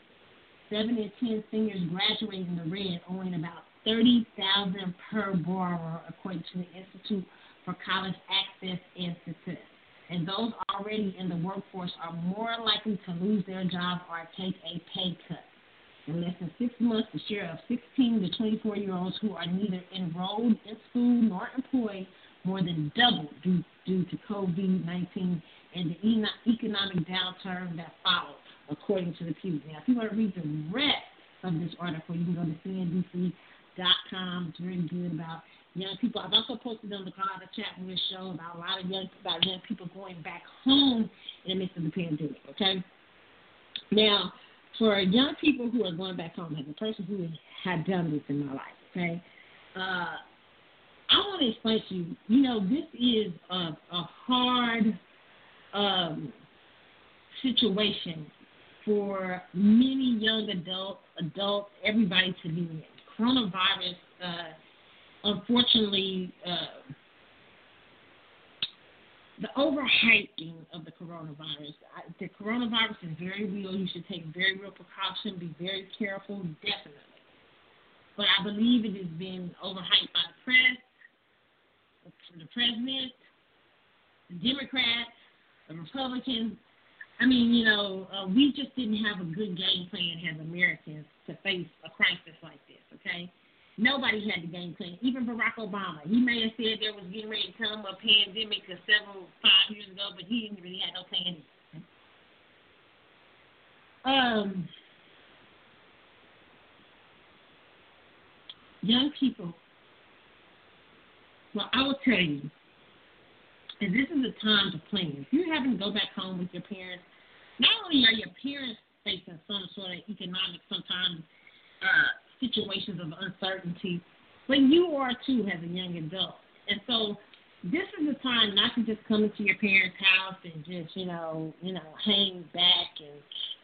Seven in ten seniors graduating the red, owing about thirty thousand per borrower, according to the Institute for College Access and Success. And those already in the workforce are more likely to lose their job or take a pay cut. In less than six months, the share of 16 to 24 year olds who are neither enrolled in school nor employed more than doubled due, due to COVID 19 and the economic downturn that followed, according to the Pew. Now, if you want to read the rest of this article, you can go to CNBC.com. It's very good about young people. I've also posted on the Colada Chat Room show about a lot of young about young people going back home in the midst of the pandemic. Okay. Now, for young people who are going back home, as a person who had done this in my life, okay, uh, I want to explain to you, you know, this is a, a hard um, situation for many young adults, adults, everybody to be in. Coronavirus, uh, unfortunately, uh, the overhyping of the coronavirus. The coronavirus is very real. You should take very real precaution. Be very careful, definitely. But I believe it has been overhyped by the press, the president, the Democrats, the Republicans. I mean, you know, uh, we just didn't have a good game plan as Americans to face a crisis like this. Okay, Nobody had the game plan. Even Barack Obama. He may have said there was getting ready to come a pandemic several five years ago, but he didn't really have no plan. Um, young people. Well, I will tell you, and this is a time to plan. If you're having to go back home with your parents, not only are your parents facing some sort of economic sometimes uh, situations of uncertainty, but you are too as a young adult. And so this is the time not to just come into your parents' house and just, you know, you know, hang back and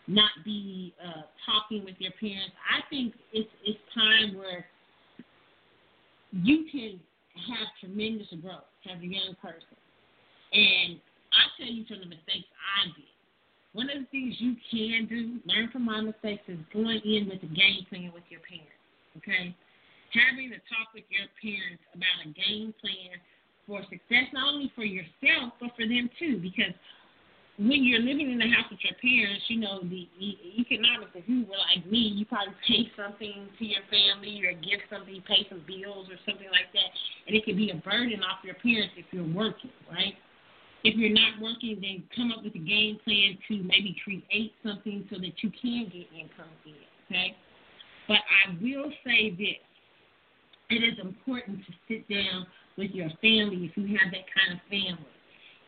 not be uh, talking with your parents. I think it's it's time where you can have tremendous growth as a young person. And I tell you from the mistakes I did. One of the things you can do, learn from my mistakes, is going in with a game plan with your parents. Okay? Having a talk with your parents about a game plan for success, not only for yourself, but for them too. Because when you're living in the house with your parents, you know, the economics, if you were like me, you probably pay something to your family or give something, pay some bills or something like that. And it can be a burden off your parents if you're working, right? If you're not working, then come up with a game plan to maybe create something so that you can get income in. Okay? But I will say this. It is important to sit down with your family if you have that kind of family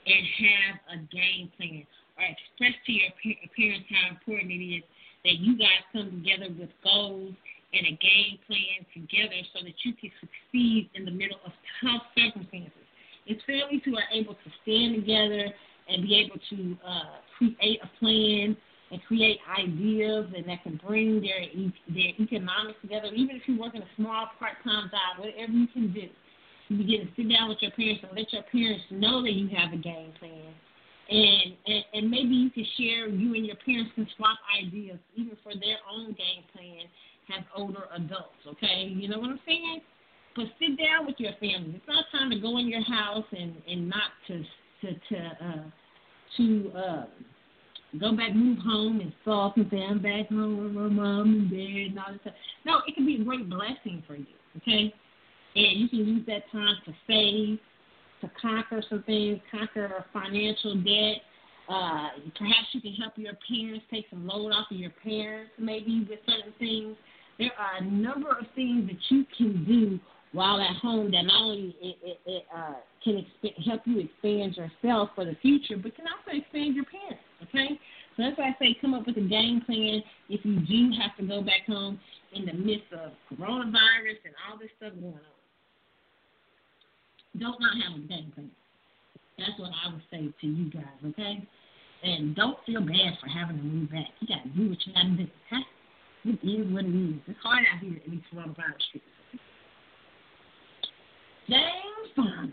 and have a game plan or express to your parents how important it is that you guys come together with goals and a game plan together so that you can succeed in the middle of tough circumstances. It's families who are able to stand together and be able to uh, create a plan and create ideas and that can bring their their economics together. Even if you work in a small part-time job, whatever you can do, you begin to sit down with your parents and let your parents know that you have a game plan. And, and and maybe you can share. You and your parents can swap ideas, even for their own game plan as older adults. Okay, you know what I'm saying? But sit down with your family. It's not time to go in your house and and not to to to uh, to uh, go back, move home, and sulk and say back home with my mom and dad and all this stuff. No, it can be a great blessing for you. Okay, and you can use that time to save, to conquer some things, conquer financial debt. Uh, perhaps you can help your parents take some load off of your parents, maybe with certain things. There are a number of things that you can do while at home that not only it, it, it uh, can exp- help you expand yourself for the future, but can also expand your parents. Okay, so that's why I say come up with a game plan if you do have to go back home in the midst of coronavirus and all this stuff going on. Don't not have a game plan. That's what I would say to you guys. Okay, and don't feel bad for having to move back. You got to do what you got to do. Okay? It is what it is. It's hard out here in these coronavirus streets. Jane Fonda.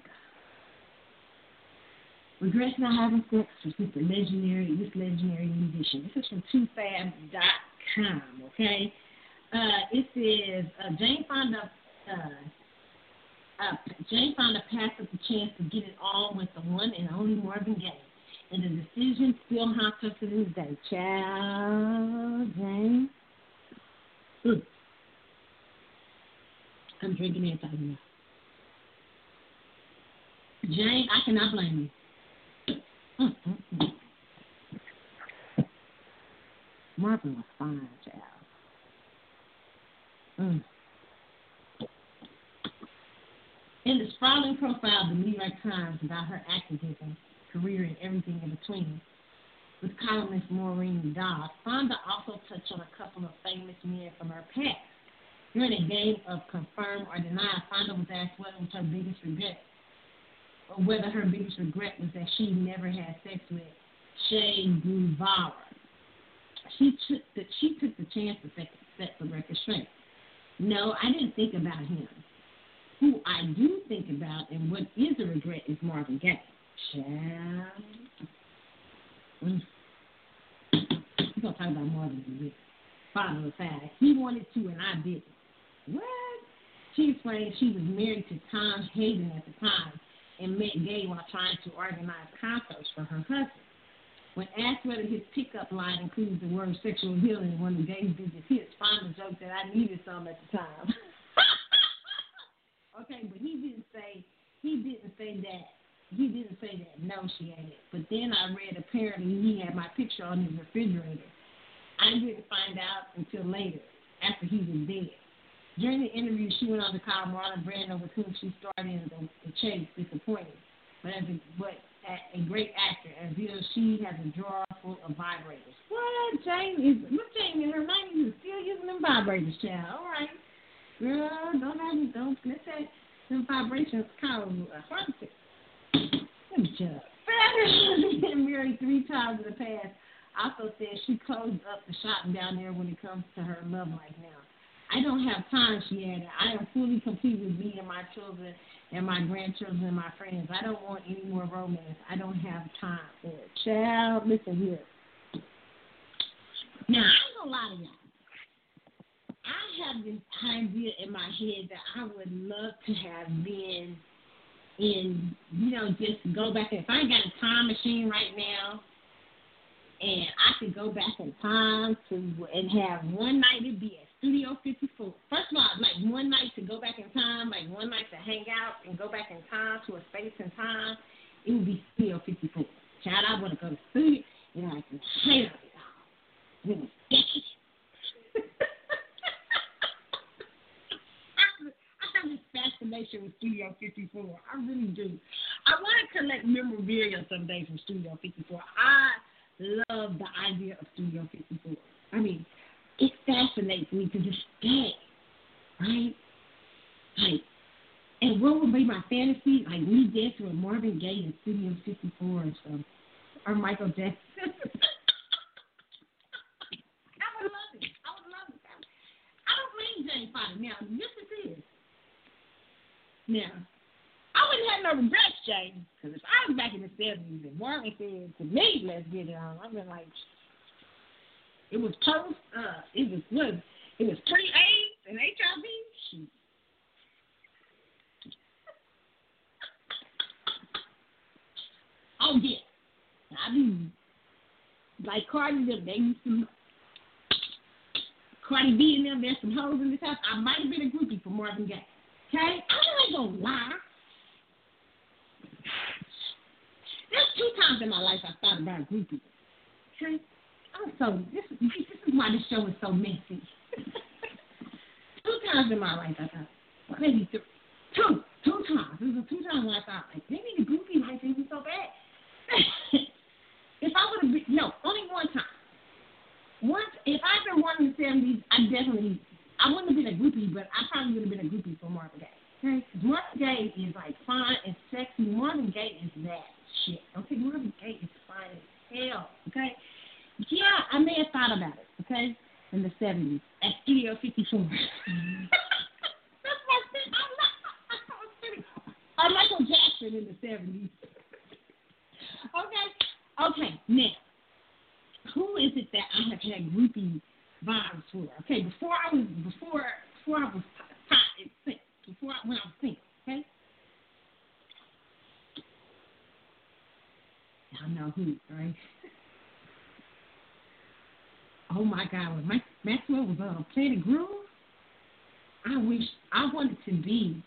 Regrets not having sex just a legendary, this legendary musician. This is from TooFab.com, okay? Uh, it says uh, Jane Fonda, uh, uh, Jane Fonda passed up the chance to get it on with the one and only Marvin Gaye. And the decision still haunts her to this day. Child, Jane. Mm. I'm drinking anti now. Jane, I cannot blame you. Mm-hmm. Marvin was fine, child. Mm. In the sprawling profile of the New York Times about her activism, career, and everything in between, with columnist Maureen Dowd, Fonda also touched on a couple of famous men from her past. During a game of confirm or deny, Fonda was asked what was her biggest regret or whether her biggest regret was that she never had sex with Che Guevara. She took the she took the chance to set, set the record straight. No, I didn't think about him. Who I do think about and what is a regret is Marvin Gaye. Child. We're going to talk about than this. Father of five. He wanted to, and I didn't. What? She explained she was married to Tom Hayden at the time and met Gaye while trying to organize concerts for her husband. When asked whether his pickup line includes the word sexual healing when the Gaye's biggest hits, Fonda joked that I needed some at the time. [LAUGHS] okay, but he didn't say he didn't say that. He didn't say that. No, she ain't it. But then I read apparently he had my picture on his refrigerator. I didn't find out until later, after he was dead. During the interview, she went on to call Marlon Brando, with whom she starred in the, the Chase, disappointed. But as a, but a great actor, as you know, she has a drawer full of vibrators. What? Jane is Jane in her nineties is still using them vibrators, child. All right. Girl, don't have don't let's say them vibrations cause a heart attack. Let me been married three times in the past. Also said she closed up the shop down there when it comes to her love life now. I don't have time, she added. I am fully complete with me and my children and my grandchildren and my friends. I don't want any more romance. I don't have time for it. Child, listen here. Now, I ain't gonna lie to y'all. I have this idea in my head that I would love to have been in, you know, just go back. If I ain't got a time machine right now, and I could go back in time to and have one night it'd be at Studio 54. First of all, like one night to go back in time, like one night to hang out and go back in time to a space and time, it would be Studio 54. Child, I want to go to studio and I can hang out it all. It was [LAUGHS] I have this fascination with Studio 54. I really do. I want to collect memorabilia someday from Studio 54. I love the idea of Studio 54. I mean, it fascinates me to this day, right? Like, and what would be my fantasy? Like me dancing with Marvin Gaye in Studio 54 or something, or Michael Jackson. [LAUGHS] I would love it. I would love it. I don't mean Jane Fonda. Now, this. Now, I wouldn't have no regrets, Jane, because if I was back in the 70s and Marvin said to me, let's get it on, I'd be like, it was post. Uh, it was what? It was pre AIDS and HIV. Shoot. Oh yeah. I mean, like Cardi them, they used to. Cardi B and them, there's some hoes in this house. I might have been a groupie for Marvin Gaye. Okay, I ain't gonna lie. There's two times in my life I thought about groupie. Okay. I'm so this this is why this show is so messy. [LAUGHS] two times in my life I thought maybe three, two two times. This was two times when I thought like maybe the goofy life isn't so bad. [LAUGHS] if I would have been no only one time. Once if I'd been born in the seventies, I definitely I wouldn't have been a groupie, but I probably would have been a groupie for Marvin Gaye. Okay, Marvin Gaye is like fine and sexy. Marvin Gaye is that shit. Okay, Marvin Gaye is fine as hell. Okay, yeah, I may have thought about it, okay, in the 70s at Studio 54. That's my thing. I'm, Michael Jackson in the 70s. okay, okay, now, who is it that I have had groupie vibes for? Okay, before I was, before, before I was hot and sick, before I, when I was sick, okay? Y'all know who, right? Oh my God, when Mike, Maxwell was uh, on Planet Groove, I wish I wanted to be,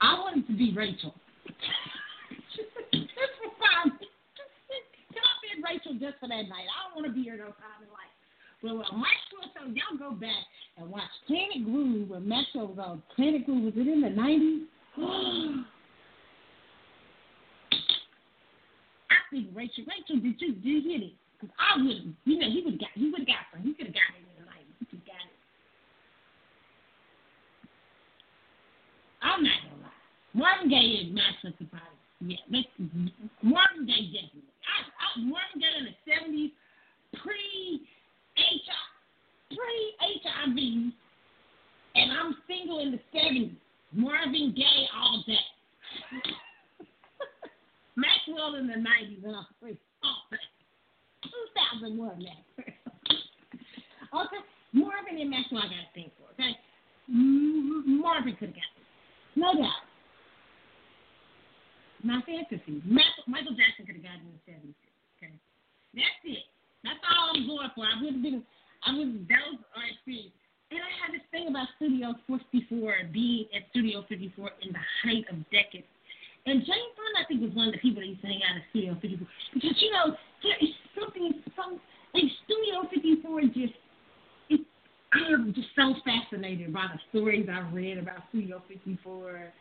I wanted to be Rachel. [LAUGHS] just for fun. Can I be Rachel just for that night? I don't want to be here no time in life. But when Maxwell, so y'all go back and watch Planet Groove when Maxwell was on Planet Groove. Was it in the 90s? [GASPS] I think Rachel, Rachel, did you, did you hit it? Cause I would, you know, he would got, he would got some. He could have got it in the night. He could have got it. I'm not gonna lie. Marvin Gaye is not such a body. Yeah, that's, Marvin Gaye definitely. I, I, Marvin Gaye in the '70s, pre HIV, pre HIV, and I'm single in the '70s. Marvin Gaye all day. [LAUGHS] Maxwell in the it was Maxwell. okay, Marvin and Maxwell, I got to think for. Okay, Marvin could have got it, no doubt. My fantasy. Michael Jackson could have gotten in the seventies. Okay, that's it. That's all I'm going for. I would have been. I was. That was our experience. And I had this thing about Studio 54 being at Studio 54 in the height of decades. And Jane Fonda, I think, was one of the people that used to out at Studio 54 because you know there is something, some like Studio 54 just. It, I am just so fascinated by the stories I've read about Studio 54,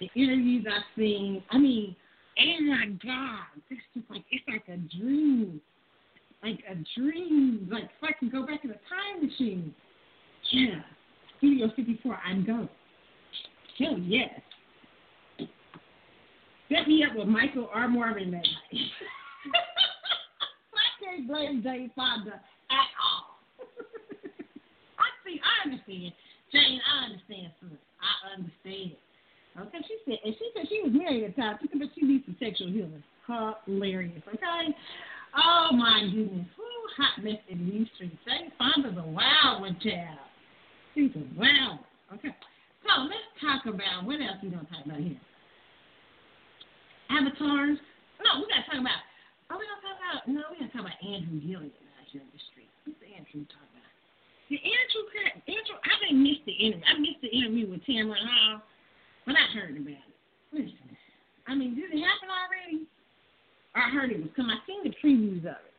the interviews I've seen. I mean, oh my God, it's just like it's like a dream, like a dream. Like if I can go back in a time machine. Yeah. Studio 54, I'm going. Hell yes. Set me up with Michael R. Marvin that night. [LAUGHS] I can't blame Jane Fonda at all. [LAUGHS] I see, I understand. Jane, I understand, sis. I understand. Okay, she said, and she said she was married at the time, but she needs some sexual healing. Hilarious, okay? Oh my goodness. Woo, hot mess in these streets. Jane Fonda's a wild one, child. She's a wild. Okay. So let's talk about what else we gonna talk about here? Avatars. No, we gotta talk about oh we gonna talk about no, we gotta talk about Andrew Gillum out here in the street. Who's Andrew talking about? The Andrew Andrew I didn't miss the interview. I missed the interview with Tamron Hall, but I heard about it. Listen. I mean, did it happen already? I heard it was coming. I seen the previews of it.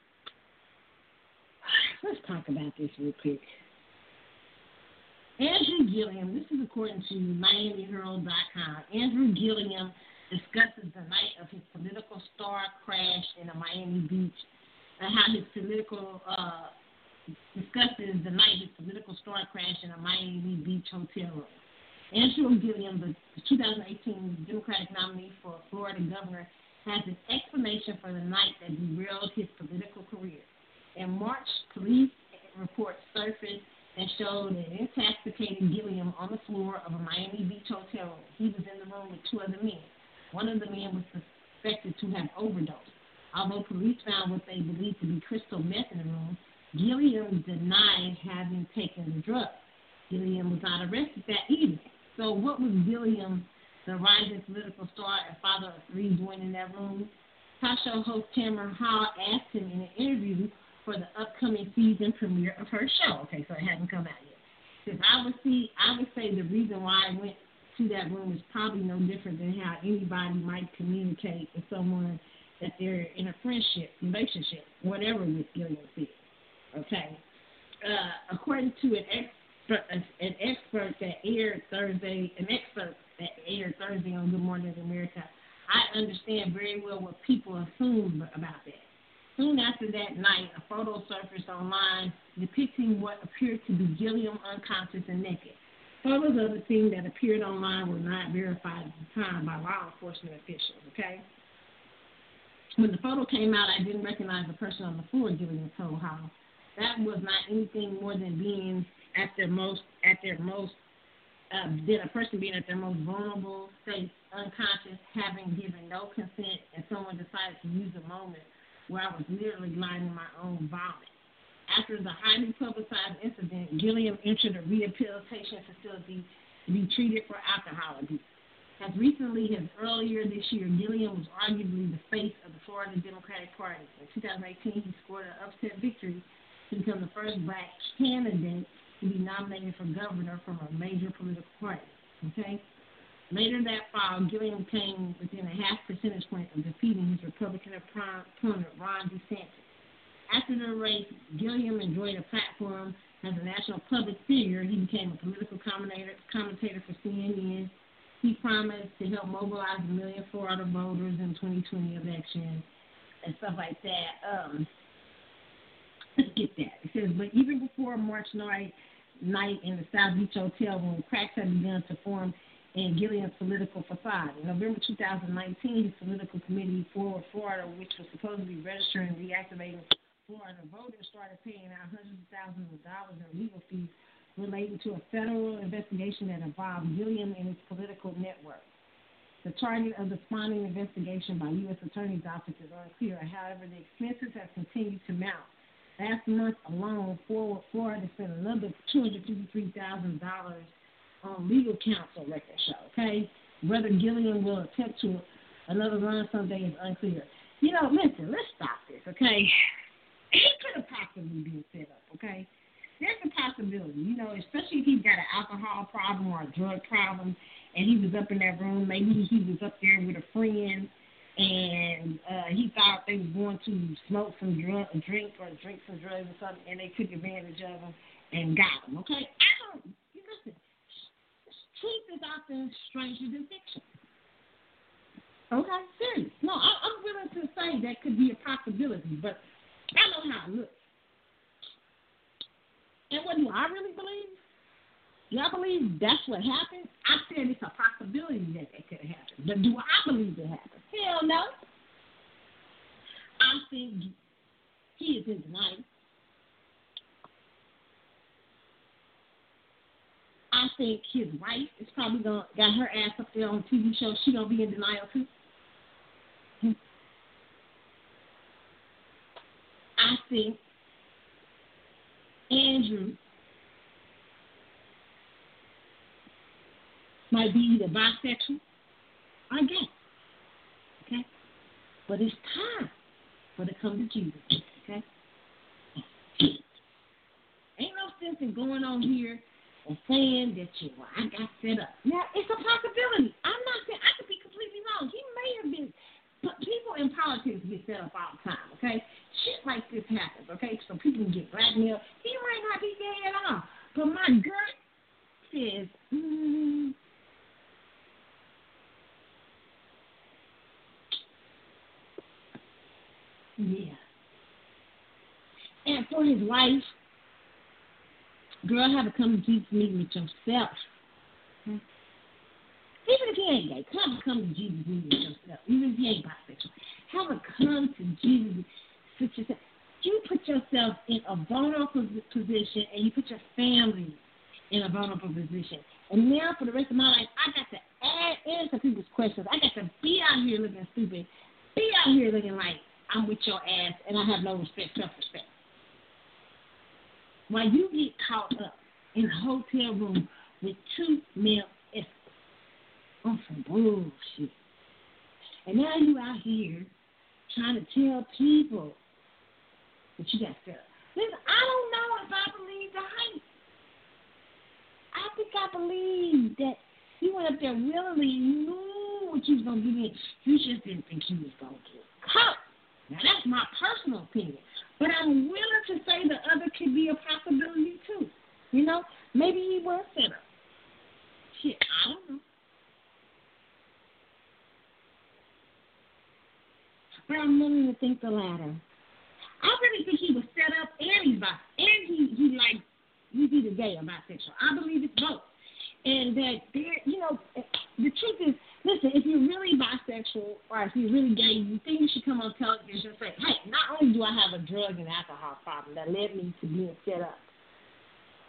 [SIGHS] Let's talk about this real quick. Andrew Gillum, this is according to MiamiHerald.com. Andrew Gillum discusses the night of his political star crash in a Miami Beach and how his political uh, discusses the night his political star crash in a Miami Beach hotel room. Andrew Gillum, the 2018 Democratic nominee for Florida governor, has an explanation for the night that derailed his political career. In March, police reports surfaced and showed an intoxicated Gillum on the floor of a Miami Beach hotel room. He was in the room with two other men. One of the men was suspected to have overdosed. Although police found what they believed to be crystal meth in the room, Gillum denied having taken the drug. Gillum was not arrested that evening. So, what was Gillum, the rising political star and father of three, doing in that room? Talk show host Tamron Hall asked him in an interview for the upcoming season premiere of her show. Okay, so it hasn't come out yet. Because I would see, I would say the reason why I went to that room is probably no different than how anybody might communicate with someone that they're in a friendship, relationship, whatever with Gillum is. Okay. Uh, according to an expert, an expert that aired Thursday, an expert that aired Thursday on Good Morning America, I understand very well what people assume about that. Soon after that night, a photo surfaced online depicting what appeared to be Gillum unconscious and naked. Photos of the scene that appeared online were not verified at the time by law enforcement officials, okay? When the photo came out, I didn't recognize the person on the floor, Gillum told Hall. That was not anything more than being at their most, at their most, uh, than a person being at their most vulnerable state, unconscious, having given no consent, and someone decided to use a moment where I was literally lying in my own vomit. After the highly publicized incident, Gillum entered a rehabilitation facility to be treated for alcohol abuse. As recently as earlier this year, Gillum was arguably the face of the Florida Democratic Party. In 2018, he scored an upset victory to become the first black candidate to be nominated for governor from a major political party. Okay? Later that fall, Gillum came within a half percentage point of defeating his Republican opponent, Ron DeSantis. After the race, Gillum enjoyed a platform as a national public figure. He became a political commentator, commentator for CNN. He promised to help mobilize a million Florida voters in 2020 election and stuff like that. Um, let's get that. It says, but even before March night, night in the South Beach Hotel room, cracks had begun to form in Gillum's political facade. In November 2019, his political committee for Florida, which was supposed to be registering reactivating Florida voters, started paying out hundreds of thousands of dollars in legal fees relating to a federal investigation that involved Gillum and his political network. The target of the spawning investigation by U.S. Attorney's Office is unclear. However, the expenses have continued to mount. last month alone, has spent another two hundred fifty-three thousand dollars on legal counsel record show. Okay, whether Gillum will attempt to another run someday is unclear. You know, listen, let's stop this. Okay, possibly been set up. Okay, there's a possibility. You know, especially if he's got an alcohol problem or a drug problem, and he was up in that room. Maybe he was up there with a friend and uh, he thought they was going to smoke some drug, drink or drink some drugs or something, and they took advantage of him and got him. Okay, I don't. You listen, truth is often stranger than fiction. Okay, serious. No, I, I'm willing to say that could be a possibility, but I know how it looks. And what do I really believe? Y'all believe that's what happened? I said it's a possibility that that could have happened. But do I believe it happened? Hell no. I think he is in denial. I think his wife is probably gonna got her ass up there on TV show. She gonna be in denial too. I think Andrew might be either bisexual or gay. Okay? But it's time for to come to Jesus. Okay? Ain't no sense in going on here and saying that you well, I got set up. Now it's a possibility. I'm not saying I could be completely wrong. He may have been in politics get set up all the time, okay? Shit like this happens, okay? So people get blackmailed. He might not be gay at all. But my gut says, mm, Yeah. And for his wife, girl, have a come to Jesus meeting with yourself. Even if he ain't gay, come come to Jesus with yourself. Even if he ain't bisexual, have a come to Jesus with yourself. You put yourself in a vulnerable position, and you put your family in a vulnerable position. And now, for the rest of my life, I got to add answer people's questions. I got to be out here looking stupid, be out here looking like I'm with your ass and I have no respect, self respect. While you get caught up in a hotel room with two male on some bullshit. And now you out here trying to tell people that you got up. Listen, I don't know if I believe the hype. I think I believe that you went up there willingly, you knew what you was gonna get in. You just didn't think you was gonna get caught. Now that's my personal opinion. But I'm willing to say the other could be a possibility too. You know, maybe he was set up. Shit, I don't know. But I'm willing to think the latter. I really think he was set up and he's bi and he he like he's either gay or bisexual. I believe it's both. And that there you know the truth is listen, if you're really bisexual or if you're really gay, you think you should come on television and say, hey, not only do I have a drug and alcohol problem that led me to being set up,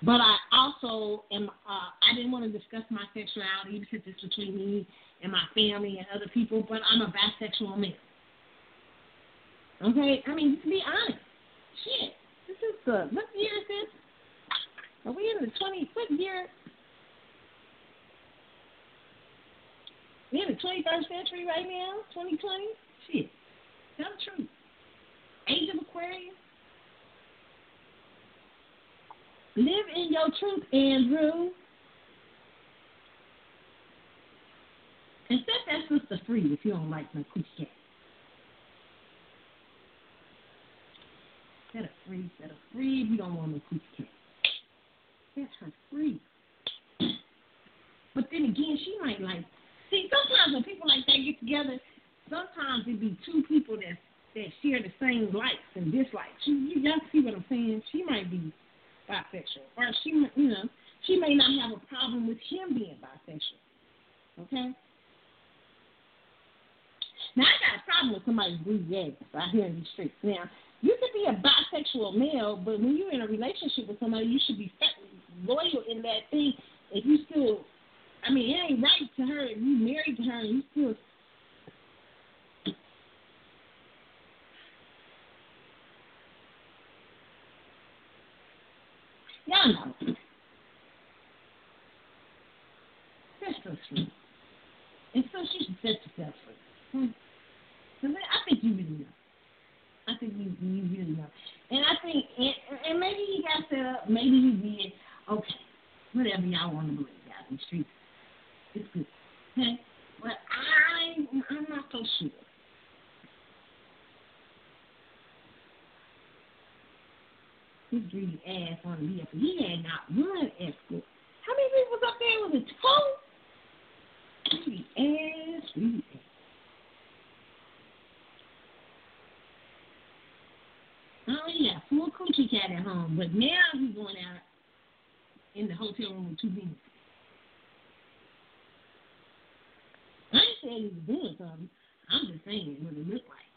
but I also am, uh, I didn't want to discuss my sexuality because it's between me and my family and other people, but I'm a bisexual man. Okay? I mean, be honest, shit, this is the, what year is this? Are we in the 20, what year? We're in the 21st century right now, 2020. Shit. Tell the truth. Age of Aquarius. Live in your truth, Andrew. And set that sister free if you don't like my coochie. Set her free, set her free you don't want no coochie cat. Set her free. But then again, she might like See, sometimes when people like that get together, sometimes it be two people that that share the same likes and dislikes. You, you y'all see what I'm saying? She might be bisexual, or she, you know, she may not have a problem with him being bisexual. Okay. Now I got a problem with somebody's blue eggs out here in the streets. Now you could be a bisexual male, but when you're in a relationship with somebody, you should be loyal in that thing. If you still I mean, it ain't right to her if you married to her and you still. Y'all know. That's so sweet. And so she should set herself free. Hmm. I think you really know. Think you, you really know. And I think, and, and maybe he got up, maybe he did. Okay, whatever y'all want to believe out in the streets. It's good. Okay? But I, I'm not so sure. His greedy ass on the vehicle. He had not one escort. How many people was up there? Was it two? Greedy ass, greedy Oh yeah, full coochie cat at home, but now he's going out in the hotel room with two beans. I ain't saying he was doing something. I'm just saying what it looked like.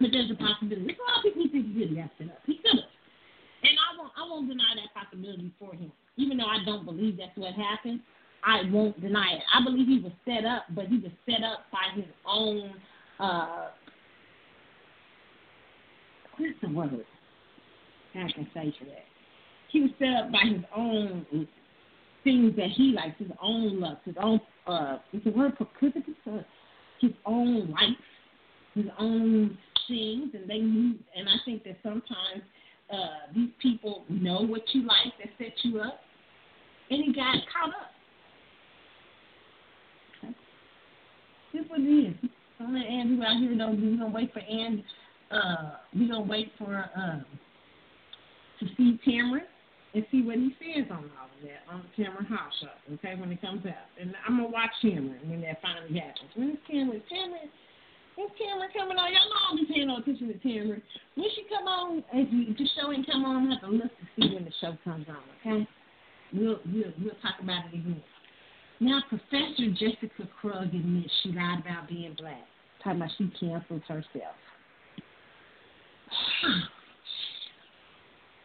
But there's a possibility. a lot of people think he really got set up. He could have. And I won't I won't deny that possibility for him. Even though I don't believe that's what happened, I won't deny it. I believe he was set up, but he was set up by his own uh what's the word? I can say for that. He was set up by his own things that he likes, his own lust, his own uh is the word proclivity his own likes, his own things and they move and I think that sometimes uh these people know what you like that set you up and he got caught up. This what it is. I'm let Andrew out here though. We're gonna wait for and uh we're gonna wait for uh to see Tamron and see what he says on all of that on the Tamron Hall Show, okay, when it comes out. And I'm gonna watch Tamron when that finally happens. When is Tamron? Tamron When's Tamron coming on? Y'all know I'll be paying no attention to Tamron. When she come on, if, you, if the show ain't come on, I have to look to see when the show comes on, okay? We'll we'll we'll talk about it again. Now Professor Jessica Krug admits she lied about being black. Talking about she canceled herself. [SIGHS]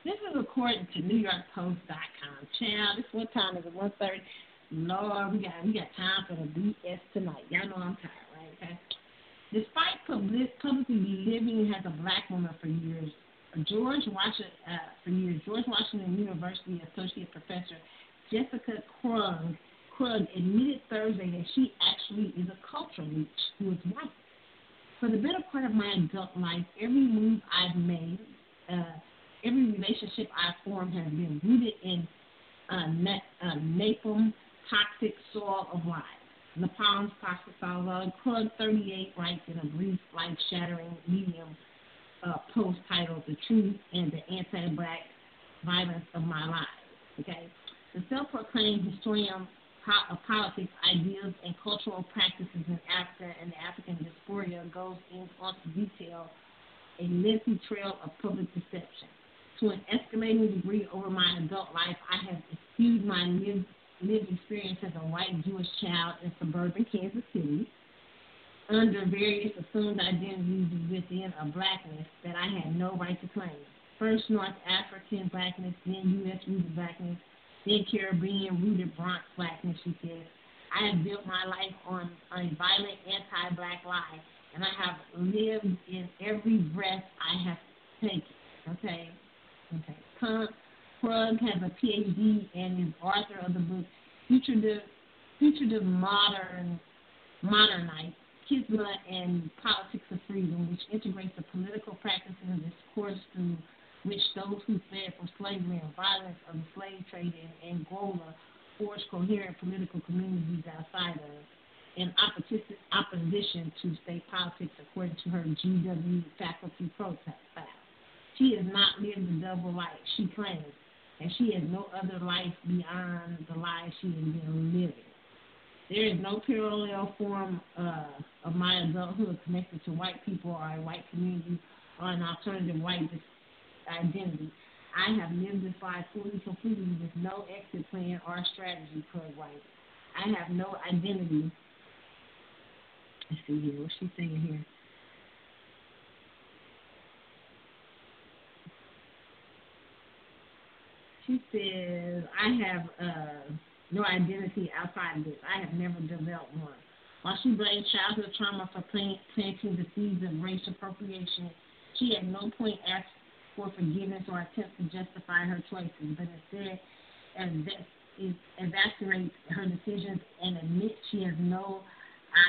This is according to NewYorkPost.com. Child, this what time is it? One thirty. Lord, we got we got time for the BS tonight. Y'all know I'm tired, right? Okay. Despite public, publicly living as a black woman for years, George Washington uh, for years, George Washington University associate professor Jessica Krug Krug admitted Thursday that she actually is a cultural leech who is white. For the better part of my adult life, every move I've made uh, every relationship I've formed has been rooted in uh, na- uh, napalm, toxic soil of lies. Napalm's toxic soil of. Krug 38 writes in a brief, life-shattering medium uh, post titled "The Truth and the Anti-Black Violence of My Life." Okay, the self-proclaimed historian of politics, ideas, and cultural practices in Africa and the African diaspora goes into detail a lengthy trail of public deception to an escalating degree over my adult life, I have skewed my lived, lived experience as a white Jewish child in suburban Kansas City under various assumed identities within a blackness that I had no right to claim. First North African blackness, then U.S. rooted blackness, then Caribbean rooted Bronx blackness, she says. I have built my life on a violent anti black lie, and I have lived in every breath I have taken. Okay? Okay. Krug has a PhD and is author of the book Fugitive, Fugitive Modern Modernite, Kisama and Politics of Freedom, which integrates the political practices and discourse through which those who fled from slavery and violence of the slave trade in Angola forged coherent political communities outside of in opposition to state politics, according to her GW faculty protest file. She has not lived the double life she claims, and she has no other life beyond the life she has been living. There is no parallel form uh, of my adulthood connected to white people or a white community or an alternative white identity. I have life fully, completely with no exit plan or strategy, Krug White. I have no identity. Let's see here. What's she saying here? She says, I have uh, no identity outside of this. I have never developed one. While she blames childhood trauma for planting the seeds of race appropriation She at no point asked for forgiveness or attempts to justify her choices, but instead evacuates her decisions and admits she has no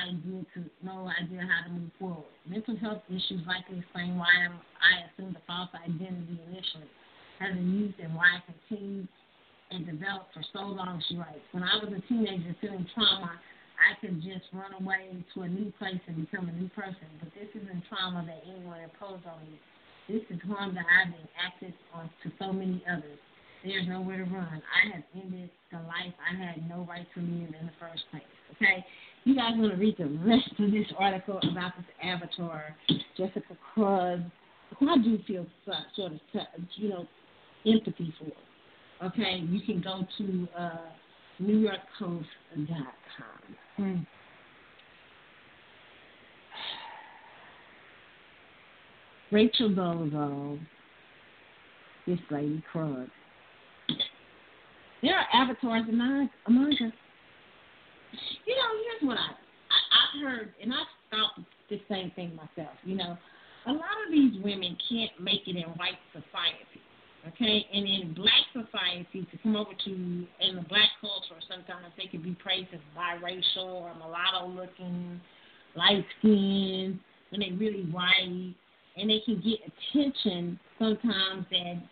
idea to no idea how to move forward. Mental health issues likely explain why I'm, assumed a false identity initially, having used and why I continued and developed for so long. She writes, when I was a teenager feeling trauma, I could just run away to a new place and become a new person. But this isn't trauma that anyone imposed on me. This is harm that I've enacted on to so many others. There's nowhere to run. I have ended the life I had no right to live in the first place. Okay? You guys want to read the rest of this article about this avatar, Jessica Krug, who I do feel sort of, you know, empathy for. Okay? You can go to uh, NewYorkPost.com. Hmm. Rachel Dolezal, this lady Krug. There are avatars among, among us. You know, here's what I, I I've heard, and I thought the same thing myself. You know, a lot of these women can't make it in white society. Okay, and in black society, to come over to in the black culture, sometimes they can be praised as biracial or mulatto looking, light skinned, when they really white, and they can get attention sometimes that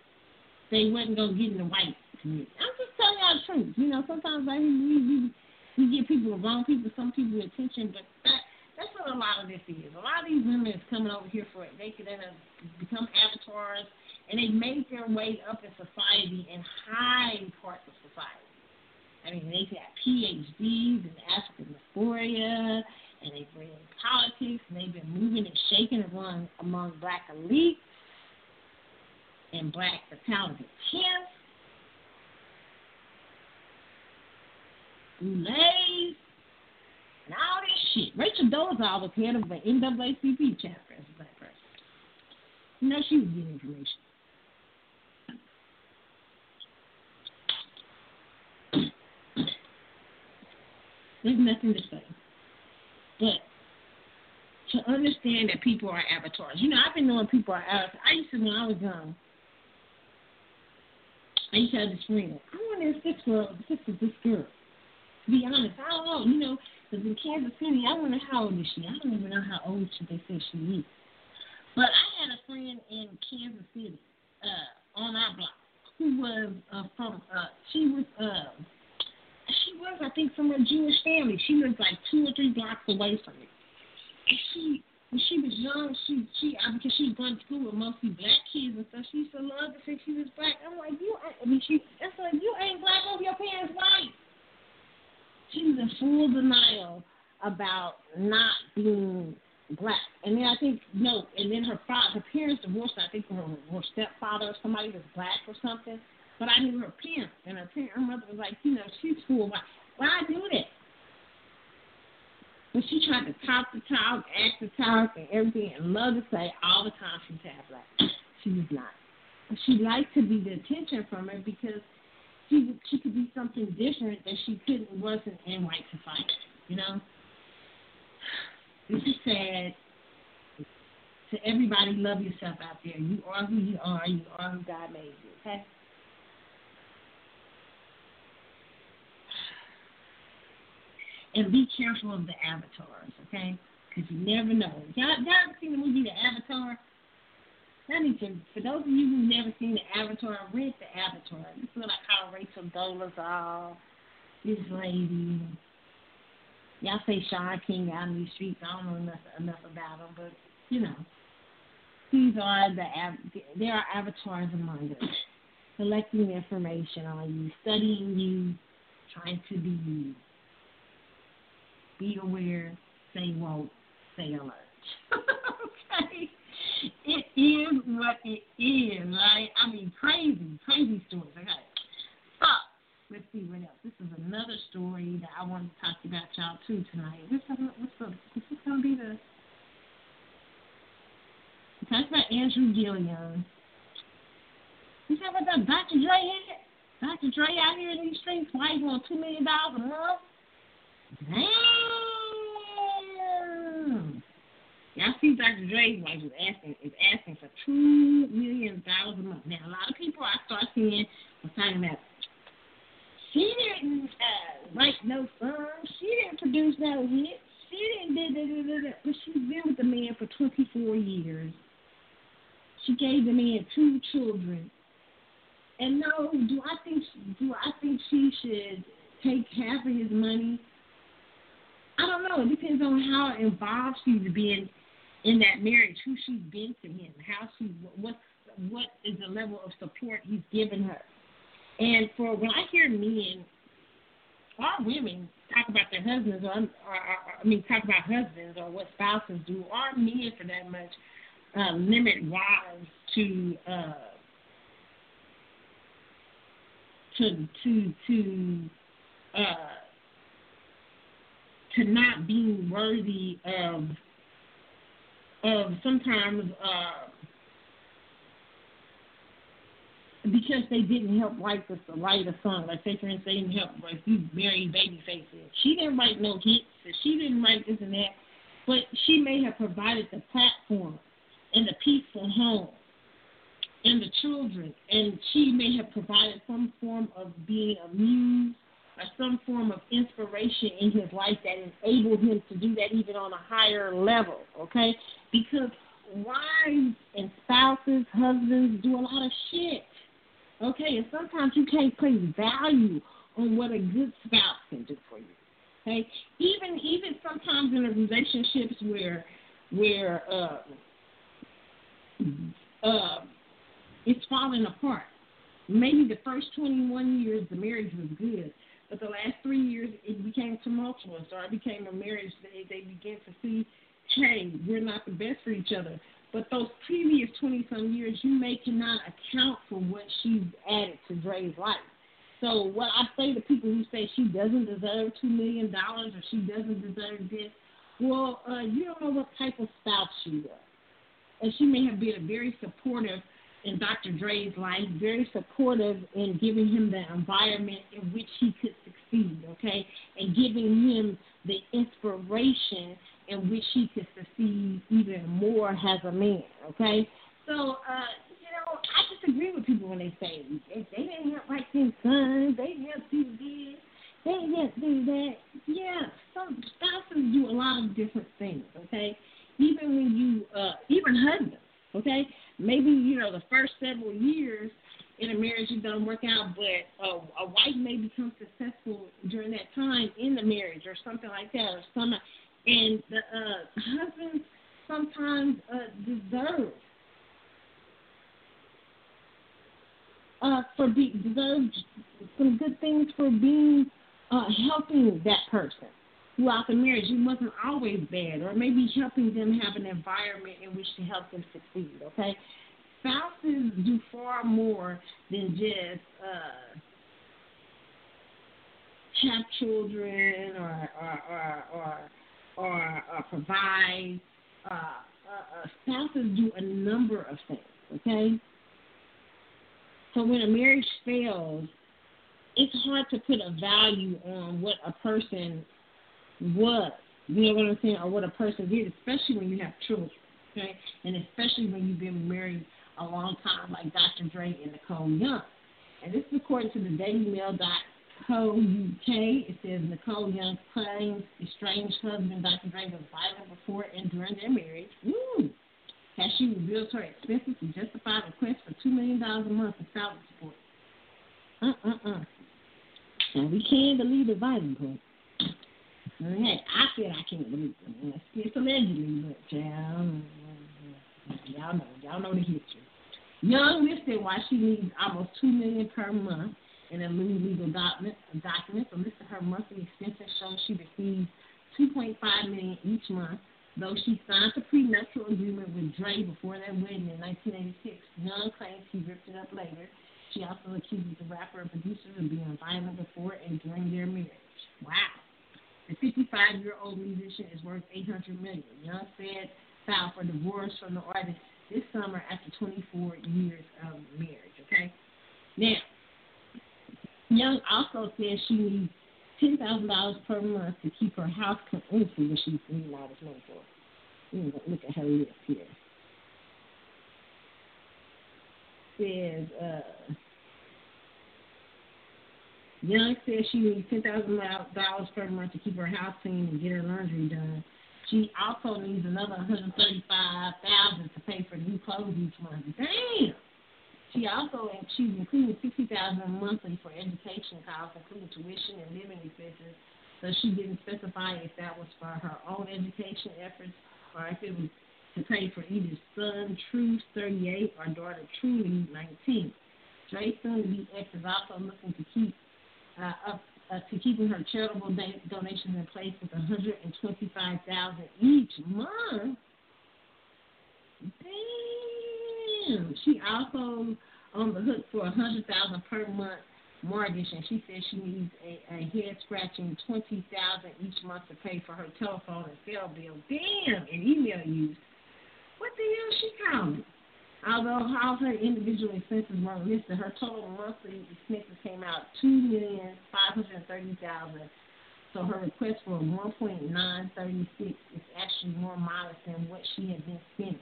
they wasn't gonna get in the white community. Mm-hmm. I'm just telling y'all the truth. You know, sometimes like, we, we we give people the wrong people, some people attention, but that that's what a lot of this is. A lot of these women is coming over here for it. They could end up become avatars and they made their way up in society in high parts of society. I mean, they got PhDs in African dysphoria, and they've been in politics, and they've been moving and shaking among among black elites and black the talented camps, Boulets, and all this shit. Rachel Dolezal was head of the NAACP chapter as a black person. You know, she was getting information. There's nothing to say. But to understand that people are avatars. You know, I've been knowing people are avatars. I used to, when I was young, I used to have this friend. I if this girl, this is this girl. To be honest, I don't know. You know, because in Kansas City, I wonder how old is she. I don't even know how old she they say she is. But I had a friend in Kansas City uh, on our block who was uh, from. Uh, she was. Uh, was, I think, from a Jewish family. She lived like two or three blocks away from me. And she, when she was young, she, she, because she going to school with mostly black kids and stuff. She used to love to say she was black. I'm like, you, I mean, she, that's like, you ain't black over your parents' white. She was in full denial about not being black. And then I think no, and then her father, her parents divorced. I think her, her stepfather or somebody was black or something. But I knew her parents, and her parent, her mother was like, you know, she's cool. Why, why do that? But she tried to talk the talk, act the talk, and everything, and love to say all the time she's half black. She was not. But she liked to be the attention from her because she she could be something different that she couldn't wasn't in white society. You know. [SIGHS] This is sad. To everybody, love yourself out there. You are who you are. You are who God made you. Okay. And be careful of the avatars, okay? Because you never know. Y'all, y'all seen the movie The Avatar? I need to, for those of you who've never seen The Avatar, read The Avatar. This is what I call Rachel Dolezal, this lady. Y'all say Shaun King out in these streets. I don't know enough, enough about them, but, you know. These are the, there are avatars among us. Collecting information on you, studying you, trying to be you be aware, stay woke, stay alert. [LAUGHS] okay? It is what it is, right? I mean, crazy, crazy stories. Okay. So, let's see what else. This is another story that I want to talk about y'all too tonight. This is, what's the, is this going to be the. Talk about Andrew Gillum. You talk about Dr. Dre here? Dr. Dre out here in these streets, why he want $2 million a month? Damn. Y'all see Dr. Dre's wife is asking is asking for two million dollars a month. Now a lot of people I start seeing was talking about she didn't uh, write no songs, she didn't produce no hits, she didn't da, da, da, da, da. but she's been with the man for twenty four years. She gave the man two children. And no, do I think do I think she should take half of his money? I don't know. It depends on how involved she's been in that marriage, who she's been to him, how she what what is the level of support he's given her. And for when I hear men or women talk about their husbands, or, or, or I mean talk about husbands or what spouses do, or men for that much, uh, limit wives to uh, to to to uh, to not being worthy of of sometimes uh, because they didn't help write the write a song. Like say for instance, they didn't help like you marry Babyface. She didn't write no hits. She didn't write this and that. But she may have provided the platform and the peaceful home and the children, and she may have provided some form of being a muse or some form of inspiration in his life that enabled him to do that even on a higher level, okay? Because wives and spouses, husbands do a lot of shit, okay? And sometimes you can't place value on what a good spouse can do for you, okay? Even even sometimes in the relationships where where uh, uh, it's falling apart. Maybe the first 21 years the marriage was good, but the last three years it became tumultuous, or it became a marriage they they began to see, hey, we're not the best for each other. But those previous 20 some years, you may cannot account for what she's added to Dre's life. So what I say to people who say she doesn't deserve two million dollars or she doesn't deserve this, well, uh, you don't know what type of spouse she was and she may have been a very supportive in Dr. Dre's life, very supportive in giving him the environment in which he could succeed, okay, and giving him the inspiration in which he could succeed even more as a man, okay. So, uh, you know, I disagree with people when they say they, didn't have like their sons, they didn't have do this, they didn't do that. Yeah, some spouses do a lot of different things, okay even when you, uh, even husbands, okay? Maybe, you know, the first several years in a marriage it doesn't work out, but uh, a wife may become successful during that time in the marriage or something like that, or some, and the uh, husband sometimes uh, deserve uh, for be deserve some good things for being uh, helping that person throughout the marriage. You wasn't always bad, or maybe helping them have an environment in which to help them succeed. Okay, spouses do far more than just uh, have children or or or or, or, or provide. Uh, uh, uh, spouses do a number of things. Okay. So when a marriage fails, it's hard to put a value on what a person what you know what I'm saying, or what a person did, especially when you have children, okay, and especially when you've been married a long time, like Dr. Dre and Nicole Young. And this is according to the DailyMail.co UK. It says Nicole Young claims estranged husband Dr. Dre was violent before and during their marriage. Woo! Has she revealed her expenses to justify the request for $2 million a month in salary support? Uh-uh-uh. And we can't believe the violent part. Hey, I said I can't believe it. It's allegedly, but y'all, y'all know, y'all know the history. Young listed why she needs almost two million per month in a new legal document. Document so listed her monthly expenses shows she receives 2.5 million each month. Though she signed a prenuptial agreement with Dre before their wedding in 1986, Young claims he ripped it up later. She also accuses the rapper and producer of being violent before and during their marriage. Wow. The 55-year-old musician is worth 800 million. Young said filed for divorce from the artist this summer after 24 years of marriage. Okay. Now, Young also says she needs ten thousand dollars per month to keep her house completely, which she's need all this money for. look at her list here. Says, uh, Young says she needs ten thousand dollars per month to keep her house clean and get her laundry done. She also needs another one hundred thirty-five thousand to pay for new clothes each month. Damn. She also she's including sixty thousand monthly for education costs, including tuition and living expenses. So she didn't specify if that was for her own education efforts or if it was to pay for either son Truth 38 or daughter Truly 19. Dre soon to be ex is also looking to keep uh, up uh, to keeping her charitable donations in place with 125,000 each month. Damn. She also on the hook for 100,000 per month mortgage, and she says she needs a, a head scratching 20,000 each month to pay for her telephone and cell bill. Damn, and email use. What the hell she calling? Although all her individual expenses weren't listed, her total monthly expenses came out two million five hundred thirty thousand. So her request for one point nine thirty six is actually more modest than what she had been spending.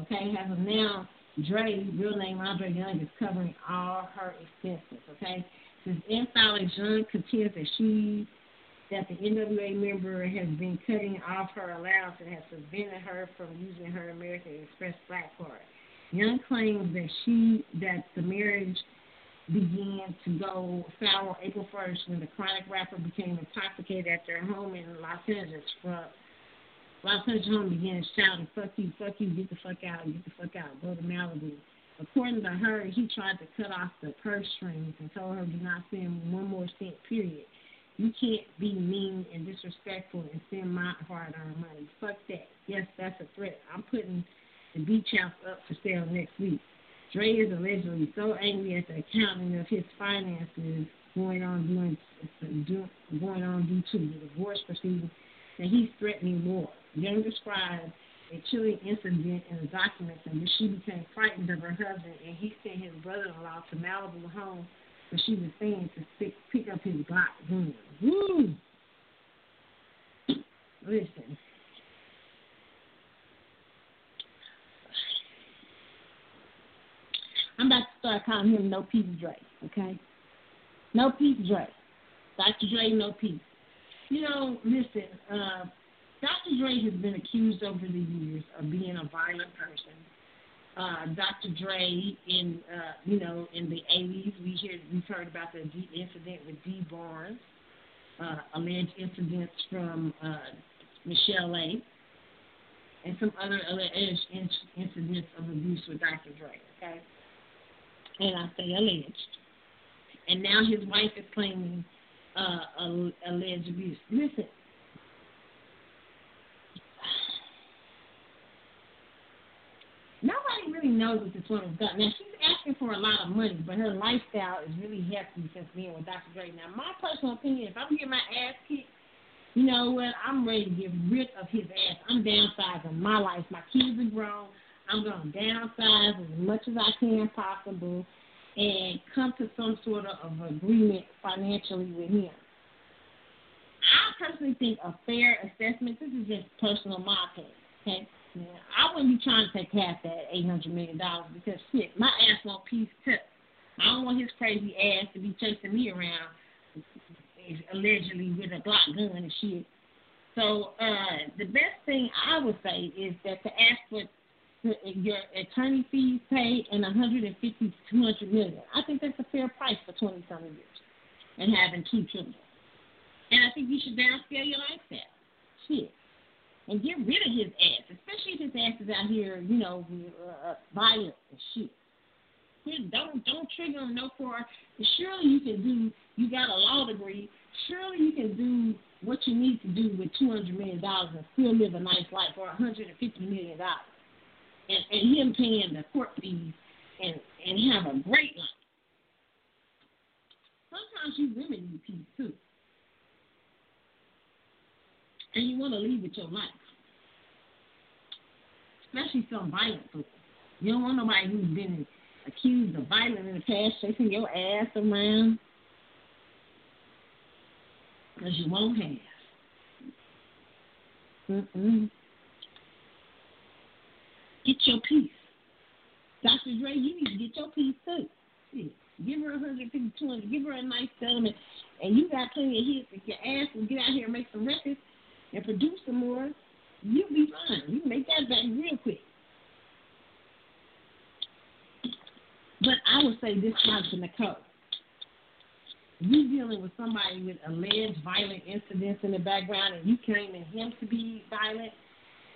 Okay, as of now, Dre, real name Andre Young, is covering all her expenses. Okay, since infiling Young contends that she that the NWA member has been cutting off her allowance and has prevented her from using her American Express black card. Young claims that she that the marriage began to go sour April 1st when the chronic rapper became intoxicated at their home in Los Angeles. From Los Angeles home began shouting, "Fuck you, fuck you, get the fuck out, get the fuck out, go to Malibu." According to her, he tried to cut off the purse strings and told her, "Do not spend one more cent." Period. You can't be mean and disrespectful and spend my hard-earned money. Fuck that. Yes, that's a threat. I'm putting the beach house up for sale next week. Dre is allegedly so angry at the accounting of his finances going on doing, going on due to the divorce proceeding that he's threatening war. Young described a chilling incident in the documents in which she became frightened of her husband and he sent his brother-in-law to Malibu home where she was staying to pick, pick up his Glock gun. Woo! Listen, I'm about to start calling him No Peace Dre, okay? No Peace Dre. Dr. Dre, no peace. You know, listen, uh, Dr. Dre has been accused over the years of being a violent person. Uh, Dr. Dre, in uh, you know, in the '80s, we hear we've heard about the incident with Dee Barnes, uh, alleged incidents from uh, Michelle A, and some other alleged incidents of abuse with Dr. Dre. Okay, and I say alleged. And now his wife is claiming uh, alleged abuse. Listen, nobody really knows what this woman's got. Now she's asking for a lot of money, but her lifestyle is really hefty since being with Dr. Dre. Now my personal opinion, if I'm getting my ass kicked, you know what? I'm ready to get rid of his ass. I'm downsizing my life. My kids are grown. I'm going to downsize as much as I can possible and come to some sort of agreement financially with him. I personally think a fair assessment, this is just personal my opinion, okay? Now, I wouldn't be trying to take half that $800 million because, shit, my ass won't peace too. I don't want his crazy ass to be chasing me around allegedly with a Glock gun and shit. So uh, the best thing I would say is that to ask for your attorney fees paid and 150 to 200 million. I think that's a fair price for 20 something years and having two children. And I think you should downscale your lifestyle. Shit. And get rid of his ass, especially if his ass is out here, you know, uh, violent and shit. Don't don't trigger him no for. Surely you can do. You got a law degree. Surely you can do what you need to do with two hundred million dollars and still live a nice life, or hundred and fifty million dollars and, and him paying the court fees and and have a great life. Sometimes you really need peace too. And you want to leave with your life. Especially some violent people. You don't want nobody who's been accused of violence in the past chasing your ass around. Because you won't have. Mm-mm. Get your piece. Dr. Dre, you need to get your piece too. Give her 150, 200, give her a nice settlement, and you got plenty of hits. If your ass will get out here and make some records and produce some more, you'll be fine. You can make that back real quick. But I would say this time to Nicole. You dealing with somebody with alleged violent incidents in the background, and you claiming him to be violent,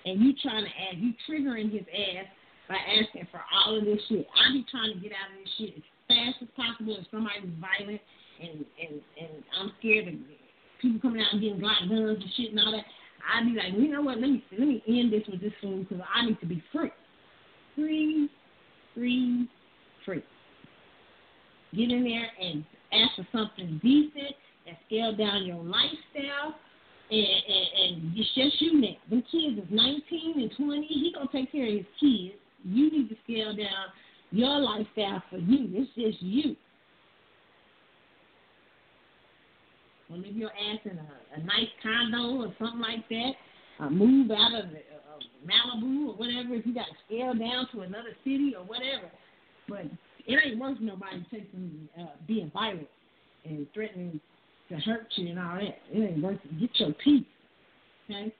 and you trying to add, you triggering his ass by asking for all of this shit. I be trying to get out of this shit as fast as possible if somebody's violent, and and and I'm scared of people coming out and getting black guns and shit and all that. I'd be like, you know what? Let me let me end this with this food because I need to be free, free, free, free. Get in there and ask for something decent and scale down your lifestyle. And, it's just you now. Them kids is 19 and 20. He gonna take care of his kids. You need to scale down your lifestyle for you. It's just you. Well, live your ass in a, a nice condo or something like that. Uh, move out of uh, Malibu or whatever. If you got to scale down to another city or whatever. But it ain't worth nobody taking uh, being violent and threatening to hurt you and all that. It ain't worth it. Get your peace. Okay?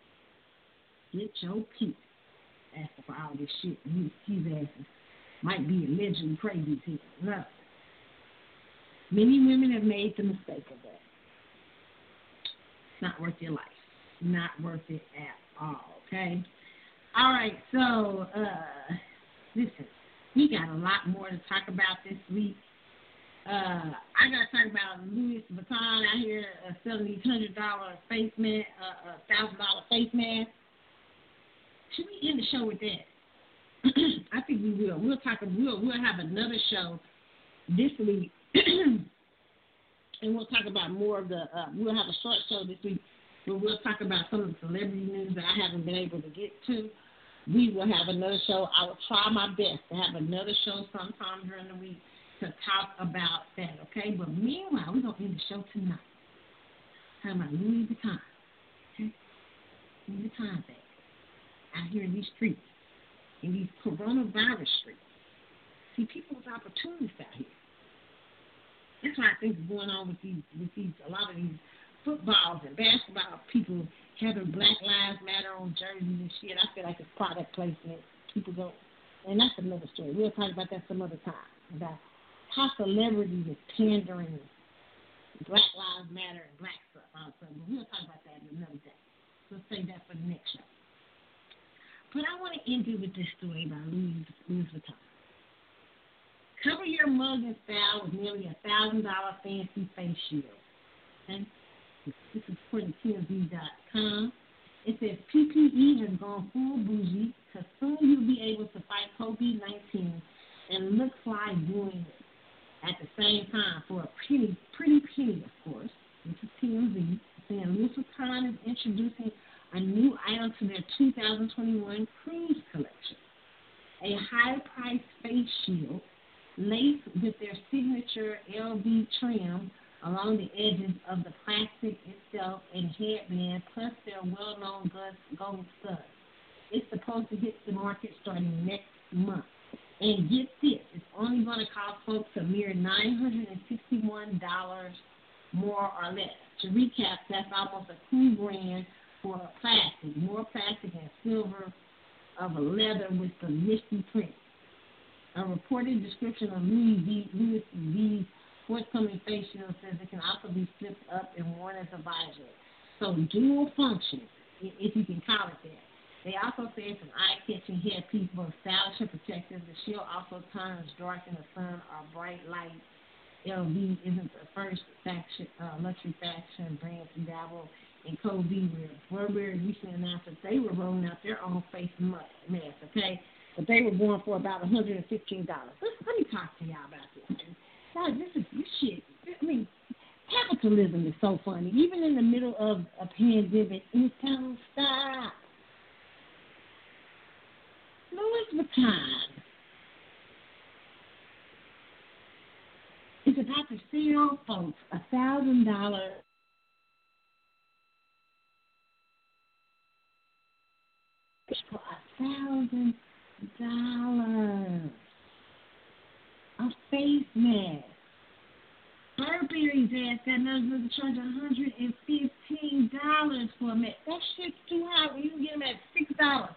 Get your peace. Asking for all this shit. These, these asses might be allegedly crazy too. No. Many women have made the mistake of that. It's not worth your life. Not worth it at all. Okay? All right, so uh listen we got a lot more to talk about this week. Uh, I got to talk about Louis Vuitton out here uh, selling these hundred dollar face mask, uh, thousand dollar face mask. Should we end the show with that? [CLEARS THROAT] I think we will. We'll talk. We'll we'll have another show this week, [CLEARS THROAT] and we'll talk about more of the. Uh, we'll have a short show this week, where we'll talk about some of the celebrity news that I haven't been able to get to we will have another show. I will try my best to have another show sometime during the week to talk about that, okay? But meanwhile, we're going to end the show tonight. Talking about Louis Vuitton, okay? Louis Vuitton bag out here in these streets, in these coronavirus streets. See, people with opportunities out here. That's what I think is going on with these, with these, a lot of these footballs and basketball people having Black Lives Matter on jerseys and shit. I feel like it's product placement. People go, and that's another story. We'll talk about that some other time. About how celebrities are pandering Black Lives Matter and black stuff. But we'll talk about that another day. We'll save that for the next show. But I want to end it with this story by Louis, Louis Vuitton. Cover your mug and style with nearly a thousand dollar fancy face shield. Okay? This is according to TMZ.com. It says PPE has gone full bougie because soon you'll be able to fight COVID 19 and look fly doing it at the same time for a pretty, pretty penny, of course. This is TMZ saying Louis Vuitton is introducing a new item to their 2021 cruise collection. A high priced face shield laced with their signature LV trim along the edges of the plastic itself and headband, plus their well-known gold studs. It's supposed to hit the market starting next month. And get this, it's only going to cost folks a mere $961 more or less. To recap, that's almost a cool grand for a plastic, more plastic and silver of a leather with the misty print. A reported description of Louis V. Louis V forthcoming face shield says it can also be flipped up and worn as a visor. So dual function, if you can call it that. They also say it's an eye-catching headpiece, both stylish and protective. The shield also turns dark in the sun or bright light. LV isn't the first fashion, uh, luxury fashion brand to dabble in wear. Burberry recently announced that they were rolling out their own face mask, okay? But they were going for about $115. Let, let me talk to y'all about this. God, this is this shit. I mean, capitalism is so funny. Even in the middle of a pandemic, it don't stop. Louis Vuitton is about to sell folks a thousand dollar for a thousand dollars. A face mask. Burberry's ass got nothing to charge hundred and fifteen dollars for a mask. That shit's too high when you can get them at six dollars.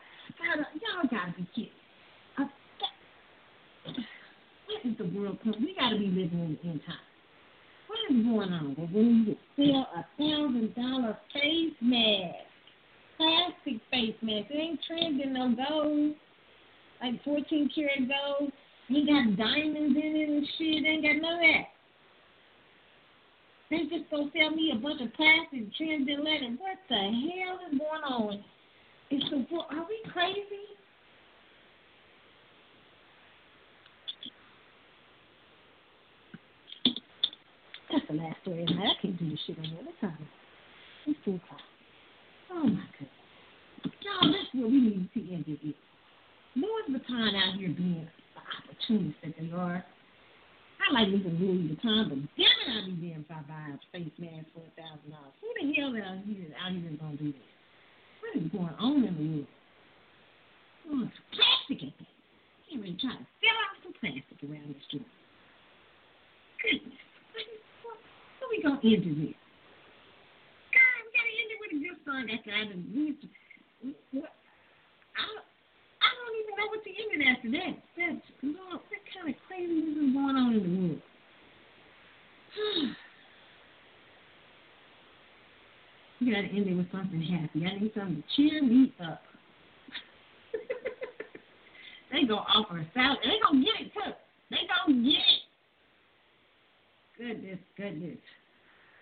Y'all gotta be kidding. What is the world? We gotta be living in, in time. What is going on? When you sell a thousand dollar face mask, plastic face mask, it ain't trending no gold, like 14 karat gold. You got diamonds in it and shit. Ain't got none of that. They just gonna sell me a bunch of plastic trends and leather. What the hell is going on? It's the are we crazy? That's the last story of I can't do this shit anymore. Let's. It's too o'clock. Oh my goodness. Y'all, that's what we need to end it with. Louis Vuitton out here being the opportunist that they are. I like to Louis Vuitton, but damn it, I'd be damned if I buy a face mask for a thousand dollars. Who the hell out here out here is gonna do this? What is going on in the world? Oh, it's plastic at that. Can't really try to fill out some plastic around the store. Goodness are we gonna end this? God, we gotta end it with a good song after I done used what I I don't even know what to end it after that. That's Lord, what kind of craziness is going on in the world? [SIGHS] we gotta end it with something happy. I need something to cheer me up. [LAUGHS] they gonna offer a salad. They gonna get it too. They gonna get it. Goodness, goodness.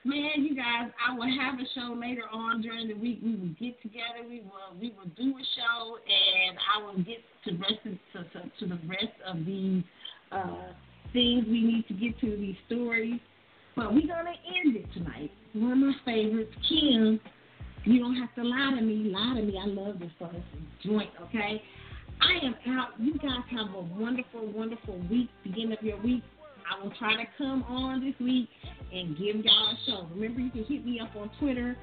Man, you guys, I will have a show later on during the week. We will get together. We will we will do a show, and I will get to rest to, to, to the rest of these uh, things we need to get to these stories. But we're gonna end it tonight. One of my favorites, Kim. You don't have to lie to me. Lie to me. I love this song. Joint, okay? I am out. You guys have a wonderful, wonderful week. Beginning of your week. I will try to come on this week and give y'all a show. Remember, you can hit me up on Twitter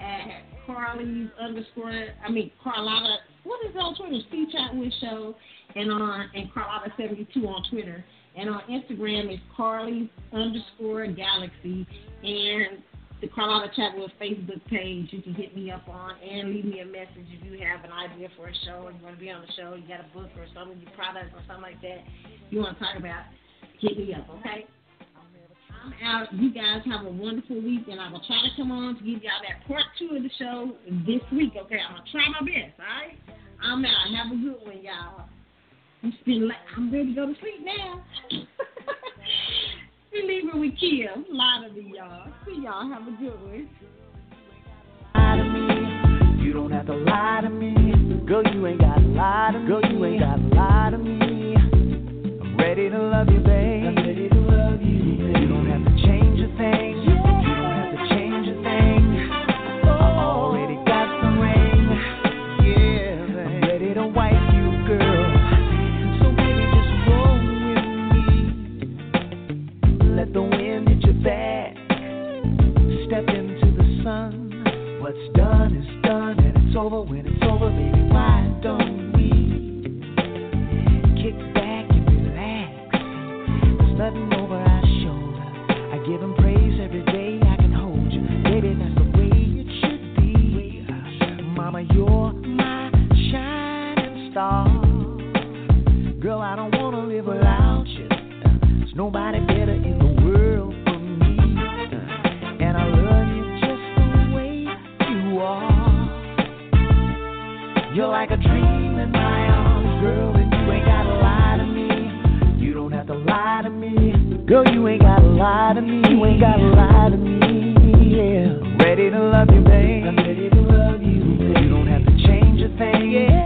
at Carly's underscore, I mean, Carlotta, what is on Twitter? Steve Chatwood Show, and on, and Carlotta72 on Twitter. And on Instagram is Carly underscore Galaxy. And the Carlotta Chatwood Facebook page you can hit me up on and leave me a message if you have an idea for a show or you want to be on the show, you got a book or something, your product or something like that you want to talk about hit me up, okay? I'm out. You guys have a wonderful week, and I will try to come on to give y'all that part two of the show this week, okay? I'm gonna try my best, all right? I'm out. Have a good one, y'all. It's been like I'm ready to go to sleep now. [LAUGHS] we leave it with Kim. Lie to me, y'all. See y'all. Have a good one. You don't have to lie to me. Girl, you ain't got to lie to me. Girl, you ain't got to lie to me I'm ready to love you, babe. Over when it's over, baby. Why don't we kick back and relax? There's nothing over our shoulder. I give him praise every day. I can hold you, baby. That's the way it should be. Mama, you're my shining star. Girl, I don't wanna live without you. There's nobody You're like a dream in my arms, girl, and you ain't gotta lie to me. You don't have to lie to me. Girl, you ain't gotta lie to me. You ain't gotta lie to me. Yeah. Ready to love you, babe. I'm ready to love you. Babe. You don't have to change a thing. Yeah.